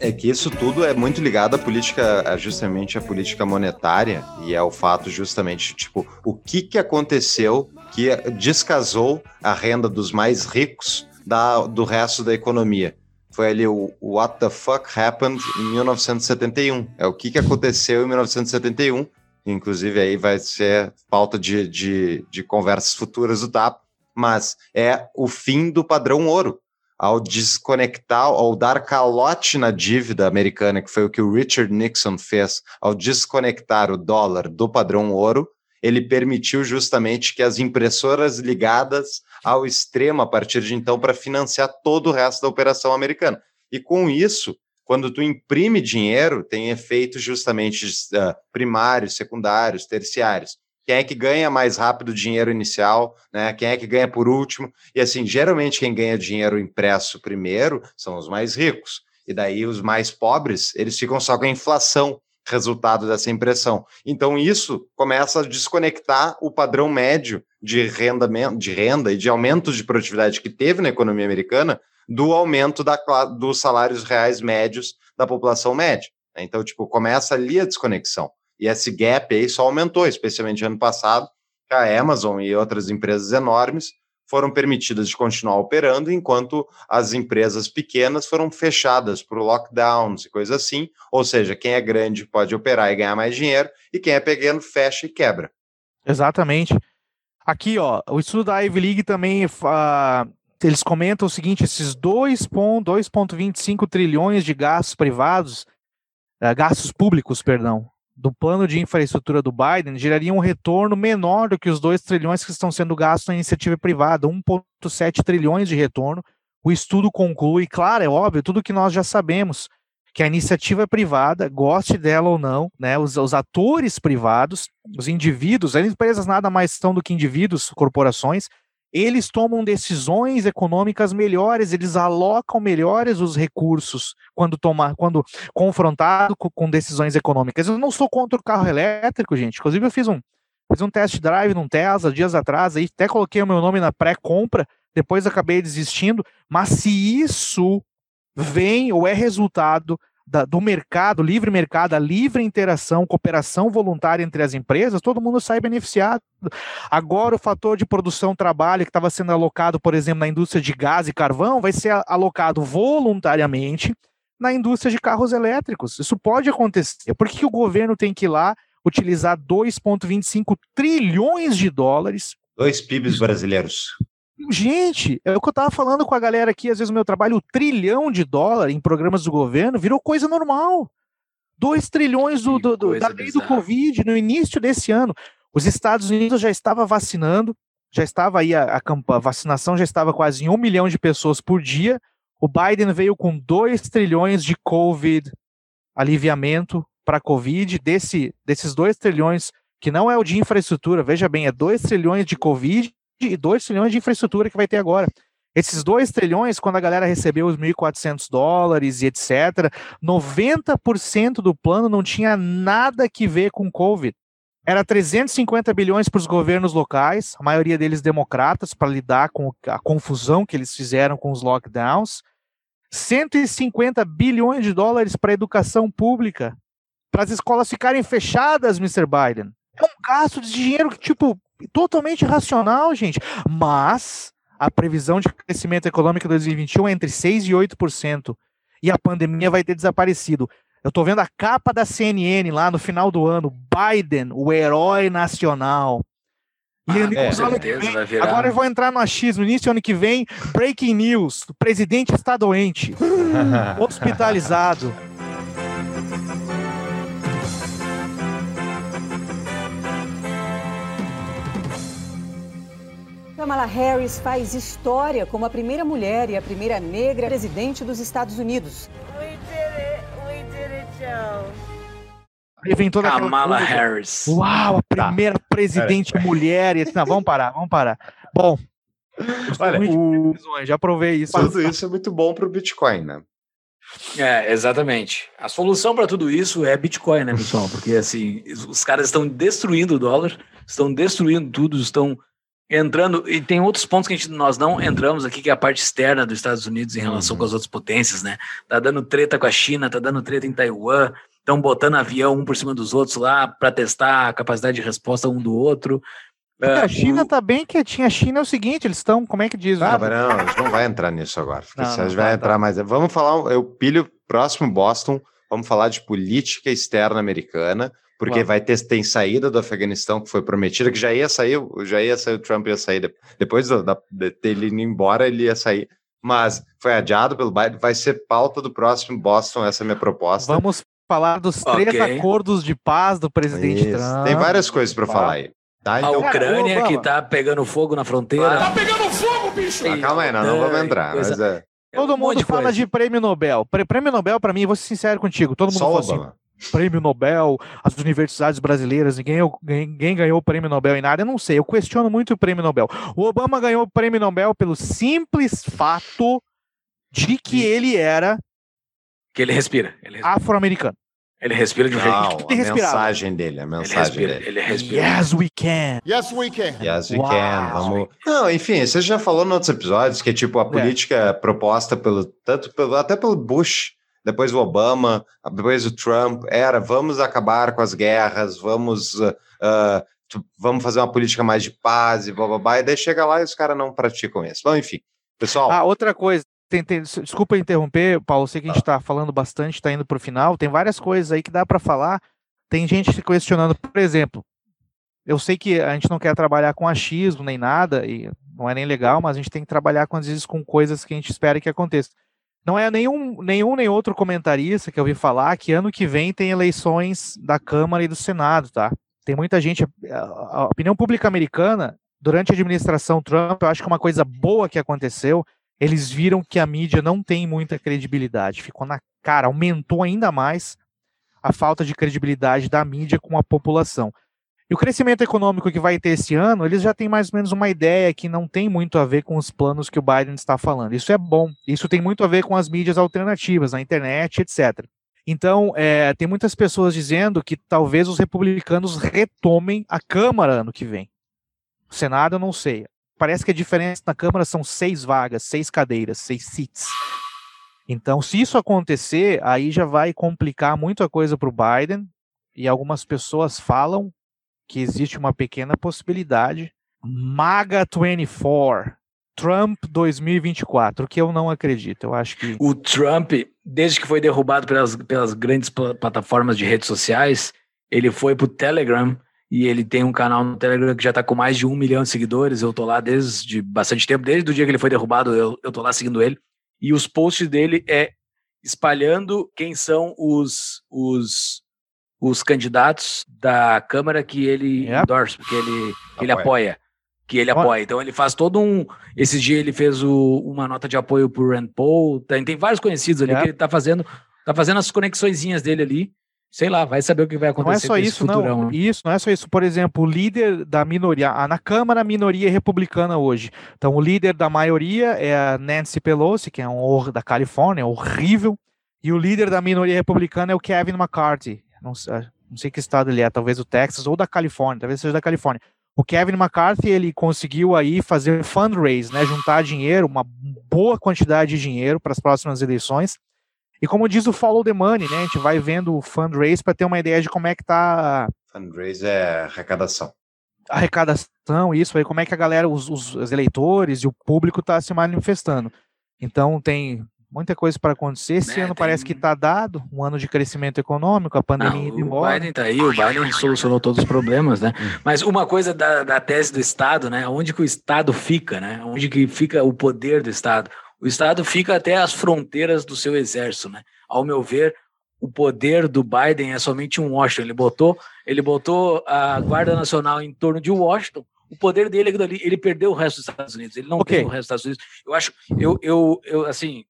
É que isso tudo é muito ligado à política, justamente à política monetária e é o fato justamente, tipo, o que que aconteceu que descasou a renda dos mais ricos da, do resto da economia. Foi ali o What the fuck happened em 1971. É o que, que aconteceu em 1971. Inclusive, aí vai ser pauta de, de, de conversas futuras do TAP. Mas é o fim do padrão ouro ao desconectar, ao dar calote na dívida americana, que foi o que o Richard Nixon fez, ao desconectar o dólar do padrão ouro, ele permitiu justamente que as impressoras ligadas ao extremo a partir de então para financiar todo o resto da operação americana. E com isso, quando tu imprime dinheiro, tem efeitos justamente uh, primários, secundários, terciários quem é que ganha mais rápido o dinheiro inicial, né? Quem é que ganha por último? E assim, geralmente quem ganha dinheiro impresso primeiro são os mais ricos. E daí os mais pobres, eles ficam só com a inflação, resultado dessa impressão. Então isso começa a desconectar o padrão médio de renda, de renda e de aumento de produtividade que teve na economia americana do aumento da, dos salários reais médios da população média. Então, tipo, começa ali a desconexão. E esse gap aí só aumentou, especialmente ano passado, que a Amazon e outras empresas enormes foram permitidas de continuar operando, enquanto as empresas pequenas foram fechadas por lockdowns e coisas assim. Ou seja, quem é grande pode operar e ganhar mais dinheiro, e quem é pequeno fecha e quebra. Exatamente. Aqui, ó, o estudo da Ivy League também uh, eles comentam o seguinte: esses 2,25 trilhões de gastos privados, uh, gastos públicos, perdão, do plano de infraestrutura do Biden geraria um retorno menor do que os 2 trilhões que estão sendo gastos na iniciativa privada, 1,7 trilhões de retorno. O estudo conclui, claro, é óbvio, tudo que nós já sabemos, que a iniciativa privada, goste dela ou não, né, os, os atores privados, os indivíduos, as empresas nada mais são do que indivíduos, corporações, eles tomam decisões econômicas melhores, eles alocam melhores os recursos quando tomar, quando confrontado com, com, decisões econômicas. Eu não sou contra o carro elétrico, gente. Inclusive eu fiz um fiz um test drive num Tesla dias atrás, aí até coloquei o meu nome na pré-compra, depois acabei desistindo. Mas se isso vem ou é resultado da, do mercado, livre mercado, a livre interação, cooperação voluntária entre as empresas, todo mundo sai beneficiado. Agora, o fator de produção trabalho que estava sendo alocado, por exemplo, na indústria de gás e carvão, vai ser alocado voluntariamente na indústria de carros elétricos. Isso pode acontecer. Por que o governo tem que ir lá utilizar 2,25 trilhões de dólares? Dois PIBs brasileiros. Gente, é o que eu tava falando com a galera aqui, às vezes o meu trabalho, o trilhão de dólar em programas do governo virou coisa normal. Dois trilhões do, do, do da lei do Covid no início desse ano. Os Estados Unidos já estava vacinando, já estava aí a, a, a vacinação já estava quase em um milhão de pessoas por dia. O Biden veio com dois trilhões de Covid aliviamento para Covid, desse, desses dois trilhões, que não é o de infraestrutura, veja bem, é dois trilhões de Covid e 2 trilhões de infraestrutura que vai ter agora. Esses 2 trilhões, quando a galera recebeu os 1.400 dólares e etc., 90% do plano não tinha nada que ver com Covid. Era 350 bilhões para os governos locais, a maioria deles democratas, para lidar com a confusão que eles fizeram com os lockdowns. 150 bilhões de dólares para a educação pública, para as escolas ficarem fechadas, Mr. Biden. É um gasto de dinheiro que, tipo, totalmente racional, gente. Mas a previsão de crescimento econômico em 2021 é entre 6% e 8%. E a pandemia vai ter desaparecido. Eu estou vendo a capa da CNN lá no final do ano. Biden, o herói nacional. E ah, é, certeza, vem, agora eu vou entrar no achismo. No início ano que vem, breaking news: o presidente está doente, hospitalizado. Kamala Harris faz história como a primeira mulher e a primeira negra presidente dos Estados Unidos. We did it, we did it, Joe. Toda Kamala Harris. Uau, a tá. primeira tá. presidente mulher. E... Não, vamos parar, vamos parar. Bom, Olha, o... já provei isso. Tudo isso é muito bom para o Bitcoin, né? É, exatamente. A solução para tudo isso é Bitcoin, né, pessoal? Porque assim, os caras estão destruindo o dólar, estão destruindo tudo, estão entrando, e tem outros pontos que a gente, nós não entramos aqui, que é a parte externa dos Estados Unidos em relação uhum. com as outras potências, né? Tá dando treta com a China, tá dando treta em Taiwan, estão botando avião um por cima dos outros lá para testar a capacidade de resposta um do outro. É, a China o... tá bem quietinha. A China é o seguinte, eles estão, como é que diz? Ah, não, a gente não vai entrar nisso agora. Porque não, a gente vai tá, entrar tá. mais. Vamos falar, eu pilho próximo Boston, vamos falar de política externa americana, porque vai ter tem saída do Afeganistão que foi prometida, que já ia sair, já ia sair, o Trump ia sair depois do, da, dele ir embora, ele ia sair. Mas foi adiado pelo Biden, vai ser pauta do próximo Boston, essa é a minha proposta. Vamos falar dos três okay. acordos de paz do presidente Isso. Trump. Tem várias coisas para falar aí. Tá, então... A Ucrânia Cara, que tá pegando fogo na fronteira. Tá pegando fogo, bicho! Ah, calma aí, não, não vamos entrar. Mas é... Todo mundo um fala coisa. de prêmio Nobel. Prêmio Nobel, para mim, vou ser sincero contigo. Todo mundo Só fala assim, prêmio Nobel, as universidades brasileiras, ninguém, ninguém ganhou o prêmio Nobel em nada, eu não sei, eu questiono muito o prêmio Nobel. O Obama ganhou o prêmio Nobel pelo simples fato de que ele era que ele respira, respira. afro-americano. Ele respira de um jeito. Não, a mensagem dele, a mensagem ele respira, dele. Ele respira. Yes, we can. Yes, we can. Yes, we wow. can. Vamos. Não, enfim, você já falou em outros episódios que tipo a é. política é. proposta pelo tanto pelo até pelo Bush depois o Obama, depois o Trump, era vamos acabar com as guerras, vamos, uh, vamos fazer uma política mais de paz e blá, blá, blá, e daí chega lá e os caras não praticam isso. Bom, enfim, pessoal... Ah, outra coisa, tem, tem, desculpa interromper, Paulo, sei que a gente está falando bastante, está indo para o final, tem várias coisas aí que dá para falar, tem gente se questionando, por exemplo, eu sei que a gente não quer trabalhar com achismo nem nada, e não é nem legal, mas a gente tem que trabalhar, às vezes, com coisas que a gente espera que aconteça. Não é nenhum, nenhum nem outro comentarista que eu ouvi falar que ano que vem tem eleições da Câmara e do Senado, tá? Tem muita gente. A opinião pública americana, durante a administração Trump, eu acho que uma coisa boa que aconteceu, eles viram que a mídia não tem muita credibilidade. Ficou na cara, aumentou ainda mais a falta de credibilidade da mídia com a população. E o crescimento econômico que vai ter esse ano, eles já têm mais ou menos uma ideia que não tem muito a ver com os planos que o Biden está falando. Isso é bom. Isso tem muito a ver com as mídias alternativas, a internet, etc. Então, é, tem muitas pessoas dizendo que talvez os republicanos retomem a Câmara ano que vem. O Senado, eu não sei. Parece que a diferença na Câmara são seis vagas, seis cadeiras, seis seats. Então, se isso acontecer, aí já vai complicar muito a coisa para o Biden. E algumas pessoas falam que existe uma pequena possibilidade. MAGA 24, Trump 2024, que eu não acredito. Eu acho que. O Trump, desde que foi derrubado pelas, pelas grandes plataformas de redes sociais, ele foi pro Telegram e ele tem um canal no Telegram que já está com mais de um milhão de seguidores. Eu tô lá desde bastante tempo, desde o dia que ele foi derrubado, eu, eu tô lá seguindo ele. E os posts dele é espalhando quem são os, os os candidatos da Câmara que ele yep. endorse, que ele, que ele apoia. Que ele apoia. Então ele faz todo um. Esse dia ele fez o, uma nota de apoio pro Rand Paul. Tem, tem vários conhecidos ali yep. que ele tá fazendo, tá fazendo as conexõezinhas dele ali. Sei lá, vai saber o que vai acontecer. Não é só isso, não. Né? Isso, não é só isso. Por exemplo, o líder da minoria, na Câmara, a minoria é republicana hoje. Então, o líder da maioria é a Nancy Pelosi, que é um da Califórnia, horrível. E o líder da minoria republicana é o Kevin McCarthy, não, não sei que estado ele é, talvez o Texas ou da Califórnia, talvez seja da Califórnia. O Kevin McCarthy ele conseguiu aí fazer fundraise, né, juntar dinheiro, uma boa quantidade de dinheiro para as próximas eleições. E como diz o follow the money, né, a gente vai vendo o fundraise para ter uma ideia de como é que tá. Fundraise é arrecadação. Arrecadação, isso aí, como é que a galera, os, os eleitores e o público está se manifestando. Então tem muita coisa para acontecer. Esse é, ano tem... parece que está dado, um ano de crescimento econômico, a pandemia indo embora. O Biden está aí, o Biden solucionou todos os problemas, né? Hum. Mas uma coisa da, da tese do Estado, né? Onde que o Estado fica, né? Onde que fica o poder do Estado? O Estado fica até as fronteiras do seu exército, né? Ao meu ver, o poder do Biden é somente um Washington. Ele botou, ele botou a Guarda Nacional em torno de Washington. O poder dele é ele perdeu o resto dos Estados Unidos. Ele não okay. tem o resto dos Estados Unidos. Eu acho, eu, eu, eu assim,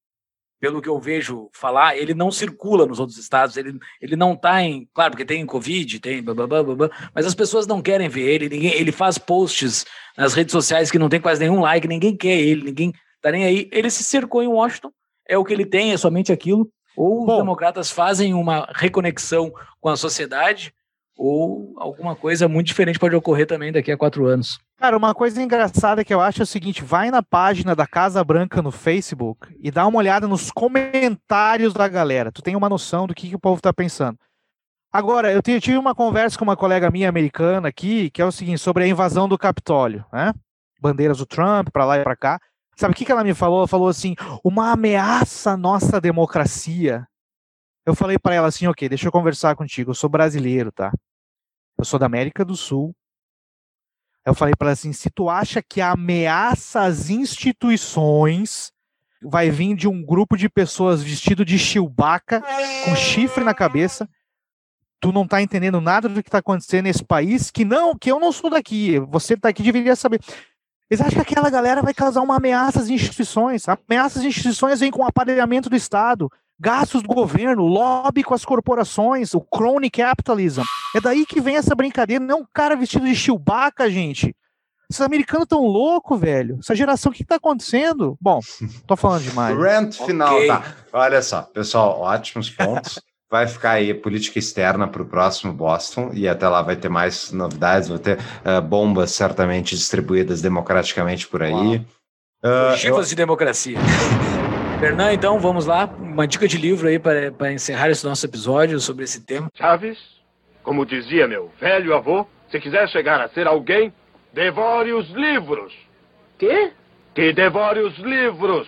pelo que eu vejo falar, ele não circula nos outros estados, ele, ele não está em. Claro, porque tem Covid, tem. Blá, blá, blá, blá, mas as pessoas não querem ver ele, ninguém, ele faz posts nas redes sociais que não tem quase nenhum like, ninguém quer ele, ninguém tá nem aí. Ele se cercou em Washington, é o que ele tem, é somente aquilo. Ou Bom, os democratas fazem uma reconexão com a sociedade, ou alguma coisa muito diferente pode ocorrer também daqui a quatro anos. Cara, uma coisa engraçada que eu acho é o seguinte: vai na página da Casa Branca no Facebook e dá uma olhada nos comentários da galera. Tu tem uma noção do que, que o povo tá pensando. Agora, eu tive uma conversa com uma colega minha americana aqui, que é o seguinte, sobre a invasão do Capitólio, né? Bandeiras do Trump, para lá e para cá. Sabe o que, que ela me falou? Ela falou assim: uma ameaça à nossa democracia. Eu falei para ela assim: ok, deixa eu conversar contigo. Eu sou brasileiro, tá? Eu sou da América do Sul. Eu falei para ela assim: se tu acha que a ameaça às instituições vai vir de um grupo de pessoas vestido de chilbaca, com chifre na cabeça, tu não tá entendendo nada do que tá acontecendo nesse país, que não, que eu não sou daqui, você tá aqui deveria saber. Eles acham que aquela galera vai causar uma ameaça às instituições. Ameaças às instituições vêm com o aparelhamento do Estado, gastos do governo, lobby com as corporações, o crony capitalism. É daí que vem essa brincadeira. Não é um cara vestido de Chewbacca, gente. Esses americanos tão louco, velho. Essa geração, o que, que tá acontecendo? Bom, tô falando demais. Rant final, okay. tá. Olha só, pessoal, ótimos pontos. vai ficar aí política externa para o próximo Boston e até lá vai ter mais novidades, vai ter uh, bombas certamente distribuídas democraticamente por aí. Uh, eu... de democracia. Fernando, então vamos lá, uma dica de livro aí para encerrar esse nosso episódio sobre esse tema. Chaves, como dizia meu velho avô, se quiser chegar a ser alguém, devore os livros. Quê? Que devore os livros.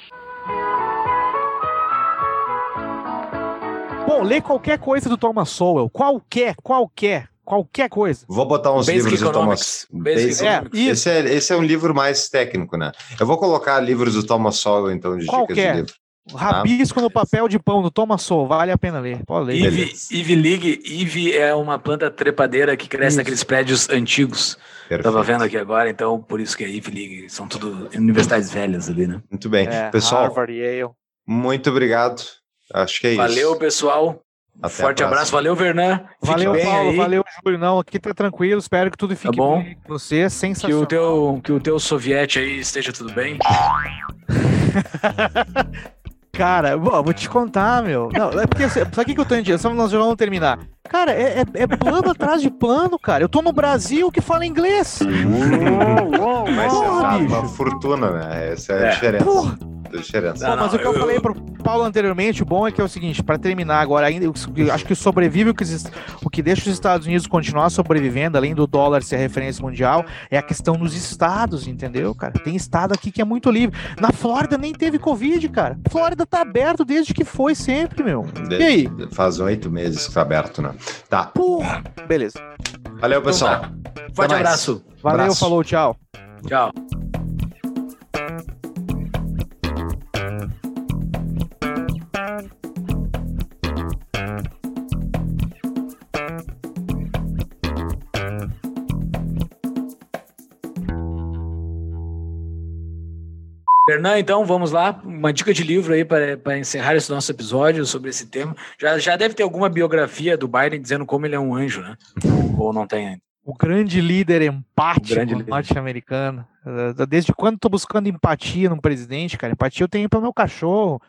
Bom, lê qualquer coisa do Thomas Sowell. Qualquer, qualquer. Qualquer coisa. Vou botar uns Basic livros do Thomas. Basic é, esse, é, esse é um livro mais técnico, né? Eu vou colocar livros do Thomas Sowell, então, de qualquer. dicas de livro. Rabisco tá? no papel de pão do Thomas Sowell, vale a pena ler. Pode ler. Ivy League, Ivy é uma planta trepadeira que cresce isso. naqueles prédios antigos. Perfeito. Tava vendo aqui agora, então por isso que é Ivy League. São tudo universidades velhas ali, né? Muito bem. É, Pessoal, Harvard, Yale. muito obrigado. Acho que é Valeu, isso. Valeu, pessoal. Até Forte abraço, valeu, Vernan. Valeu, Paulo, aí. valeu, Júlio. Não, aqui tá tranquilo, espero que tudo fique tá bom. bem com você, sensacional. Que o teu, que o teu soviete aí esteja tudo bem. Cara, bom, vou te contar, meu. Não, é porque, sabe o que, que eu tô em Só nós já vamos terminar. Cara, é, é, é, plano atrás de plano, cara. Eu tô no Brasil que fala inglês. Mas Porra, é uma fortuna, né? Essa é a é. diferença. Porra diferença. Não, não, mas o que eu, eu falei pro Paulo anteriormente, o bom é que é o seguinte, para terminar agora, ainda eu, acho que sobrevive o que, o que deixa os Estados Unidos continuar sobrevivendo, além do dólar ser referência mundial, é a questão dos estados, entendeu, cara? Tem estado aqui que é muito livre. Na Flórida nem teve Covid, cara. Flórida tá aberto desde que foi sempre, meu. De, e aí? Faz oito meses que tá aberto, né? Tá. Porra. Beleza. Valeu, pessoal. Então, tá. Forte abraço. Valeu, abraço. falou, tchau. Tchau. Fernando, então vamos lá. Uma dica de livro aí para encerrar esse nosso episódio sobre esse tema. Já, já deve ter alguma biografia do Biden dizendo como ele é um anjo, né? Ou, não tem ainda. O grande líder empático norte-americano. Desde quando tô buscando empatia num presidente, cara? Empatia eu tenho pro meu cachorro,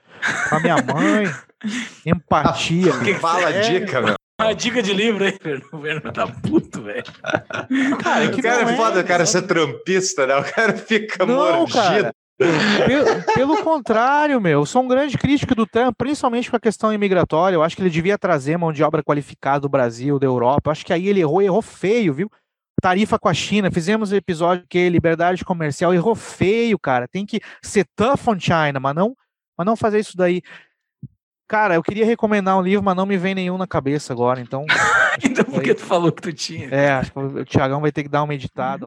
pra minha mãe. empatia. Fala a dica, meu. Uma dica de livro aí, o Fernando tá puto, velho. Cara, que cara é foda o cara ser trampista, né? O cara fica não, mordido. Cara. Pelo, pelo, contrário, meu, eu sou um grande crítico do Trump, principalmente com a questão imigratória. Eu acho que ele devia trazer mão de obra qualificada do Brasil, da Europa. Eu acho que aí ele errou, errou feio, viu? Tarifa com a China, fizemos um episódio que é liberdade comercial, errou feio, cara. Tem que ser tough on China, mas não, mas não fazer isso daí. Cara, eu queria recomendar um livro, mas não me vem nenhum na cabeça agora, então. então por que tu falou que tu tinha? É, acho que o Thiagão vai ter que dar uma editada.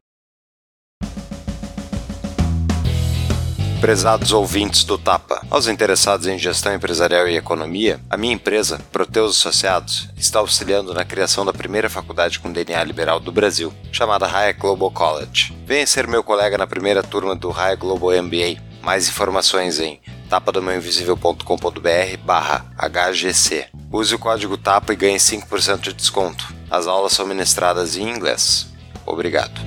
Prezados ouvintes do Tapa, aos interessados em gestão empresarial e economia, a minha empresa, Proteus Associados, está auxiliando na criação da primeira faculdade com DNA liberal do Brasil, chamada Hayek Global College. Venha ser meu colega na primeira turma do Hayek Global MBA. Mais informações em tapadomeuinvisível.com.br barra HGC. Use o código TAPA e ganhe 5% de desconto. As aulas são ministradas em inglês. Obrigado.